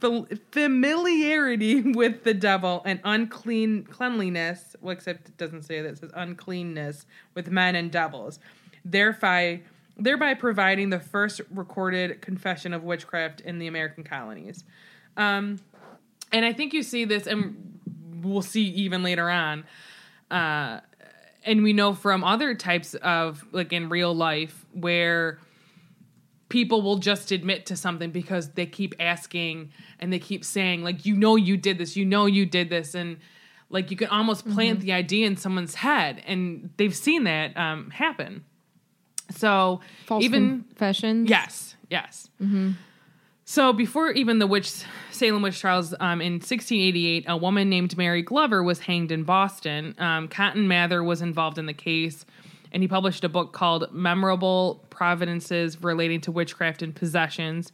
Speaker 1: familiarity (laughs) with the devil and unclean cleanliness. Well, except it doesn't say that; it says uncleanness with men and devils. Thereby, thereby providing the first recorded confession of witchcraft in the American colonies. Um, and I think you see this, and we'll see even later on. Uh, and we know from other types of like in real life where people will just admit to something because they keep asking and they keep saying like you know you did this you know you did this and like you can almost plant the idea in someone's head and they've seen that um, happen so
Speaker 3: False
Speaker 1: even
Speaker 3: confessions.
Speaker 1: Yes, yes. So before even the witch Salem witch trials, um, in 1688, a woman named Mary Glover was hanged in Boston. Um, Cotton Mather was involved in the case, and he published a book called "Memorable Providences Relating to Witchcraft and Possessions."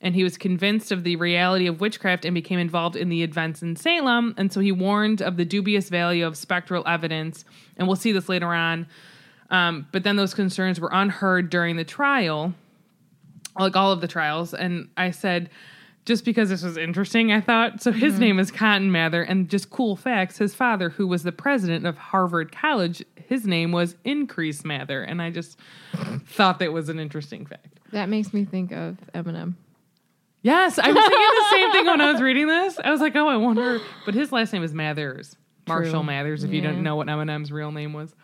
Speaker 1: And he was convinced of the reality of witchcraft and became involved in the events in Salem. And so he warned of the dubious value of spectral evidence. And we'll see this later on. Um, but then those concerns were unheard during the trial, like all of the trials. And I said, just because this was interesting, I thought. So his name is Cotton Mather, and just cool facts. His father, who was the president of Harvard College, his name was Increase Mather, and I just thought that was an interesting fact.
Speaker 3: That makes me think of Eminem.
Speaker 1: Yes, I was thinking the same thing when I was (laughs) reading this. I was like, oh, I wonder. But his last name is Mathers, Marshall
Speaker 3: True.
Speaker 1: Mathers. If you don't know what Eminem's real name was.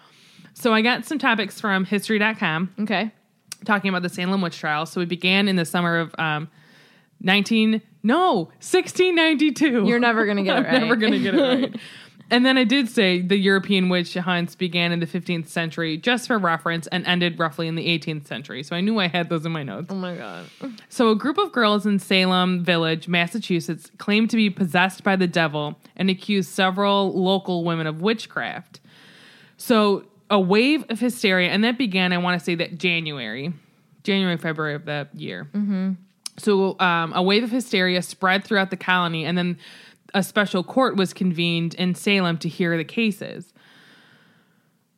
Speaker 1: So I got some topics from History.com
Speaker 3: Okay.
Speaker 1: talking about the Salem witch trials. So we began in the summer of um, 19 no 1692.
Speaker 3: You're never gonna get (laughs) it
Speaker 1: I'm never gonna get it right. (laughs) And then I did say the European witch hunts began in the 15th century, just for reference, and ended roughly in the 18th century. So I knew I had those in my notes.
Speaker 3: Oh my god.
Speaker 1: So, a group of girls in Salem Village, Massachusetts, claimed to be possessed by the devil and accused several local women of witchcraft. So, a wave of hysteria, and that began, I want to say that January, January, February of that year. Mm-hmm. So, um, a wave of hysteria spread throughout the colony, and then a special court was convened in Salem to hear the cases.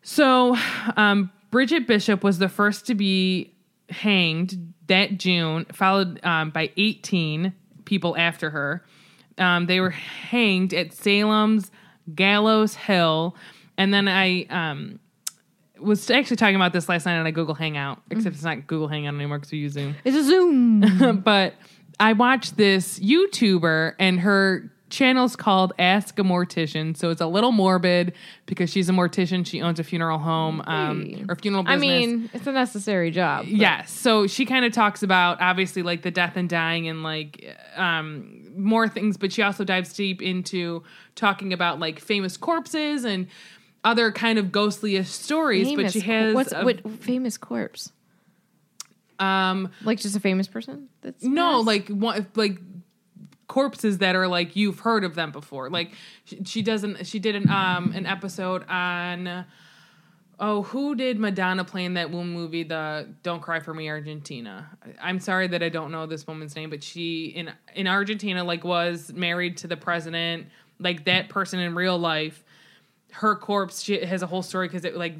Speaker 1: So, um, Bridget Bishop was the first to be hanged that June, followed um, by 18 people after her. Um, they were hanged at Salem's Gallows Hill. And then I um, was actually talking about this last night on a Google Hangout, except it's not Google Hangout anymore because we use Zoom
Speaker 3: It's a Zoom. (laughs)
Speaker 1: but I watched this YouTuber and her channel's called Ask a Mortician. So it's a little morbid because she's a mortician. She owns a funeral home um, or funeral business.
Speaker 3: I mean, it's a necessary job.
Speaker 1: Yes. So she kind of talks about obviously like the death and dying and like um more things, but she also dives deep into talking about like famous corpses and other kind of ghostliest stories. but she has
Speaker 3: what's
Speaker 1: a-
Speaker 3: what famous corpse?
Speaker 1: um
Speaker 3: Like just a famous person? That's
Speaker 1: no
Speaker 3: passed?
Speaker 1: like one like corpses that are like you've heard of them before. Like she, she doesn't. She did an um an episode on. Oh, who did Madonna play in that one movie, the "Don't Cry for Me, Argentina"? I'm sorry that I don't know this woman's name, but she in in Argentina like was married to the president, like that person in real life. Her corpse she has a whole story because it like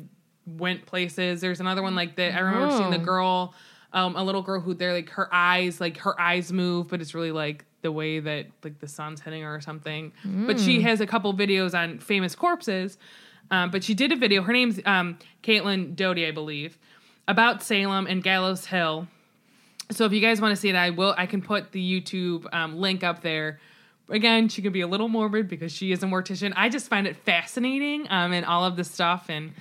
Speaker 1: went places. There's another one like that. I remember seeing the
Speaker 3: Oh.
Speaker 1: girl, um, a little girl who they're like her eyes, like her eyes move, but it's really like the way that like the sun's hitting her or something. But she
Speaker 3: Mm.
Speaker 1: has a couple videos on famous corpses. Um, but she did a video. Her name's um, Caitlin Doughty, I believe, about Salem and Gallows Hill. So if you guys want to see it, I will. I can put the YouTube um, link up there. Again, she could be a little morbid because she is a mortician. I just find it fascinating um, and all of this stuff. And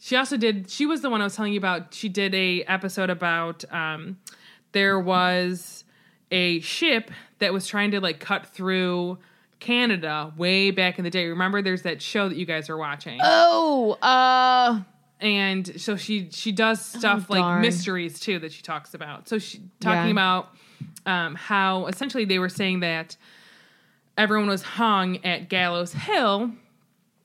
Speaker 1: she also did. She was the one I was telling you about. She did a episode about um, there was a ship that was trying to like cut through Canada way back in the day. Remember, there's that show that you guys are watching
Speaker 3: Oh, uh,
Speaker 1: and so she she does stuff like
Speaker 3: Oh, darn.
Speaker 1: mysteries too that she talks about. So she talking
Speaker 3: Yeah.
Speaker 1: about um, how essentially they were saying that everyone was hung at Gallows Hill,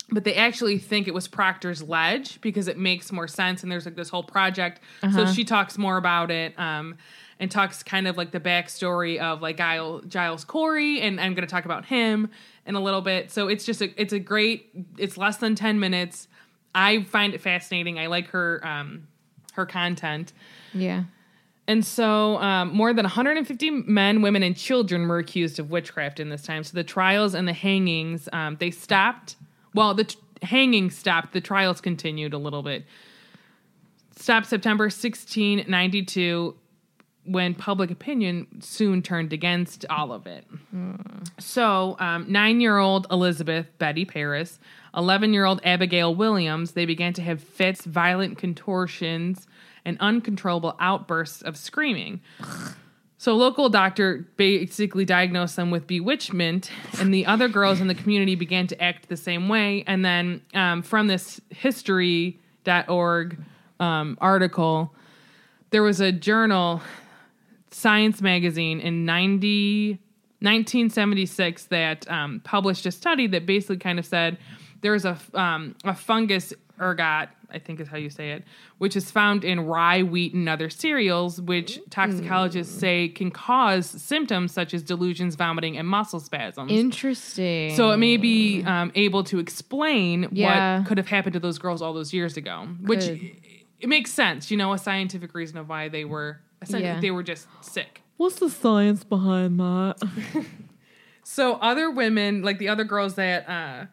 Speaker 1: but they actually think it was Proctor's Ledge because it makes more sense. And there's like this whole project. So
Speaker 3: Uh-huh.
Speaker 1: she talks more about it. Um, and talks kind of like the backstory of like Giles, Giles Corey, and I'm going to talk about him in a little bit. So it's just a it's a great. It's less than ten minutes. I find it fascinating. I like her um, her content.
Speaker 3: yeah.
Speaker 1: And so, um, more than 150 men, women, and children were accused of witchcraft in this time. So the trials and the hangings, um, they stopped. Well, the t- hanging stopped. The trials continued a little bit. Stopped September 1692, when public opinion soon turned against all of it. So, um, nine-year-old Elizabeth Betty Parris, eleven-year-old Abigail Williams, they began to have fits, violent contortions, and uncontrollable outbursts of screaming. So, local doctor basically diagnosed them with bewitchment, and the other girls in the community began to act the same way. And then, um, from this history.org um, article, there was a journal, Science Magazine, in 90, 1976 that um, published a study that basically kind of said there's a, um, a fungus ergot, I think is how you say it, which is found in rye, wheat, and other cereals, which toxicologists say can cause symptoms such as delusions, vomiting, and muscle spasms.
Speaker 3: Interesting.
Speaker 1: So it may be um, able to explain
Speaker 3: Yeah.
Speaker 1: what could have happened to those girls all those years ago, which
Speaker 3: Could.
Speaker 1: it makes sense. You know, a scientific reason of why they were essentially
Speaker 3: Yeah.
Speaker 1: they were just sick.
Speaker 5: What's the science behind that? (laughs) (laughs)
Speaker 1: So other women, like the other girls that, uh,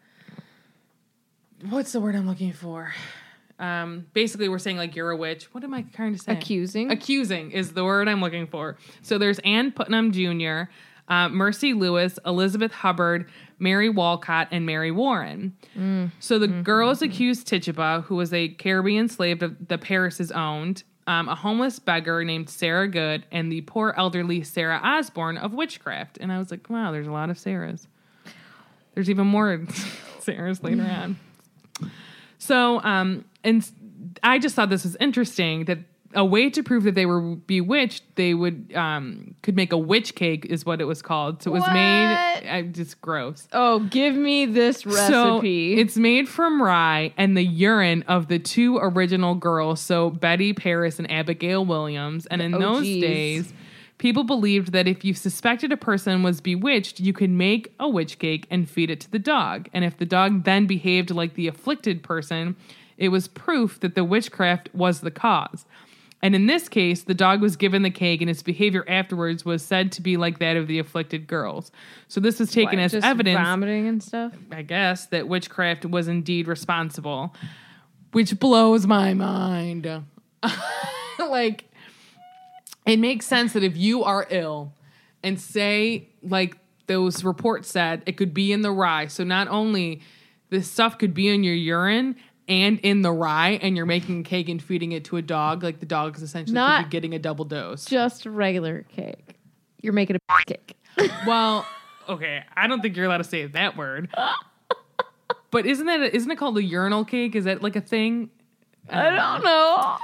Speaker 1: what's the word I'm looking for? Um, basically, we're saying like you're a witch. What am I trying to say?
Speaker 3: Accusing?
Speaker 1: Accusing is the word I'm looking for. So there's Ann Putnam Jr., uh, Mercy Lewis, Elizabeth Hubbard, Mary Walcott, and Mary Warren. So the girls accused Tituba, who was a Caribbean slave that the Parris's owned, um, a homeless beggar named Sarah Good, and the poor elderly Sarah Osborne of witchcraft. And I was like, wow, there's a lot of Sarahs. There's even more (laughs) Sarahs later (laughs) on. So, um, and I just thought this was interesting that a way to prove that they were bewitched, they would um could make a witch cake is what it was called. So it was made
Speaker 3: What?
Speaker 1: uh, just gross.
Speaker 3: oh, give me this
Speaker 1: So
Speaker 3: recipe.
Speaker 1: it's made from rye and the urine of the two original girls, so Betty Parris and Abigail Williams. And in
Speaker 3: Oh,
Speaker 1: those
Speaker 3: geez.
Speaker 1: days, people believed that if you suspected a person was bewitched, you could make a witch cake and feed it to the dog. And if the dog then behaved like the afflicted person, it was proof that the witchcraft was the cause. And in this case, the dog was given the cake, and its behavior afterwards was said to be like that of the afflicted girls. So this was taken
Speaker 3: What,
Speaker 1: as
Speaker 3: just
Speaker 1: evidence
Speaker 3: vomiting and stuff.
Speaker 1: I guess, that witchcraft was indeed responsible, which blows my mind. (laughs) like, it makes sense that if you are ill and say, like, those reports said it could be in the rye. So not only this stuff could be in your urine and in the rye, and you're making cake and feeding it to a dog, like the dog is essentially
Speaker 3: Not-
Speaker 1: be getting a double dose.
Speaker 3: Just regular cake. You're making a (laughs) cake.
Speaker 1: Well, okay, I don't think you're allowed to say that word. (laughs) But isn't that isn't it called a urinal cake? Is that like a thing?
Speaker 3: I don't know.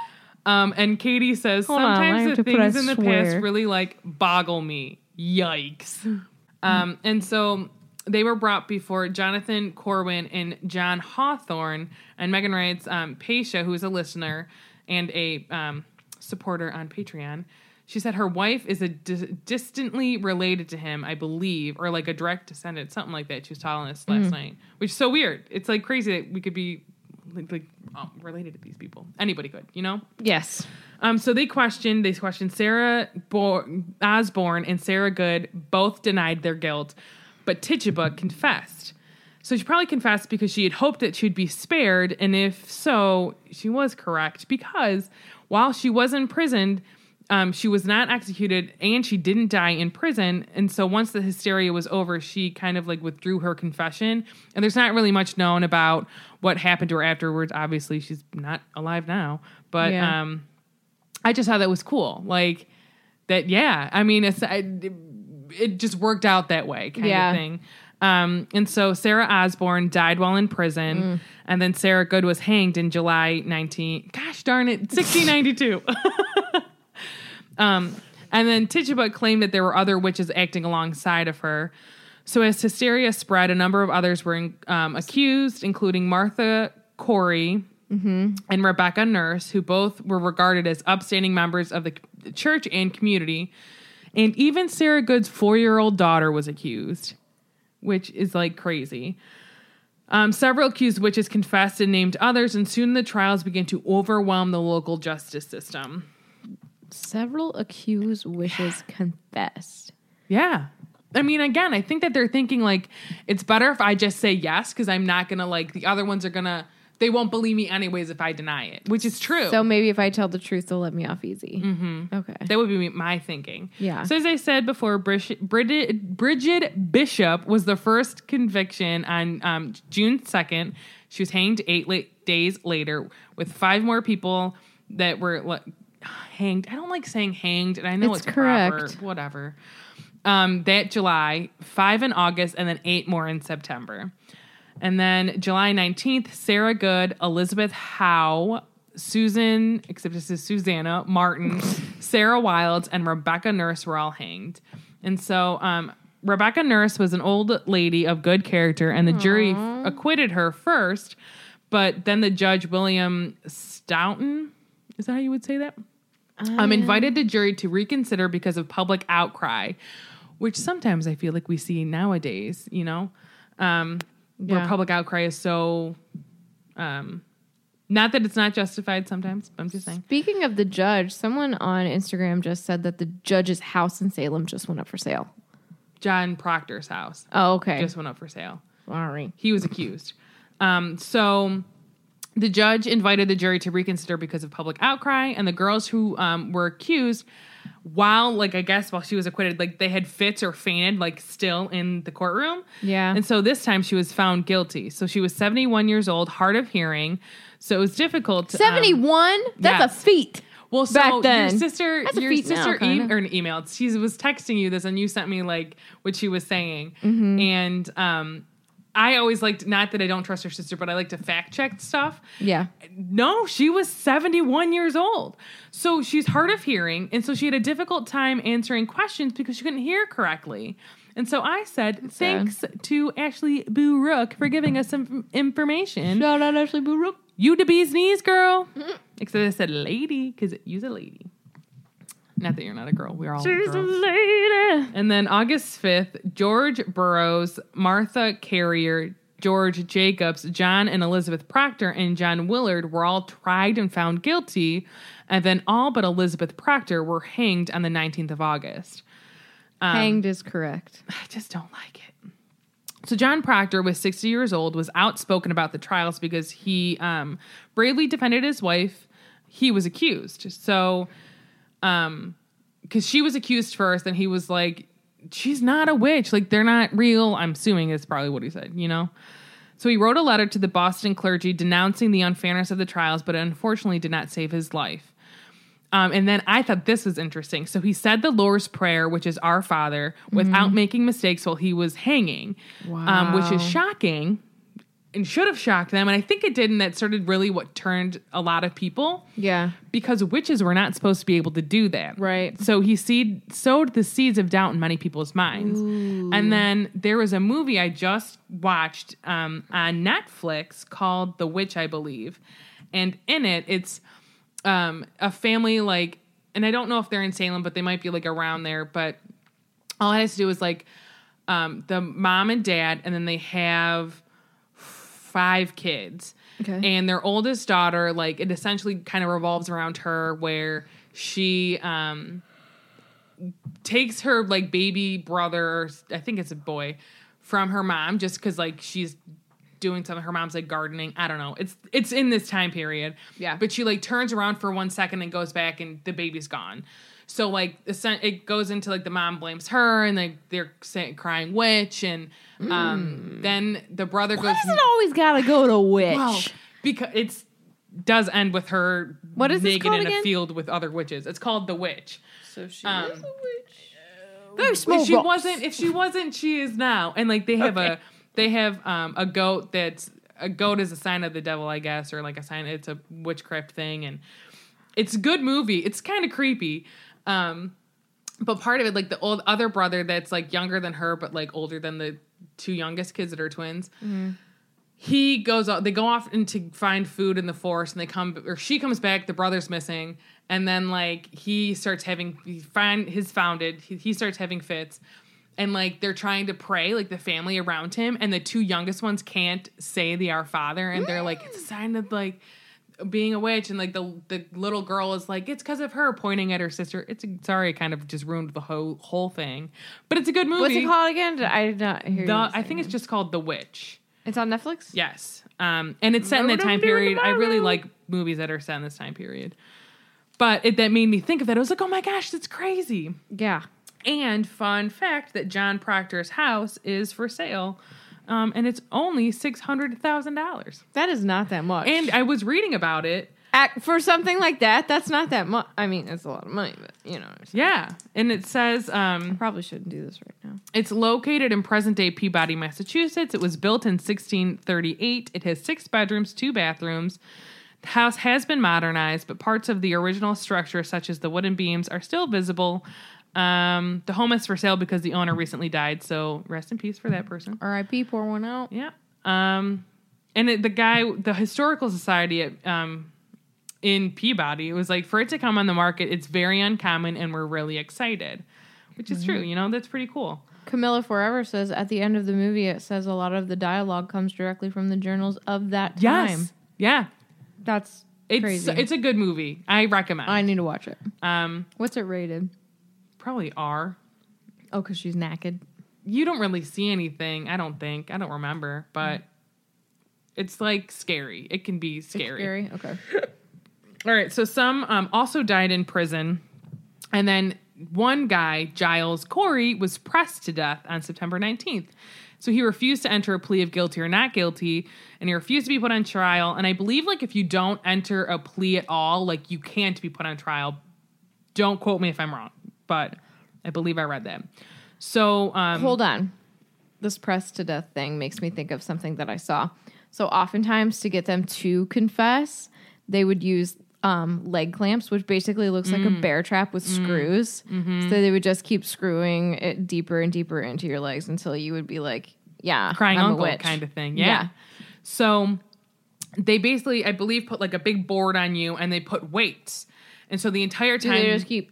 Speaker 1: Um, and Katie says
Speaker 3: Hold
Speaker 1: sometimes
Speaker 3: have
Speaker 1: the
Speaker 3: to put a
Speaker 1: things in the
Speaker 3: swear.
Speaker 1: past really like boggle me. Yikes. (laughs) Um, and so they were brought before Jonathan Corwin and John Hathorne. And Megan writes, um, Paisha, who is a listener and a um, supporter on Patreon, she said her wife is a di- distantly related to him, I believe, or like a direct descendant, something like that. She was telling us last night, which is so weird. It's like crazy that we could be like, like um, related to these people. Anybody could, you know?
Speaker 3: Yes.
Speaker 1: Um, so they questioned, they questioned Sarah Bo- Osborne and Sarah Good both denied their guilt, but Tituba confessed. So she probably confessed because she had hoped that she'd be spared, and if so, she was correct because while she was imprisoned, um, she was not executed and she didn't die in prison. And so once the hysteria was over, she kind of like withdrew her confession. And there's not really much known about what happened to her afterwards. Obviously, she's not alive now, but
Speaker 3: Yeah.
Speaker 1: um, I just thought that was cool. Like that, yeah. I mean, it's I, it just worked out that way, kind
Speaker 3: Yeah.
Speaker 1: of thing. Um, and so Sarah Osborne died while in prison, and then Sarah Good was hanged in July 19. Gosh darn it, 1692. (laughs) um, and then Tituba claimed that there were other witches acting alongside of her. So as hysteria spread, a number of others were um, accused, including Martha Corey and Rebecca Nurse, who both were regarded as upstanding members of the church and community. And even Sarah Good's four year old daughter was accused, which is like crazy. Um, several accused witches confessed and named others, and soon the trials began to overwhelm the local justice system.
Speaker 3: Several accused wishes confessed.
Speaker 1: Yeah. I mean, again, I think that they're thinking like it's better if I just say yes because I'm not gonna like the other ones are gonna they won't believe me anyways if I deny it, which is true.
Speaker 3: So maybe if I tell the truth, they'll let me off easy. Mm-hmm. Okay.
Speaker 1: that would be my thinking.
Speaker 3: Yeah.
Speaker 1: So as I said before, Brish- Bridget, Bridget Bishop was the first conviction on um, June second. She was hanged eight late days later with five more people that were like, hanged. I don't like saying hanged, and I know
Speaker 3: It's
Speaker 1: it's, proper,
Speaker 3: correct.
Speaker 1: Whatever. Um, that July, five in August, and then eight more in September. And then July 19th, Sarah Good, Elizabeth Howe, Susan, except this is Susanna, Martin, (laughs) Sarah Wildes, and Rebecca Nurse were all hanged. And so um, Rebecca Nurse was an old lady of good character, and the jury f- acquitted her first, but then the judge, William Stoughton, is that how you would say that? Um, invited the jury to reconsider because of public outcry, which sometimes I feel like we see nowadays, you know, um, where public outcry is so. Um, not that it's not justified sometimes, but I'm just saying.
Speaker 3: Speaking of the judge, someone on Instagram just said that the judge's house in Salem just went up for sale.
Speaker 1: John Proctor's house
Speaker 3: Oh, okay.
Speaker 1: just went up for sale.
Speaker 3: Sorry.
Speaker 1: He was accused. Um, so the judge invited the jury to reconsider because of public outcry, and the girls who um, were accused, while like I guess while she was acquitted, like they had fits or fainted, like still in the courtroom.
Speaker 3: Yeah.
Speaker 1: And so this time she was found guilty. So she was 71 years old, hard of hearing. So it was difficult. To, um,
Speaker 3: 71? That's
Speaker 1: yes.
Speaker 3: a feat.
Speaker 1: well, so
Speaker 3: back then.
Speaker 1: your sister,
Speaker 3: That's a
Speaker 1: your
Speaker 3: feat now,
Speaker 1: sister
Speaker 3: kinda.
Speaker 1: e- or an emailed. She was texting you this, and you sent me like what she was saying.
Speaker 3: Mm-hmm.
Speaker 1: And um, I always liked not that I don't trust her sister, but I like to fact check stuff.
Speaker 3: Yeah.
Speaker 1: No, she was 71 years old. So she's hard of hearing. And so she had a difficult time answering questions because she couldn't hear correctly. And so I said, thanks to Ashley Boo Rook for giving us some information.
Speaker 3: Shout out Ashley Burrook.
Speaker 1: You the bee's knees, girl. (laughs) Except I said lady because you's a lady. Not that you're not a girl. We're all girls.
Speaker 3: lady.
Speaker 1: And then August 5th, George Burroughs, Martha Carrier, George Jacobs, John and Elizabeth Proctor, and John Willard were all tried and found guilty. And then all but Elizabeth Proctor were hanged on the 19th of August.
Speaker 3: Hanged is correct. (sighs)
Speaker 1: I just don't like it. So John Proctor was 60 years old, was outspoken about the trials because he um, bravely defended his wife. He was accused. So, um, because she was accused first, and he was like, "She's not a witch. Like they're not real." I'm assuming is probably what he said. You know. So he wrote a letter to the Boston clergy denouncing the unfairness of the trials, but unfortunately did not save his life. Um, and then I thought this was interesting. So he said the Lord's Prayer, which is Our Father, without making mistakes while he was hanging, um, which is shocking. And should have shocked them. And I think it did, and that started really what turned a lot of people
Speaker 3: Yeah.
Speaker 1: because witches were not supposed to be able to do that.
Speaker 3: Right.
Speaker 1: So he seed sowed the seeds of doubt in many people's minds. And then there was a movie I just watched um, on Netflix called The Witch, I believe. And in it, it's um, a family like, and I don't know if they're in Salem, but they might be like around there. But all it has to do is like um, the mom and dad, and then they have five kids.
Speaker 3: Okay.
Speaker 1: And their oldest daughter, like it essentially kind of revolves around her where she um takes her like baby brother, I think it's a boy, from her mom just because like she's doing something. Her mom's like gardening. I don't know. It's it's in this time period.
Speaker 3: Yeah.
Speaker 1: But she like turns around for one second and goes back, and the baby's gone. So like it goes into like the mom blames her, and like they're saying, crying witch, and um then the brother goes.
Speaker 3: Doesn't always gotta go to witch.
Speaker 1: Well, because it's does end with her
Speaker 3: What is this
Speaker 1: naked
Speaker 3: called
Speaker 1: in a field with other witches. It's called the witch.
Speaker 5: So she
Speaker 1: Um,
Speaker 5: is a witch.
Speaker 3: Very small
Speaker 1: if she
Speaker 3: rocks.
Speaker 1: wasn't, if she wasn't, she is now. And like they have a they have um a goat that's a goat is a sign of the devil, I guess, or like a sign. It's a witchcraft thing, and it's a good movie. It's kind of creepy. Um, but part of it, like the old other brother that's like younger than her, but like older than the two youngest kids that are twins. He goes off. They go off and to find food in the forest, and they come or she comes back. The brother's missing, and then like he starts having he find his founded. He, he starts having fits, and like they're trying to pray, like the family around him, and the two youngest ones can't say the Our Father, and they're like it's a sign of like being a witch and like the the little girl is like it's because of her pointing at her sister. It's sorry it kind of just ruined the whole whole thing. But it's a good movie
Speaker 3: What's it called again? I did not hear.
Speaker 1: the,
Speaker 3: you
Speaker 1: i think it's just called the witch.
Speaker 3: It's on Netflix.
Speaker 1: yes. Um and it's set in that time period. I really like movies that are set in this time period. But it that made me think of that i was like oh my gosh that's crazy.
Speaker 3: Yeah.
Speaker 1: and fun fact that john proctor's house is for sale um, and it's only six hundred thousand dollars.
Speaker 3: That is not that much.
Speaker 1: And I was reading about it,
Speaker 3: Ac- for something like that, that's not that much. I mean, it's a lot of money, but you know. What I'm saying.
Speaker 1: Yeah, and it says um,
Speaker 3: Probably shouldn't do this right now.
Speaker 1: it's located in present-day Peabody, Massachusetts. It was built in 1638. It has six bedrooms, two bathrooms. The house has been modernized, but parts of the original structure, such as the wooden beams, are still visible. Um, the home is for sale because the owner recently died. So rest in peace for that person.
Speaker 3: R.I.P. Pour one out.
Speaker 1: Yeah. Um, and it, the guy, the historical society at um, in Peabody, it was like for it to come on the market, it's very uncommon, and we're really excited, which is true. You know, that's pretty cool.
Speaker 3: Camilla Forever says at the end of the movie, it says a lot of the dialogue comes directly from the journals of that time.
Speaker 1: Yes. Yeah.
Speaker 3: That's
Speaker 1: It's
Speaker 3: crazy.
Speaker 1: it's a good movie. I recommend.
Speaker 3: I need to watch it.
Speaker 1: um
Speaker 3: What's it rated?
Speaker 1: Probably are.
Speaker 3: Oh, because she's naked.
Speaker 1: You don't really see anything. I don't think. I don't remember, but it's like scary. It can be scary.
Speaker 3: Scary. Okay. (laughs)
Speaker 1: All right. So some um, also died in prison, and then one guy, Giles Corey, was pressed to death on September 19th. So he refused to enter a plea of guilty or not guilty, and he refused to be put on trial. And I believe like if you don't enter a plea at all, like you can't be put on trial. Don't quote me if I'm wrong, but I believe I read that. So um,
Speaker 3: Hold on. This press to death thing makes me think of something that I saw. So oftentimes to get them to confess, they would use um, leg clamps, which basically looks like a
Speaker 1: Mm.
Speaker 3: bear trap with screws.
Speaker 1: Mm-hmm.
Speaker 3: So they would just keep screwing it deeper and deeper into your legs until you would be like, "Yeah,
Speaker 1: crying
Speaker 3: I'm
Speaker 1: uncle
Speaker 3: witch.
Speaker 1: kind of thing. Yeah.
Speaker 3: Yeah.
Speaker 1: So they basically, I believe, put like a big board on you and they put weights. And so the entire
Speaker 3: Do
Speaker 1: time,
Speaker 3: they just keep?"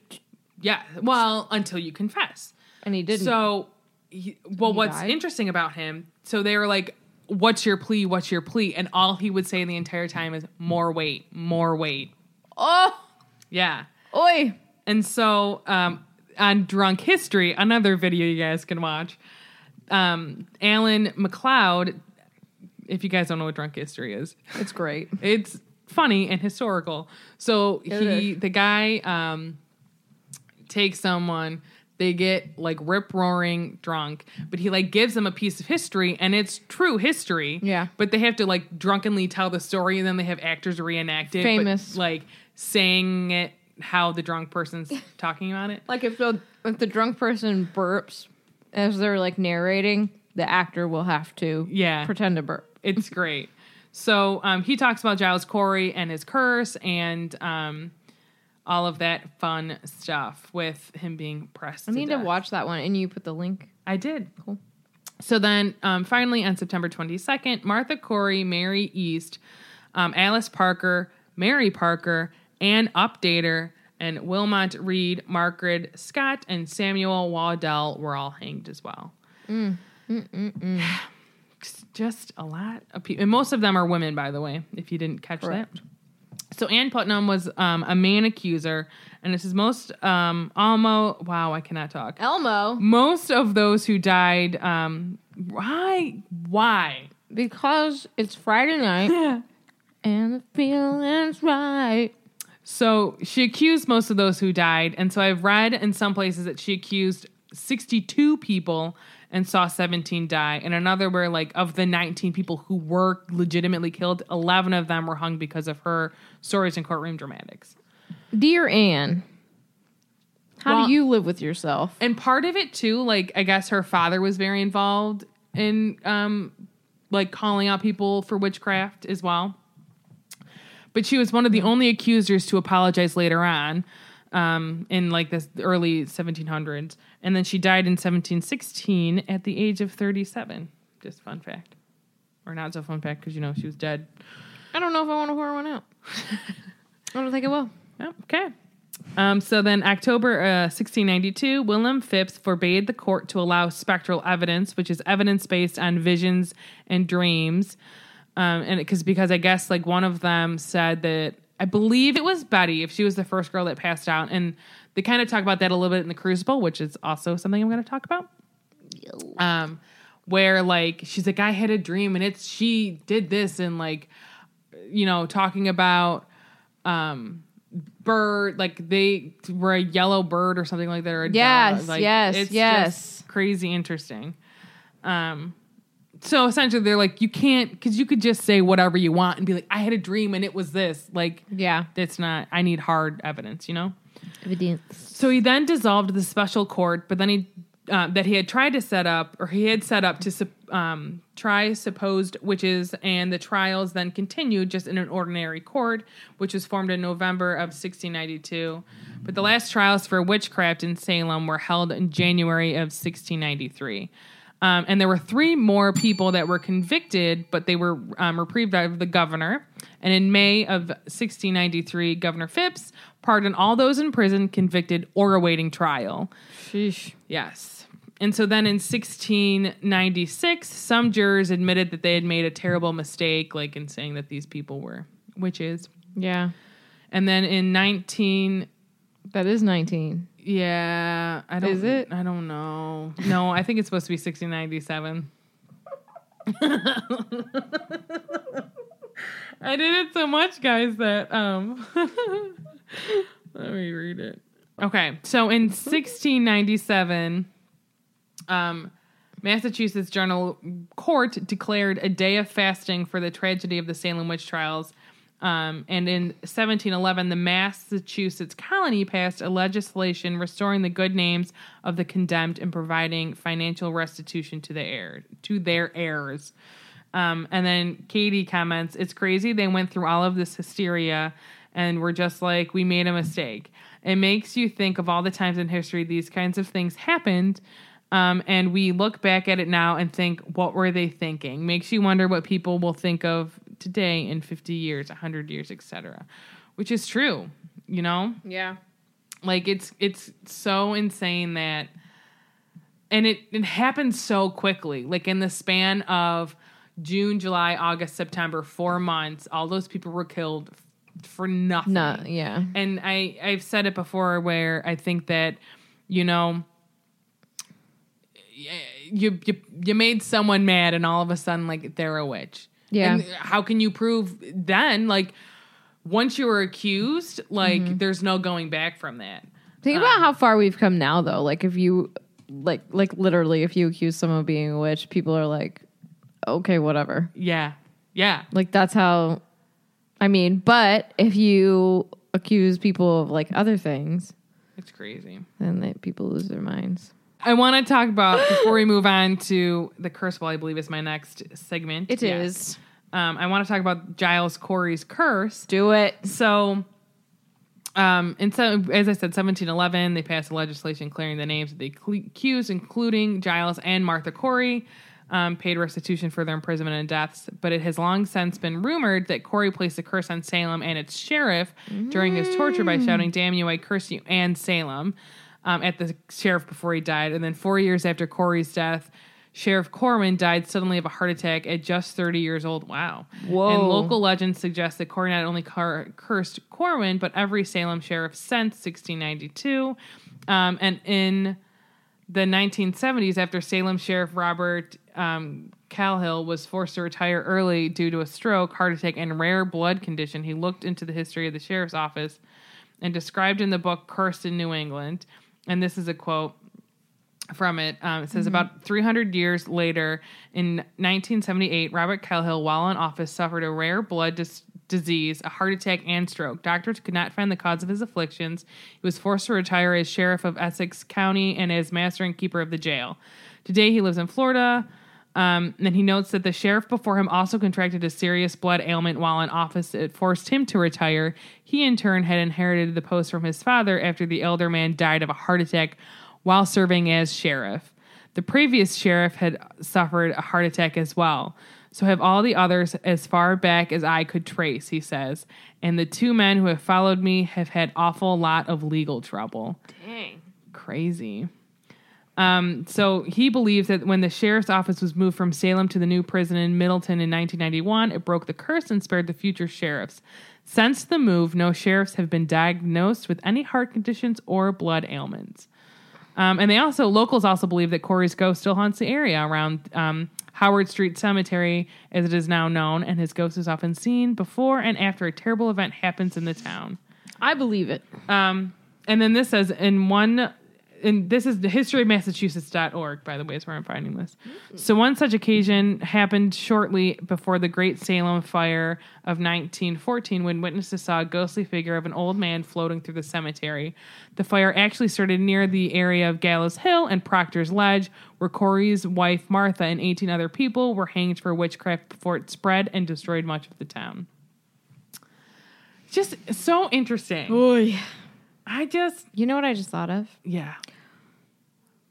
Speaker 1: Yeah, well, until you confess.
Speaker 3: And he didn't.
Speaker 1: So, he, well,
Speaker 3: He
Speaker 1: what's
Speaker 3: died?
Speaker 1: interesting about him? So they were like, "What's your plea? What's your plea?" And all he would say the entire time is, "More weight, more weight."
Speaker 3: oh,
Speaker 1: Yeah.
Speaker 3: oi!
Speaker 1: And so um, on Drunk History, another video you guys can watch, um, Alan McLeod. If you guys don't know what Drunk History is,
Speaker 3: It's great.
Speaker 1: it's funny and historical. So
Speaker 3: It
Speaker 1: he,
Speaker 3: is.
Speaker 1: the guy, um, takes someone. They get like rip roaring drunk, but he like gives them a piece of history, and it's true history.
Speaker 3: Yeah.
Speaker 1: But they have to like drunkenly tell the story, and then they have actors reenact it. but,
Speaker 3: Famous.
Speaker 1: like saying it how the drunk person's (laughs) talking about it.
Speaker 3: Like if the if the drunk person burps as they're like narrating, the actor will have to
Speaker 1: Yeah.
Speaker 3: pretend to burp.
Speaker 1: It's (laughs) great. So um, he talks about Giles Corey and his curse and um, all of that fun stuff with him being pressed.
Speaker 3: I need to
Speaker 1: death.
Speaker 3: watch that one, and you put the link.
Speaker 1: I did. Cool. So then, um, finally, on September 22nd, Martha Corey, Mary East, um, Alice Parker, Mary Parker, Ann Pudeator, and Wilmot Reed, Margaret Scott, and Samuel Wardwell were all hanged as well. (sighs) Just a lot of people. And most of them are women, by the way, if you didn't catch
Speaker 3: Correct.
Speaker 1: that. So Ann Putnam was um, a man accuser, and this is most um, almost wow, I cannot talk.
Speaker 3: Elmo,
Speaker 1: Most of those who died, um, why, why?
Speaker 3: because it's Friday night (laughs) and the feeling's right.
Speaker 1: So she accused most of those who died, and so I've read in some places that she accused sixty-two people and saw seventeen die, and another where like of the nineteen people who were legitimately killed, eleven of them were hung because of her stories and courtroom dramatics.
Speaker 3: Dear Anne, how
Speaker 1: Well-
Speaker 3: do you live with yourself?
Speaker 1: And part of it too, like I guess her father was very involved in um like calling out people for witchcraft as well. But she was one of the only accusers to apologize later on, um, in like this early 1700s, and then she died in 1716 at the age of 37. Just fun fact, or not so fun fact because you know she was dead.
Speaker 3: I don't know if I want to pour one out. (laughs) I don't think I will.
Speaker 1: Oh, okay. Um, so then, October uh, 1692, William Phips forbade the court to allow spectral evidence, which is evidence based on visions and dreams. Um, and because because I guess like one of them said that I believe it was Betty, if she was the first girl that passed out, and they kind of talk about that a little bit in the Crucible, which is also something I'm going to talk about. Um, where like she's like I had a dream and it's she did this and like you know talking about um bird like they were a yellow bird or something like that or a.
Speaker 3: Yes,
Speaker 1: like,
Speaker 3: yes,
Speaker 1: it's
Speaker 3: yes.
Speaker 1: crazy interesting um so essentially they're like you can't because you could just say whatever you want and be like i had a dream and it was this like
Speaker 3: Yeah.
Speaker 1: that's not i need hard evidence you know
Speaker 3: Evidence.
Speaker 1: so he then dissolved the special court, but then he uh, that he had tried to set up, or he had set up to um, try supposed witches, and the trials then continued just in an ordinary court, which was formed in November of 1692. But the last trials for witchcraft in Salem were held in January of 1693. Um, and there were three more people that were convicted, but they were um, reprieved by the governor. And in May of 1693, Governor Phips pardoned all those in prison convicted or awaiting trial.
Speaker 3: Sheesh.
Speaker 1: Yes. And so then in 1696, some jurors admitted that they had made a terrible mistake, like in saying that these people were witches.
Speaker 3: Yeah.
Speaker 1: And then in 19,
Speaker 3: That is 19.
Speaker 1: yeah, I don't.
Speaker 3: Is it?
Speaker 1: I don't know. No, I think it's supposed to be 1697. (laughs) I did it so much, guys, that um. (laughs) let me read it. Okay, so in 1697, um, Massachusetts General Court declared a day of fasting for the tragedy of the Salem witch trials. Um, and in 1711, the Massachusetts colony passed a legislation restoring the good names of the condemned and providing financial restitution to the heir to their heirs. Um, and then Katie comments, "It's crazy. They went through all of this hysteria, and we're just like, we made a mistake. It makes you think of all the times in history these kinds of things happened." Um, and we look back at it now and think, what were they thinking? Makes you wonder what people will think of today in 50 years, 100 years, etc. Which is true, you know?
Speaker 3: Yeah.
Speaker 1: Like it's it's so insane that and it it happens so quickly. Like in the span of June, July, August, September, 4 months, all those people were killed for nothing.
Speaker 3: No, yeah.
Speaker 1: And I I've said it before where I think that you know you you you made someone mad and all of a sudden like they're a witch.
Speaker 3: Yeah.
Speaker 1: And how can you prove then like once you were accused like
Speaker 3: Mm-hmm.
Speaker 1: there's no going back from that.
Speaker 3: Think about how far we've come now, though. Like, if you, like, like literally, if you accuse someone of being a witch, people are like, okay, whatever.
Speaker 1: Yeah. Yeah.
Speaker 3: Like, that's how. I mean, but if you accuse people of like other things,
Speaker 1: It's crazy.
Speaker 3: then they, people lose their minds.
Speaker 1: I want to talk about before we move on to the Crucible. I believe is my next segment.
Speaker 3: It
Speaker 1: It
Speaker 3: is.
Speaker 1: Um, I want to talk about Giles Corey's curse.
Speaker 3: Do it.
Speaker 1: So, um, and so as I said, 1711, they passed a legislation clearing the names of the accused, including Giles and Martha Corey, um, paid restitution for their imprisonment and deaths. But it has long since been rumored that Corey placed a curse on Salem and its sheriff during his torture by shouting, "Damn you! I curse you!" and Salem um, at the sheriff before he died. And then four years after Corey's death. Sheriff Corwin died suddenly of a heart attack at just 30 years old. Wow.
Speaker 3: Whoa.
Speaker 1: And local legends suggest that Corey not only car- cursed Corwin, but every Salem sheriff since 1692. Um, and in the 1970s, after Salem Sheriff Robert um, Cahill was forced to retire early due to a stroke, heart attack, and rare blood condition, he looked into the history of the sheriff's office and described in the book Cursed in New England. And this is a quote from it. Um, it says about 300 years later, in 1978, Robert Cahill, while in office, suffered a rare blood dis- disease, a heart attack, and stroke. Doctors could not find the cause of his afflictions. He was forced to retire as sheriff of Essex County and as master and keeper of the jail. Today, he lives in Florida. Um, and he notes that the sheriff before him also contracted a serious blood ailment while in office. It forced him to retire. He, in turn, had inherited the post from his father after the elder man died of a heart attack while serving as sheriff. The previous sheriff had suffered a heart attack as well. So have all the others as far back as I could trace, he says. And the two men who have followed me have had awful lot of legal trouble.
Speaker 3: Dang.
Speaker 1: Crazy. Um, so he believes that when the sheriff's office was moved from Salem to the new prison in Middleton in 1991, it broke the curse and spared the future sheriffs. Since the move, no sheriffs have been diagnosed with any heart conditions or blood ailments. Um, and they also locals also believe that Corey's ghost still haunts the area around um, Howard Street Cemetery, as it is now known, and his ghost is often seen before and after a terrible event happens in the town.
Speaker 3: I believe it.
Speaker 1: Um, and then this says in one, and this is the history of Massachusetts.org, by the way, is where I'm finding this. So one such occasion happened shortly before the Great Salem Fire of 1914 when witnesses saw a ghostly figure of an old man floating through the cemetery. The fire actually started near the area of Gallows Hill and Proctor's Ledge, where Corey's wife Martha and 18 other people were hanged for witchcraft before it spread and destroyed much of the town. Just so interesting. I just,
Speaker 3: You know what I just thought of?
Speaker 1: yeah.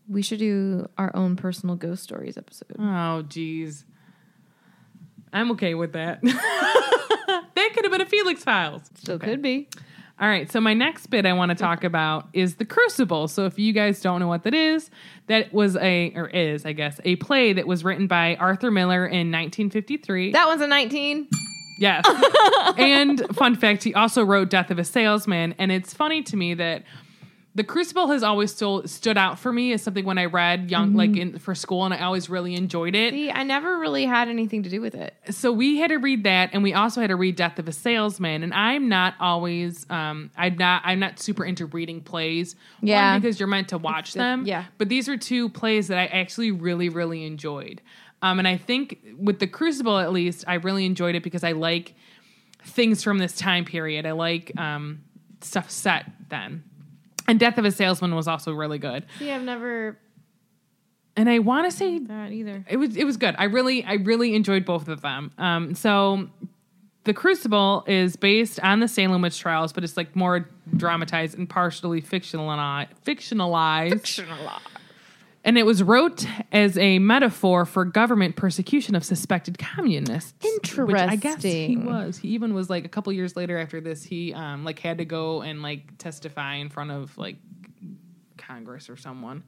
Speaker 3: We should do our own personal ghost stories episode.
Speaker 1: Oh, geez. I'm okay with that. (laughs) that could have been a Felix Files.
Speaker 3: Still could be.
Speaker 1: All right, so my next bit I want to talk about is the Crucible. So if you guys don't know what that is, that was a or is, I guess, a play that was written by Arthur Miller in 1953.
Speaker 3: That one's a 19.
Speaker 1: Yes. and fun fact, he also wrote Death of a Salesman. And it's funny to me that the Crucible has always still stood out for me as something when I read young, like in for school, and I always really enjoyed it.
Speaker 3: See, I never really had anything to do with it.
Speaker 1: So we had to read that, and we also had to read Death of a Salesman. And I'm not always, um, I'm not, I'm not super into reading plays.
Speaker 3: Yeah.
Speaker 1: because you're meant to watch
Speaker 3: the-
Speaker 1: them.
Speaker 3: yeah.
Speaker 1: But these are two plays that I actually really, really enjoyed. Um, and I think with the Crucible, at least, I really enjoyed it because I like things from this time period. I like um, stuff set then. And Death of a Salesman was also really good.
Speaker 3: See, I've never
Speaker 1: And I want to say
Speaker 3: that either.
Speaker 1: it was it was good. I really I really enjoyed both of them. Um, so the Crucible is based on the Salem witch trials, but it's like more dramatized and partially fictionalized. Fictionalized. And it was wrote as a metaphor for government persecution of suspected communists. Which I guess he was. He even was like a couple years later after this, he um like had to go and like testify in front of like Congress or someone.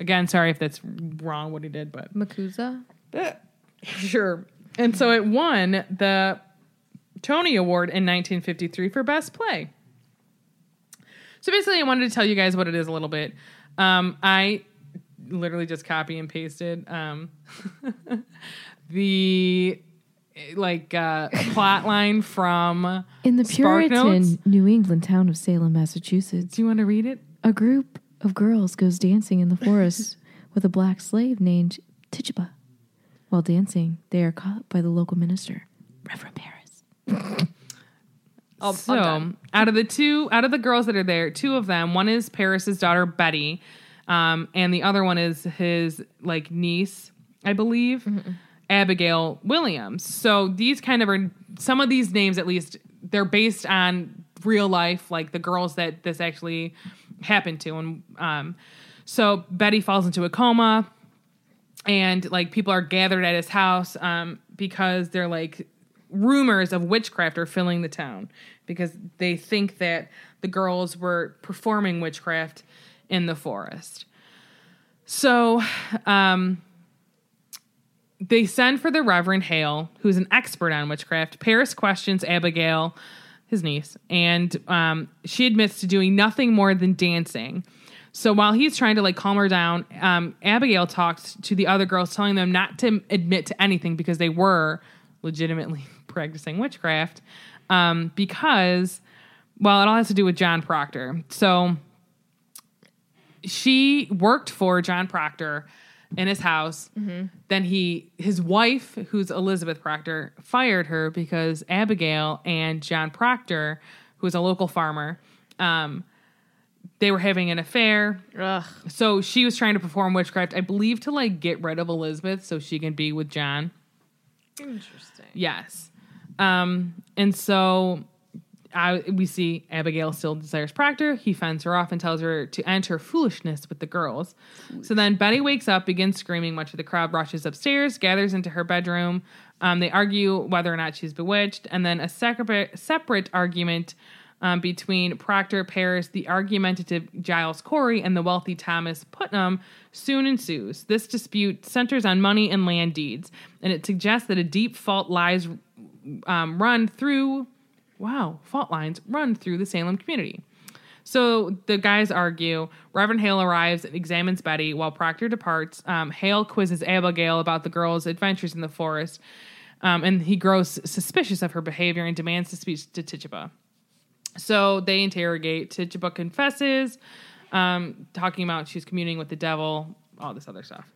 Speaker 1: Again, sorry if that's wrong what he did, but
Speaker 3: MACUSA? (laughs)
Speaker 1: Sure. And so it won the Tony Award in 1953 for Best Play. So basically, I wanted to tell you guys what it is a little bit. Um, I literally just copy and pasted um, (laughs) the like uh, plot (laughs) line from
Speaker 7: In the
Speaker 1: Spark Notes.
Speaker 7: Puritan New England town of Salem, Massachusetts,
Speaker 1: Do you want to read it?
Speaker 7: a group of girls goes dancing in the forest (laughs) with a black slave named Tituba. While dancing, they are caught by the local minister, Reverend Parris.
Speaker 1: so out of the two out of the girls that are there two of them one is parris's daughter betty Um, and the other one is his like niece, I believe, Abigail Williams. So these kind of are some of these names, at least, they're based on real life, like the girls that this actually happened to. And um, so Betty falls into a coma, and like people are gathered at his house um, because they're like rumors of witchcraft are filling the town because they think that the girls were performing witchcraft in the forest. So, um, they send for the Reverend Hale, who's an expert on witchcraft. Parris questions Abigail, his niece, and um, she admits to doing nothing more than dancing. So while he's trying to like calm her down, um, Abigail talks to the other girls, telling them not to admit to anything because they were legitimately (laughs) practicing witchcraft. Um, because, well, it all has to do with John Proctor. So she worked for John Proctor in his house. Then he, his wife, who's Elizabeth Proctor, fired her because Abigail and John Proctor, who's a local farmer, um, they were having an affair.
Speaker 3: Ugh.
Speaker 1: So she was trying to perform witchcraft, I believe, to like get rid of Elizabeth so she can be with John.
Speaker 5: Interesting.
Speaker 1: Yes. Um, and so We see Abigail still desires Proctor. He fends her off and tells her to end her foolishness with the girls. So then Betty wakes up, begins screaming. Much of the crowd rushes upstairs, gathers into her bedroom. Um, they argue whether or not she's bewitched, and then a separate separate argument um, between Proctor, Parris, the argumentative Giles Corey, and the wealthy Thomas Putnam soon ensues. This dispute centers on money and land deeds, and it suggests that a deep fault lies um, run through wow, fault lines run through the Salem community. So the guys argue. Reverend Hale arrives and examines Betty while Proctor departs. Um, Hale quizzes Abigail about the girl's adventures in the forest, um, and he grows suspicious of her behavior and demands to speak to Tituba. So they interrogate. Tituba confesses, um, talking about she's communing with the devil, all this other stuff.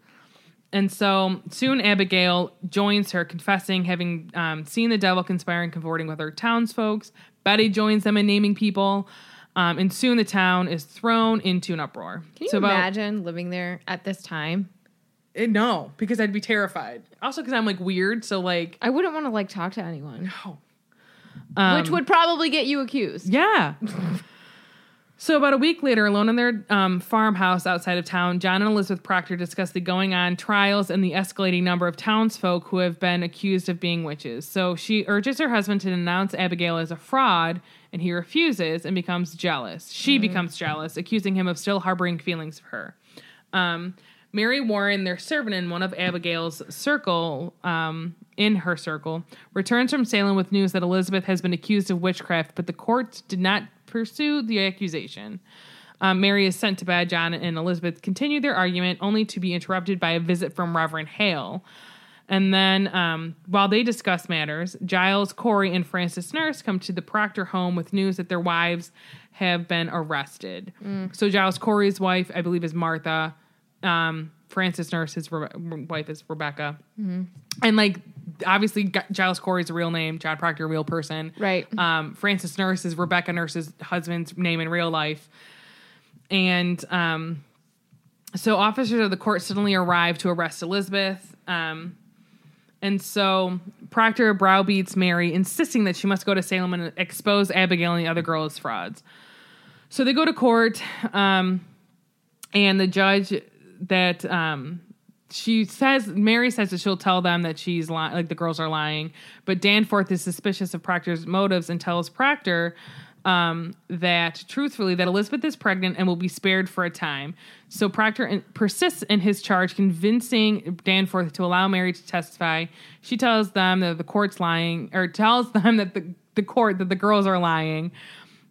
Speaker 1: And so soon Abigail joins her, confessing having um, seen the devil conspiring, cavorting with her townsfolk. Betty joins them in naming people. Um, and soon the town is thrown into an uproar.
Speaker 3: Can you
Speaker 1: So about-
Speaker 3: imagine living there at this time?
Speaker 1: Eh, no, because I'd be terrified. Also, because I'm like weird. So, like,
Speaker 3: I wouldn't want to like talk to anyone,
Speaker 1: um,
Speaker 3: which would probably get you accused.
Speaker 1: Yeah. So about a week later, alone in their um, farmhouse outside of town, John and Elizabeth Proctor discuss the going on trials and the escalating number of townsfolk who have been accused of being witches. So she urges her husband to denounce Abigail as a fraud, and he refuses and becomes jealous. She becomes jealous, accusing him of still harboring feelings for her. Um, Mary Warren, their servant in one of Abigail's circle, um, in her circle, returns from Salem with news that Elizabeth has been accused of witchcraft, but the court did not pursue the accusation. Um, Mary is sent to bed. John and Elizabeth continue their argument, only to be interrupted by a visit from Reverend Hale. And then, um, while they discuss matters, Giles, Corey, and Francis Nurse come to the Proctor home with news that their wives have been arrested. So, Giles Corey's wife, I believe, is Martha. Um, Francis Nurse's Rebe- wife is Rebecca. And, like, obviously, Giles Corey's a real name, John Proctor, a real person.
Speaker 3: Right.
Speaker 1: Um, Francis Nurse is Rebecca Nurse's husband's name in real life. And um, so officers of the court suddenly arrive to arrest Elizabeth. Um, and so Proctor browbeats Mary, insisting that she must go to Salem and expose Abigail and the other girl as frauds. So they go to court, um, and the judge that um, she says Mary says that she'll tell them that she's li- like the girls are lying, but Danforth is suspicious of Proctor's motives and tells Proctor um, that truthfully that Elizabeth is pregnant and will be spared for a time. So Proctor in- persists in his charge, convincing Danforth to allow Mary to testify. She tells them that the court's lying, or tells them that the, the court that the girls are lying.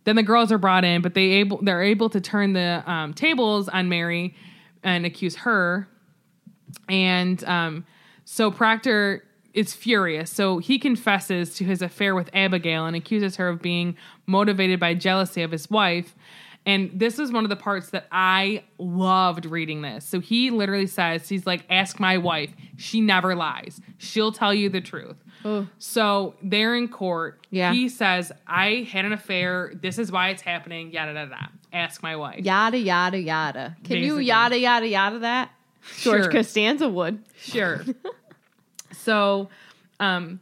Speaker 1: Then the girls are brought in, but they able they're able to turn the um, tables on Mary and accuse her. And um, so Proctor is furious. So he confesses to his affair with Abigail and accuses her of being motivated by jealousy of his wife. And this is one of the parts that I loved reading this. So he literally says, he's like, ask my wife. She never lies. She'll tell you the truth. So they're in court.
Speaker 3: Yeah.
Speaker 1: He says, I had an affair. This is why it's happening. Yada, yada, yada. Ask my wife.
Speaker 3: Yada yada yada. Can you yada yada yada that? George
Speaker 1: Sure.
Speaker 3: Costanza would.
Speaker 1: Sure. (laughs) so, um,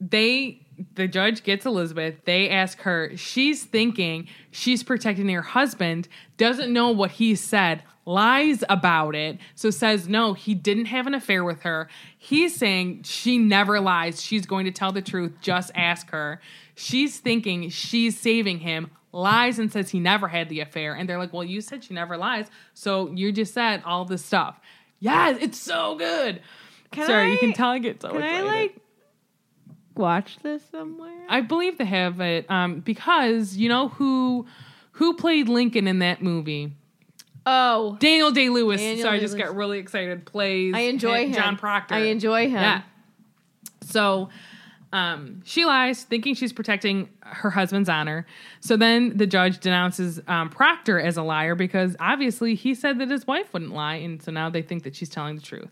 Speaker 1: they the judge gets Elizabeth. They ask her. She's thinking she's protecting her husband. Doesn't know what he said. Lies about it. So says no. He didn't have an affair with her. He's saying she never lies. She's going to tell the truth. Just ask her. She's thinking she's saving him. Lies and says he never had the affair. And they're like, well, you said she never lies. So you just said all this stuff. Yes, it's so good.
Speaker 3: Can
Speaker 1: Sorry, you can tell I get so
Speaker 3: Can I
Speaker 1: excited.
Speaker 3: like watch this somewhere?
Speaker 1: I believe they have it um, because you know who who played Lincoln in that movie.
Speaker 3: Oh,
Speaker 1: Daniel Day Lewis.
Speaker 3: Daniel
Speaker 1: Sorry, I just
Speaker 3: Day-Lewis.
Speaker 1: got really excited. Plays.
Speaker 3: I enjoy him.
Speaker 1: John Proctor.
Speaker 3: I enjoy him.
Speaker 1: Yeah. So um, she lies, thinking she's protecting her husband's honor. So then the judge denounces um, Proctor as a liar because obviously he said that his wife wouldn't lie, and so now they think that she's telling the truth.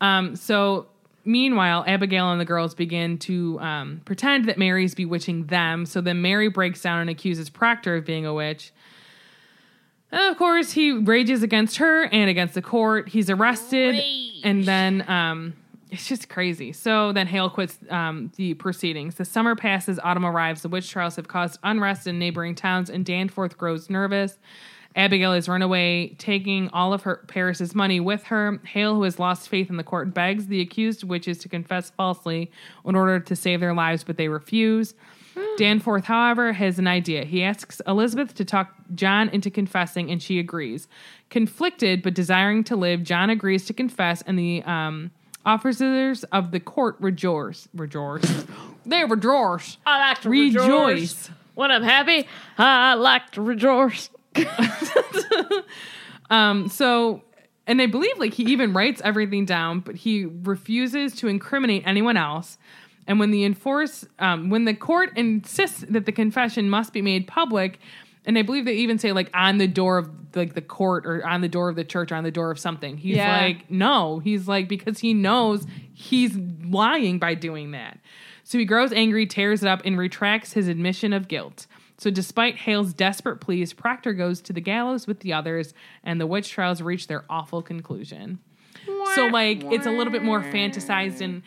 Speaker 1: Um, so meanwhile, Abigail and the girls begin to um, pretend that Mary's bewitching them. So then Mary breaks down and accuses Proctor of being a witch. And of course, he rages against her and against the court. He's arrested, and then um, it's just crazy. So then Hale quits um, the proceedings. The summer passes, autumn arrives. The witch trials have caused unrest in neighboring towns, and Danforth grows nervous. Abigail is run away, taking all of her Parris's money with her. Hale, who has lost faith in the court, begs the accused witches to confess falsely in order to save their lives, but they refuse. Danforth, however, has an idea. He asks Elizabeth to talk John into confessing, and she agrees. Conflicted but desiring to live, John agrees to confess, and the um, officers of the court rejoice. Rejoice. (gasps) They rejoice.
Speaker 3: I like to
Speaker 1: rejoice.
Speaker 3: rejoice. When I'm happy, I like to rejoice. (laughs)
Speaker 1: Um, so, and I believe like he even writes everything down, but he refuses to incriminate anyone else. And when the enforce, um, when the court insists that the confession must be made public, and I believe they even say like on the door of like the court or on the door of the church or on the door of something. He's
Speaker 3: Yeah.
Speaker 1: like, no, he's like because he knows he's lying by doing that. So he grows angry, tears it up, and retracts his admission of guilt. So, despite Hale's desperate pleas, Proctor goes to the gallows with the others, and the witch trials reach their awful conclusion. So, like, it's a little bit more fantasized, and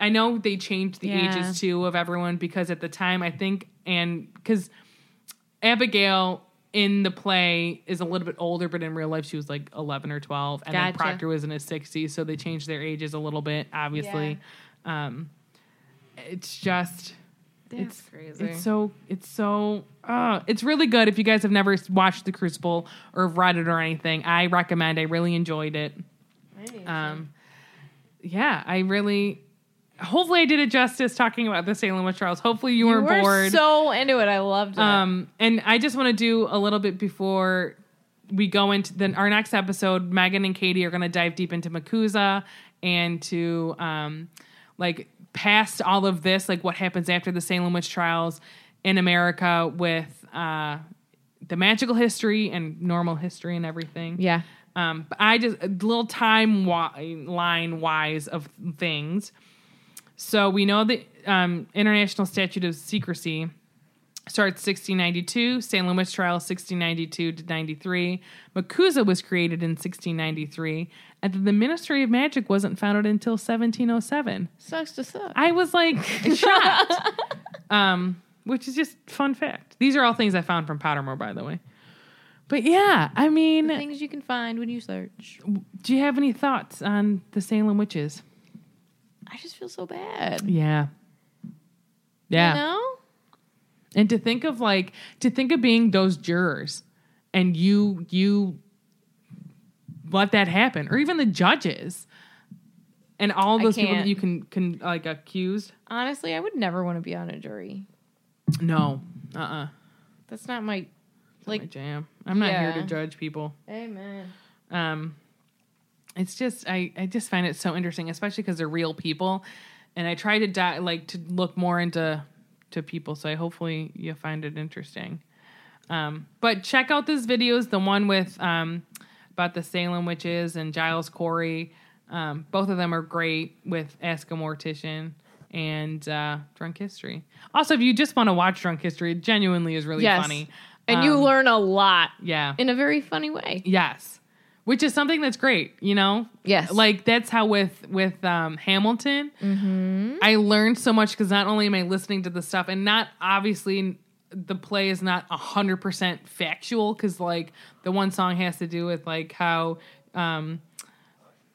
Speaker 1: I know they changed the
Speaker 3: Yeah.
Speaker 1: ages too of everyone because at the time, I think, and because Abigail in the play is a little bit older, but in real life, she was like 11 or 12, and then Proctor was in his 60s, so they changed their ages a little bit, obviously. Um, it's just it's
Speaker 3: crazy.
Speaker 1: It's so it's so uh, it's really good. If you guys have never watched The Crucible or read it or anything, I recommend. I really enjoyed it. Um, yeah, I really. Hopefully, I did it justice talking about the Salem witch trials. Hopefully, you,
Speaker 3: You
Speaker 1: weren't
Speaker 3: were
Speaker 1: bored.
Speaker 3: so into it. I loved it.
Speaker 1: Um, and I just want to do a little bit before we go into then our next episode. Megan and Katie are going to dive deep into MACUSA and to um, like past all of this, like what happens after the Salem witch trials in America with uh, the magical history and normal history and everything.
Speaker 3: yeah.
Speaker 1: Um, but I just a little time line wise of things. So we know the um, International Statute of Secrecy starts 1692. Salem Witch Trial 1692 to 93. MACUSA was created in 1693, and then the Ministry of Magic wasn't founded until 1707.
Speaker 3: Sucks to suck.
Speaker 1: I was like (laughs) shocked. um, which is just fun fact. These are all things I found from Pottermore, by the way. But yeah, I mean,
Speaker 3: Things you can find when you search.
Speaker 1: do you have any thoughts on the Salem witches?
Speaker 3: I just feel so bad.
Speaker 1: Yeah. Yeah.
Speaker 3: You know?
Speaker 1: And to think of like to think of being those jurors and you you let that happen or even the judges and all those people that you can can like accused.
Speaker 3: Honestly, I would never want to be on a jury.
Speaker 1: No. Uh-uh.
Speaker 3: That's not my
Speaker 1: Like
Speaker 3: like.
Speaker 1: jam. I'm not here to judge people.
Speaker 3: Amen.
Speaker 1: Um it's just I I just find it so interesting especially cuz they're real people and I try to di- like to look more into to people so I hopefully you find it interesting. Um, but check out those videos. The one with um, about the Salem witches and Giles Corey. Um, both of them are great with Ask a Mortician. and uh, Drunk History. Also, if you just want to watch Drunk History, it genuinely is really
Speaker 3: Yes.
Speaker 1: funny.
Speaker 3: And you
Speaker 1: Um,
Speaker 3: learn a lot
Speaker 1: Yeah.
Speaker 3: in a very funny way.
Speaker 1: Yes. Which is something that's great, you know?
Speaker 3: Yes.
Speaker 1: Like that's how with with um Hamilton,
Speaker 3: Mm-hmm.
Speaker 1: I learned so much because not only am I listening to the stuff and not obviously the play is not a hundred percent factual because like the one song has to do with like how um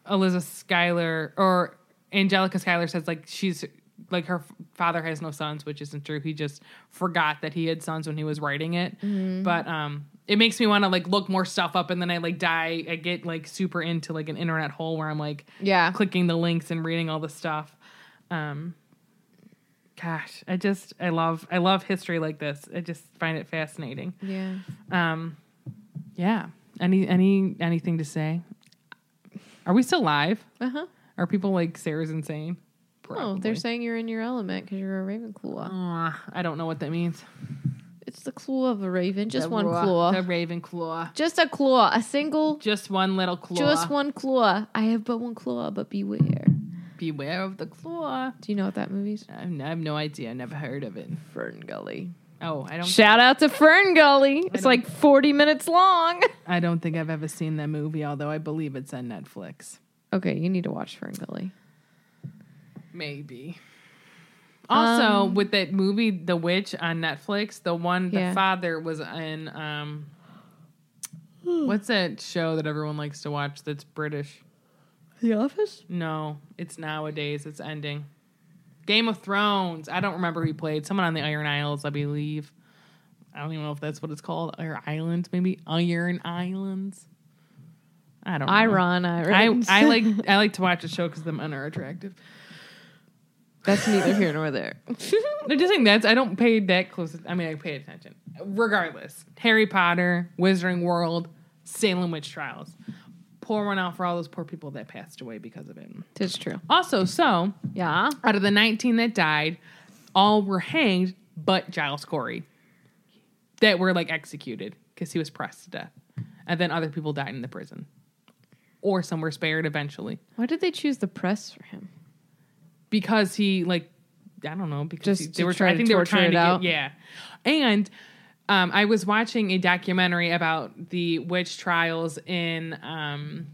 Speaker 1: Elizabeth Schuyler or Angelica Schuyler says like she's like her father has no sons, which isn't true. He just forgot that he had sons when he was writing it.
Speaker 3: Mhm.
Speaker 1: But um, it makes me want to like look more stuff up, and then I like die. I get like super into like an internet hole where I'm like
Speaker 3: Yeah.
Speaker 1: clicking the links and reading all the stuff. Um, gosh, I just I love I love history like this. I just find it fascinating.
Speaker 3: Yeah.
Speaker 1: Um, yeah. Any any anything to say? Are we still live?
Speaker 3: Uh huh.
Speaker 1: Are people like Sarah's insane?
Speaker 3: Oh, they're saying you're in your element because you're a Ravenclaw.
Speaker 1: Uh, I don't know what that means.
Speaker 3: It's the claw of a raven, just
Speaker 1: The
Speaker 3: one
Speaker 1: raw-
Speaker 3: claw.
Speaker 1: The raven claw.
Speaker 3: Just a claw, a single,
Speaker 1: Just one little claw.
Speaker 3: just one claw. I have but one claw, but beware.
Speaker 1: Beware of the claw.
Speaker 3: Do you know what that movie's?
Speaker 1: I have no, I have no idea. I never heard of it.
Speaker 3: Fern Gully.
Speaker 1: Oh, I don't.
Speaker 3: Shout out to Fern Gully. It's like 40 minutes long. (laughs)
Speaker 1: I don't think I've ever seen that movie, although I believe it's on Netflix.
Speaker 3: Okay, you need to watch Fern Gully.
Speaker 1: Maybe. Also,
Speaker 3: Um,
Speaker 1: with that movie, The Witch on Netflix, the one the
Speaker 3: Yeah.
Speaker 1: father was in. Um, what's that show that everyone likes to watch? That's British.
Speaker 3: The Office?
Speaker 1: No, it's nowadays. It's ending. Game of Thrones. I don't remember who played. Someone on the Iron Isles, I believe. I don't even know if that's what it's called. Iron Islands, maybe Iron Islands. I don't. know.
Speaker 3: Iron
Speaker 1: I I like (laughs) I like to watch a show because the men are attractive.
Speaker 3: That's neither here nor there. (laughs)
Speaker 1: I'm just saying that's I don't pay that close. I mean, I pay attention. Regardless, Harry Potter, Wizarding World, Salem witch trials. Pour one out for all those poor people that passed away because of it.
Speaker 3: It's true.
Speaker 1: Also, so
Speaker 3: Yeah.
Speaker 1: out of the 19 that died, all were hanged, but Giles Corey, that were like executed because he was pressed to death, and then other people died in the prison, or some were spared eventually
Speaker 3: Why did they choose the press for him?
Speaker 1: Because he like I don't know because
Speaker 3: Just
Speaker 1: he- they were
Speaker 3: try
Speaker 1: I think they were trying to
Speaker 3: out?
Speaker 1: get yeah, and um, I was watching a documentary about the witch trials in um,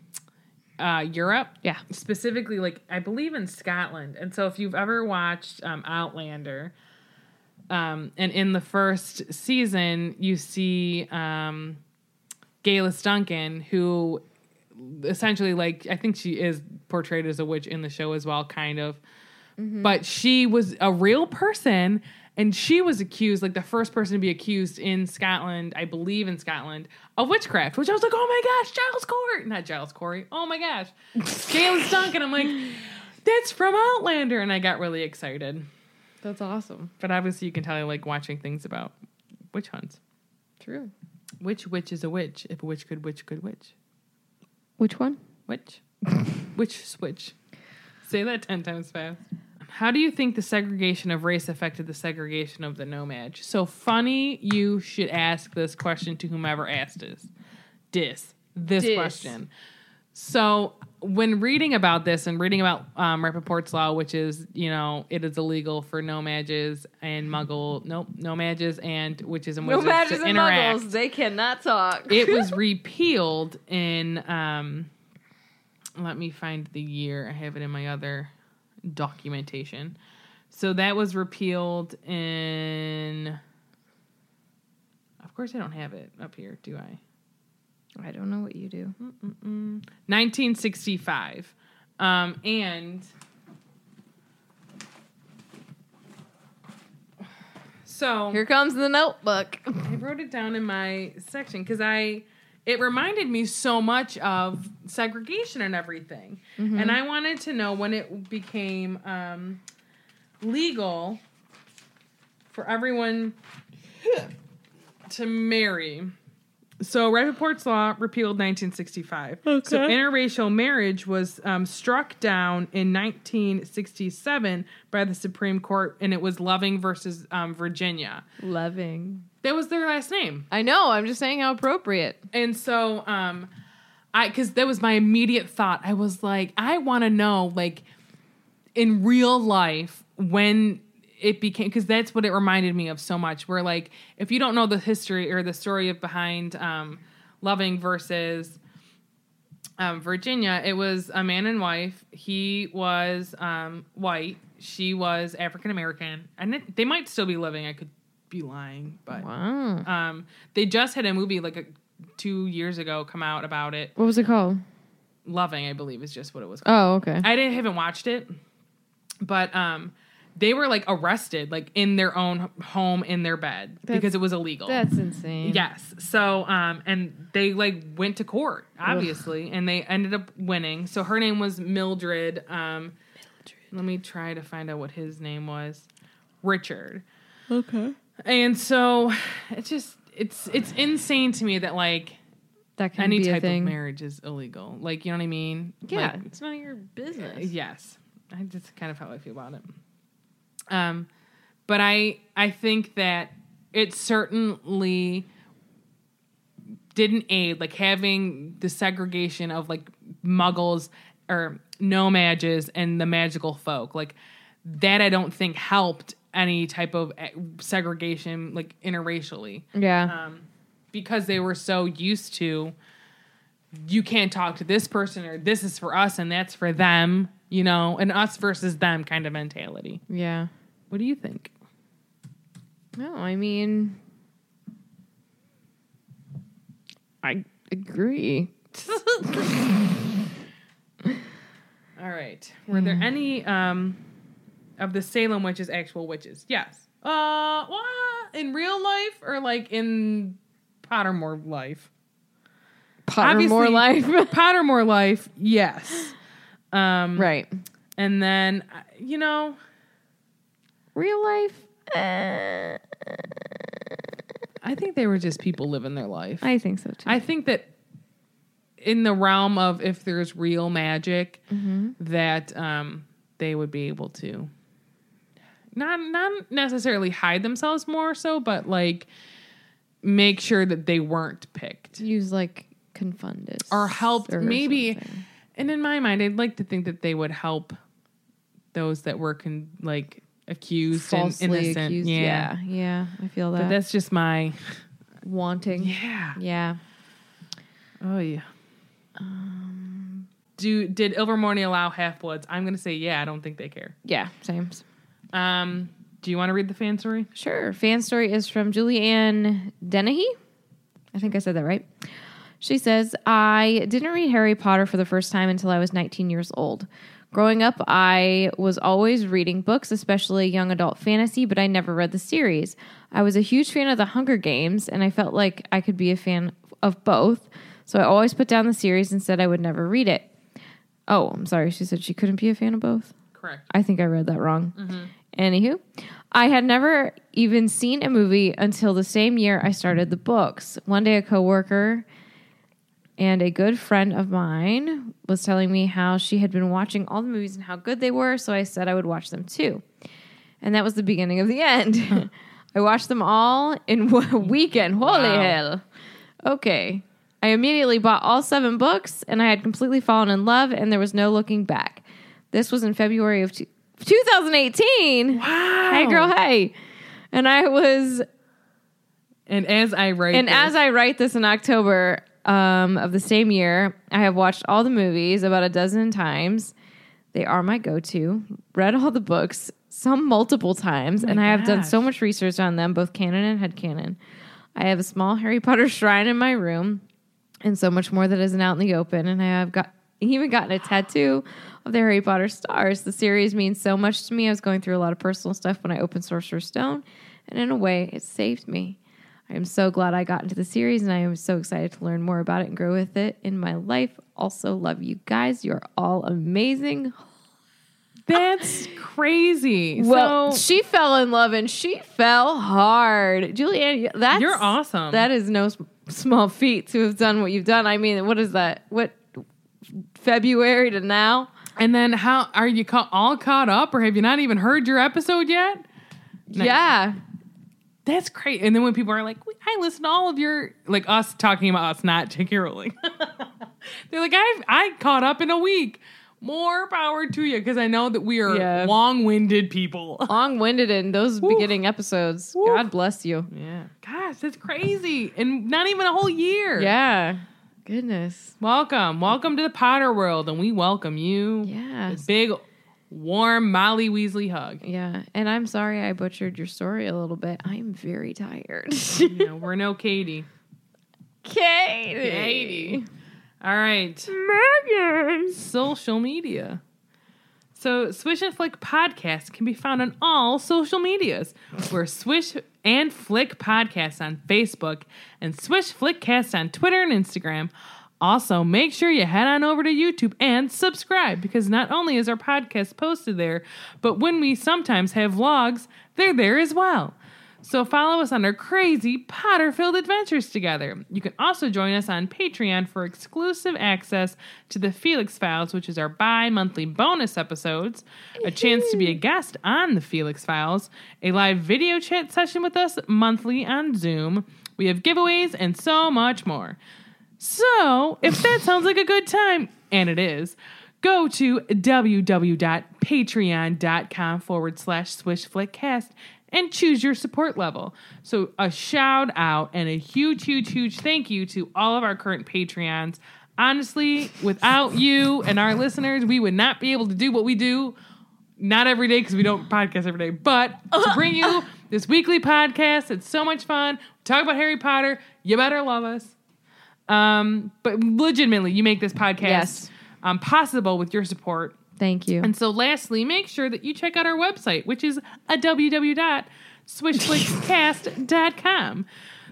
Speaker 1: uh, Europe,
Speaker 3: Yeah.
Speaker 1: specifically like I believe in Scotland. And so if you've ever watched um, Outlander, um, and in the first season you see um, Geillis Duncan, who essentially like I think she is portrayed as a witch in the show as well, kind of. Mm-hmm. But she was a real person and she was accused, like the first person to be accused in Scotland, I believe in Scotland, of witchcraft, which I was like, oh my gosh, Giles Corey. Not Giles Corey. Oh my gosh. (laughs) Geillis Duncan. And I'm like, that's from Outlander. And I got really excited.
Speaker 3: That's awesome.
Speaker 1: But obviously you can tell I like watching things about witch hunts.
Speaker 3: True.
Speaker 1: Which witch is a witch? If a witch could witch could witch.
Speaker 3: Which one?
Speaker 1: Which? (laughs) Which switch? Say that 10 times fast. How do you think the segregation of race affected the segregation of the No-Maj? So funny you should ask this question to whomever asked this. Dis. This
Speaker 3: Dis.
Speaker 1: question. So when reading about this and reading about um, Rappaport's law, which is, you know, it is illegal for No-Majs and muggle, nope, No-Majs and witches and wizards
Speaker 3: matches
Speaker 1: to
Speaker 3: and
Speaker 1: interact
Speaker 3: muggles. They cannot talk.
Speaker 1: it was (laughs) repealed in um let me find the year i have it in my other documentation so that was repealed in of course i don't have it up here do i
Speaker 3: I don't know what you do.
Speaker 1: 1965 um and (sighs) so
Speaker 3: Here comes the notebook.
Speaker 1: I wrote it down in my section because I it reminded me so much of segregation and everything, and I wanted to know when it became um, legal for everyone to marry. So Rappaport's law repealed 1965. So interracial marriage was um, struck down in 1967 by the Supreme Court, and it was Loving versus um, Virginia.
Speaker 3: Loving.
Speaker 1: That was their last name.
Speaker 3: I know. I'm just saying how appropriate.
Speaker 1: And so, um, I because that was my immediate thought. I was like, I want to know, like, in real life, when it became because that's what it reminded me of so much. Where like if you don't know the history or the story of behind um, Loving versus um, Virginia, it was a man and wife. He was um, white. She was African American, and it, they might still be living. I could be lying, but
Speaker 3: Wow.
Speaker 1: um, they just had a movie like a, two years ago come out about it.
Speaker 3: What was it called?
Speaker 1: Loving, I believe, is just what it was. called.
Speaker 3: Oh, okay.
Speaker 1: I didn't haven't watched it, but um, they were like arrested, like in their own home in their bed because it was illegal.
Speaker 3: That's insane.
Speaker 1: Yes. So, um, and they like went to court, obviously, and they ended up winning. So her name was Mildred. Um, let me try to find out what his name was. Richard.
Speaker 3: Okay.
Speaker 1: And so it's just it's it's insane to me that like
Speaker 3: That can
Speaker 1: any type of marriage is illegal. Like you know what I mean?
Speaker 3: Yeah,
Speaker 1: Like,
Speaker 3: it's none of your business.
Speaker 1: Yes, I just kind of how I feel about it. Um, but I I think that it certainly didn't aid like having the segregation of like muggles or No-Majs and the magical folk like that i don't think helped any type of eh, segregation like interracially
Speaker 3: Yeah.
Speaker 1: um, because they were so used to you can't talk to this person or this is for us and that's for them you know an us versus them kind of mentality
Speaker 3: yeah.
Speaker 1: what do you think
Speaker 3: No, I mean, I agree. (laughs)
Speaker 1: all right were there any um of the salem witches actual witches yes uh what in real life or like in pottermore life
Speaker 3: Pottermore life. (laughs)
Speaker 1: pottermore life yes um
Speaker 3: right.
Speaker 1: and then uh, you know
Speaker 3: Real life. Uh,
Speaker 1: I think they were just people living their life.
Speaker 3: I think so too.
Speaker 1: I think that in the realm of if there's real magic,
Speaker 3: Mm-hmm.
Speaker 1: that um, they would be able to not not necessarily hide themselves more so, but like make sure that they weren't picked
Speaker 3: Use like confundus
Speaker 1: or helped.
Speaker 3: or
Speaker 1: maybe,
Speaker 3: something.
Speaker 1: and in my mind, I'd like to think that they would help those that were con- like accused
Speaker 3: falsely
Speaker 1: and innocent.
Speaker 3: accused.
Speaker 1: Yeah.
Speaker 3: Yeah. yeah, I feel that.
Speaker 1: but that's just my
Speaker 3: wanting.
Speaker 1: yeah.
Speaker 3: Yeah.
Speaker 1: Oh yeah. Do did Ilvermorny allow half bloods? I'm gonna say yeah. I don't think they care.
Speaker 3: Yeah. Same.
Speaker 1: Um, do you want to read the fan story?
Speaker 3: Sure. Fan story is from Julianne Dennehy. I think I said that right. She says, I didn't read Harry Potter for the first time until I was 19 years old. Growing up, I was always reading books, especially young adult fantasy, but I never read the series. I was a huge fan of the Hunger Games, and I felt like I could be a fan of both. So I always put down the series and said I would never read it. Oh, I'm sorry. She said she couldn't be a fan of both.
Speaker 1: Correct.
Speaker 3: I think I read that wrong. Anywho, I had never even seen a movie until the same year I started the books. One day, a coworker and a good friend of mine was telling me how she had been watching all the movies and how good they were, so I said I would watch them too. And that was the beginning of the end. (laughs) I watched them all in (laughs) one weekend. Holy
Speaker 1: Wow.
Speaker 3: hell. Okay. I immediately bought all seven books and I had completely fallen in love and there was no looking back. This was in February of 2018.
Speaker 1: Wow.
Speaker 3: Hey, girl, hey. And I was,
Speaker 1: And as I write,
Speaker 3: and
Speaker 1: this-
Speaker 3: as I write this in October um, of the same year, I have watched all the movies about a dozen times. They are my go to. Read all the books, some multiple times, and I have done so much research on them, both canon and headcanon. I have a small Harry Potter shrine in my room, and so much more that isn't out in the open. And I have got even gotten a tattoo of the Harry Potter stars. The series means so much to me. I was going through a lot of personal stuff when I opened Sorcerer's Stone, and in a way, it saved me. I am so glad I got into the series, and I am so excited to learn more about it and grow with it in my life. Also, love you guys. You're all amazing.
Speaker 1: that's crazy.
Speaker 3: Well,
Speaker 1: so
Speaker 3: she fell in love and she fell hard. Julianne, that's
Speaker 1: you're awesome.
Speaker 3: That is no small feat to have done what you've done. I mean, what is that? What February to now?
Speaker 1: And then how are you ca- all caught up, or have you not even heard your episode yet?
Speaker 3: Yeah.
Speaker 1: That's great. And then when people are like, I listen to all of your like us talking about us, not J.K. Rowling. (laughs) They're like, I've, I caught up in a week. more power to you because I know that we are
Speaker 3: Yeah.
Speaker 1: long-winded people. (laughs)
Speaker 3: Long-winded in those beginning episodes. God bless you.
Speaker 1: Yeah. Gosh, that's crazy. And not even a whole year.
Speaker 3: Yeah. Goodness.
Speaker 1: Welcome. Welcome to the Potter world, and we welcome you.
Speaker 3: Yeah.
Speaker 1: Big, warm Molly Weasley hug.
Speaker 3: Yeah. And I'm sorry I butchered your story a little bit. I'm very tired.
Speaker 1: you know, we're no Katie. (laughs)
Speaker 3: Katie.
Speaker 1: Katie. All right.
Speaker 3: Megan.
Speaker 1: Social media. So, Swish and Flick podcast can be found on all social medias. We're Swish and Flick Podcast on Facebook and Swish Flickcast on Twitter and Instagram. Also, make sure you head on over to YouTube and subscribe because not only is our podcast posted there, but when we sometimes have vlogs, they're there as well. So follow us on our crazy Potter-filled adventures together. You can also join us on Patreon for exclusive access to the Felix Files, which is our bi-monthly bonus episodes, a chance to be a guest on the Felix Files, a live video chat session with us monthly on Zoom. We have giveaways and so much more. So, if that (laughs) sounds like a good time, and it is, go to www.patreon.com forward slash swishflickcast and choose your support level. So, a shout out and a huge, huge, huge thank you to all of our current Patreons. Honestly, without you and our listeners, we would not be able to do what we do. Not every day because we don't podcast every day, but to (laughs) bring you this weekly podcast. It's so much fun. We talk about Harry Potter. You better love us. Um, but legitimately, you make this podcast
Speaker 3: Yes.
Speaker 1: um, possible with your support.
Speaker 3: Thank you.
Speaker 1: And so, lastly, make sure that you check out our website, which is a www.swishflickscast.com.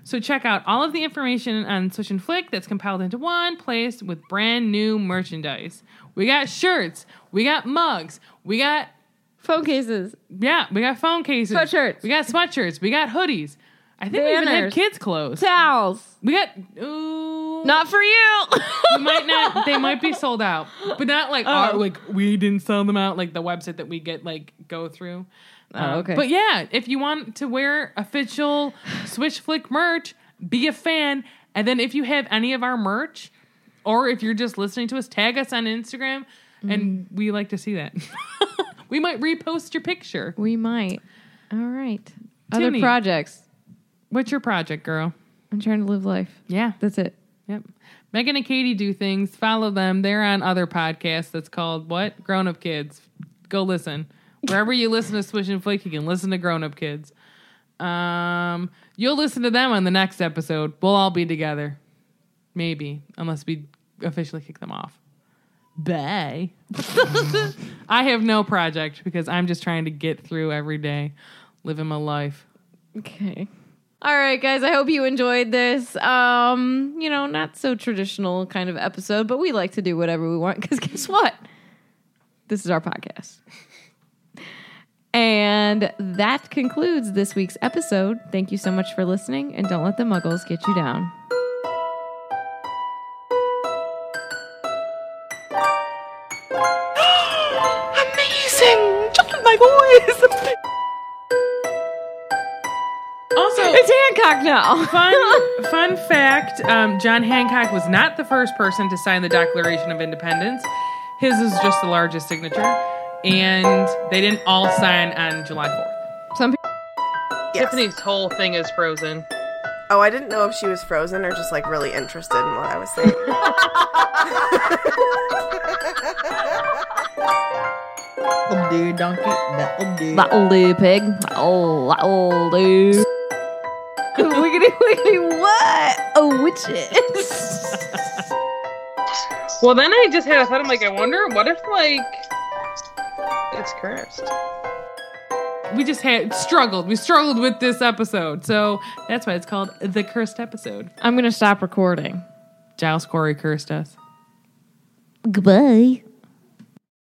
Speaker 1: So check out all of the information on Swish and Flick that's compiled into one place with brand new merchandise. We got shirts, we got mugs, we got
Speaker 3: phone cases.
Speaker 1: Yeah, we got phone cases,
Speaker 3: Sweatshirts.
Speaker 1: we got sweatshirts, we got hoodies. I think we even have kids' clothes.
Speaker 3: Towels.
Speaker 1: We got ooh,
Speaker 3: Not for you. (laughs)
Speaker 1: might not. They might be sold out, but not like our
Speaker 3: Oh.
Speaker 1: like we didn't sell them out like the website that we get like go through.
Speaker 3: Oh,
Speaker 1: Um,
Speaker 3: okay.
Speaker 1: But yeah, if you want to wear official Swish Flick merch, be a fan, and then if you have any of our merch, or if you're just listening to us, tag us on Instagram, and we like to see that. (laughs) we might repost your picture.
Speaker 3: we might. All right. Other projects.
Speaker 1: What's your project, girl?
Speaker 3: I'm trying to live life.
Speaker 1: Yeah.
Speaker 3: That's it.
Speaker 1: Yep. Megan and Katie do things. Follow them. They're on other podcasts that's called what? Grown Up Kids. Go listen. Wherever you listen to Swish and Flick, you can listen to Grown Up Kids. Um, you'll listen to them on the next episode. We'll all be together. Maybe. Unless we officially kick them off. Bye. (laughs) I have no project because I'm just trying to get through every day, living my life.
Speaker 3: Okay. All right, guys. I hope you enjoyed this. Um, you know, not so traditional kind of episode, but we like to do whatever we want because guess what? This is our podcast. And that concludes this week's episode. Thank you so much for listening, and don't let the muggles get you down. (gasps)
Speaker 1: Amazing! John Michael Also,
Speaker 3: It's Hancock now. (laughs)
Speaker 1: fun fun fact: um, John Hancock was not the first person to sign the Declaration of Independence. His is just the largest signature, and they didn't all sign on July fourth.
Speaker 3: Some people.
Speaker 4: Yes.
Speaker 8: Tiffany's whole thing is frozen.
Speaker 4: Oh, I didn't know if she was frozen or just like really interested in what I was saying.
Speaker 9: do, donkey. That'll do.
Speaker 3: That'll do, pig. Oh, that'll do. Wiggity, wiggity, what? Oh, witches.
Speaker 8: Well, then I just had a thought. I'm like, I wonder what if like it's cursed.
Speaker 1: We just had struggled. We struggled with this episode, so that's why it's called the cursed episode.
Speaker 3: I'm going to stop recording.
Speaker 1: Giles Corey cursed us.
Speaker 3: Goodbye.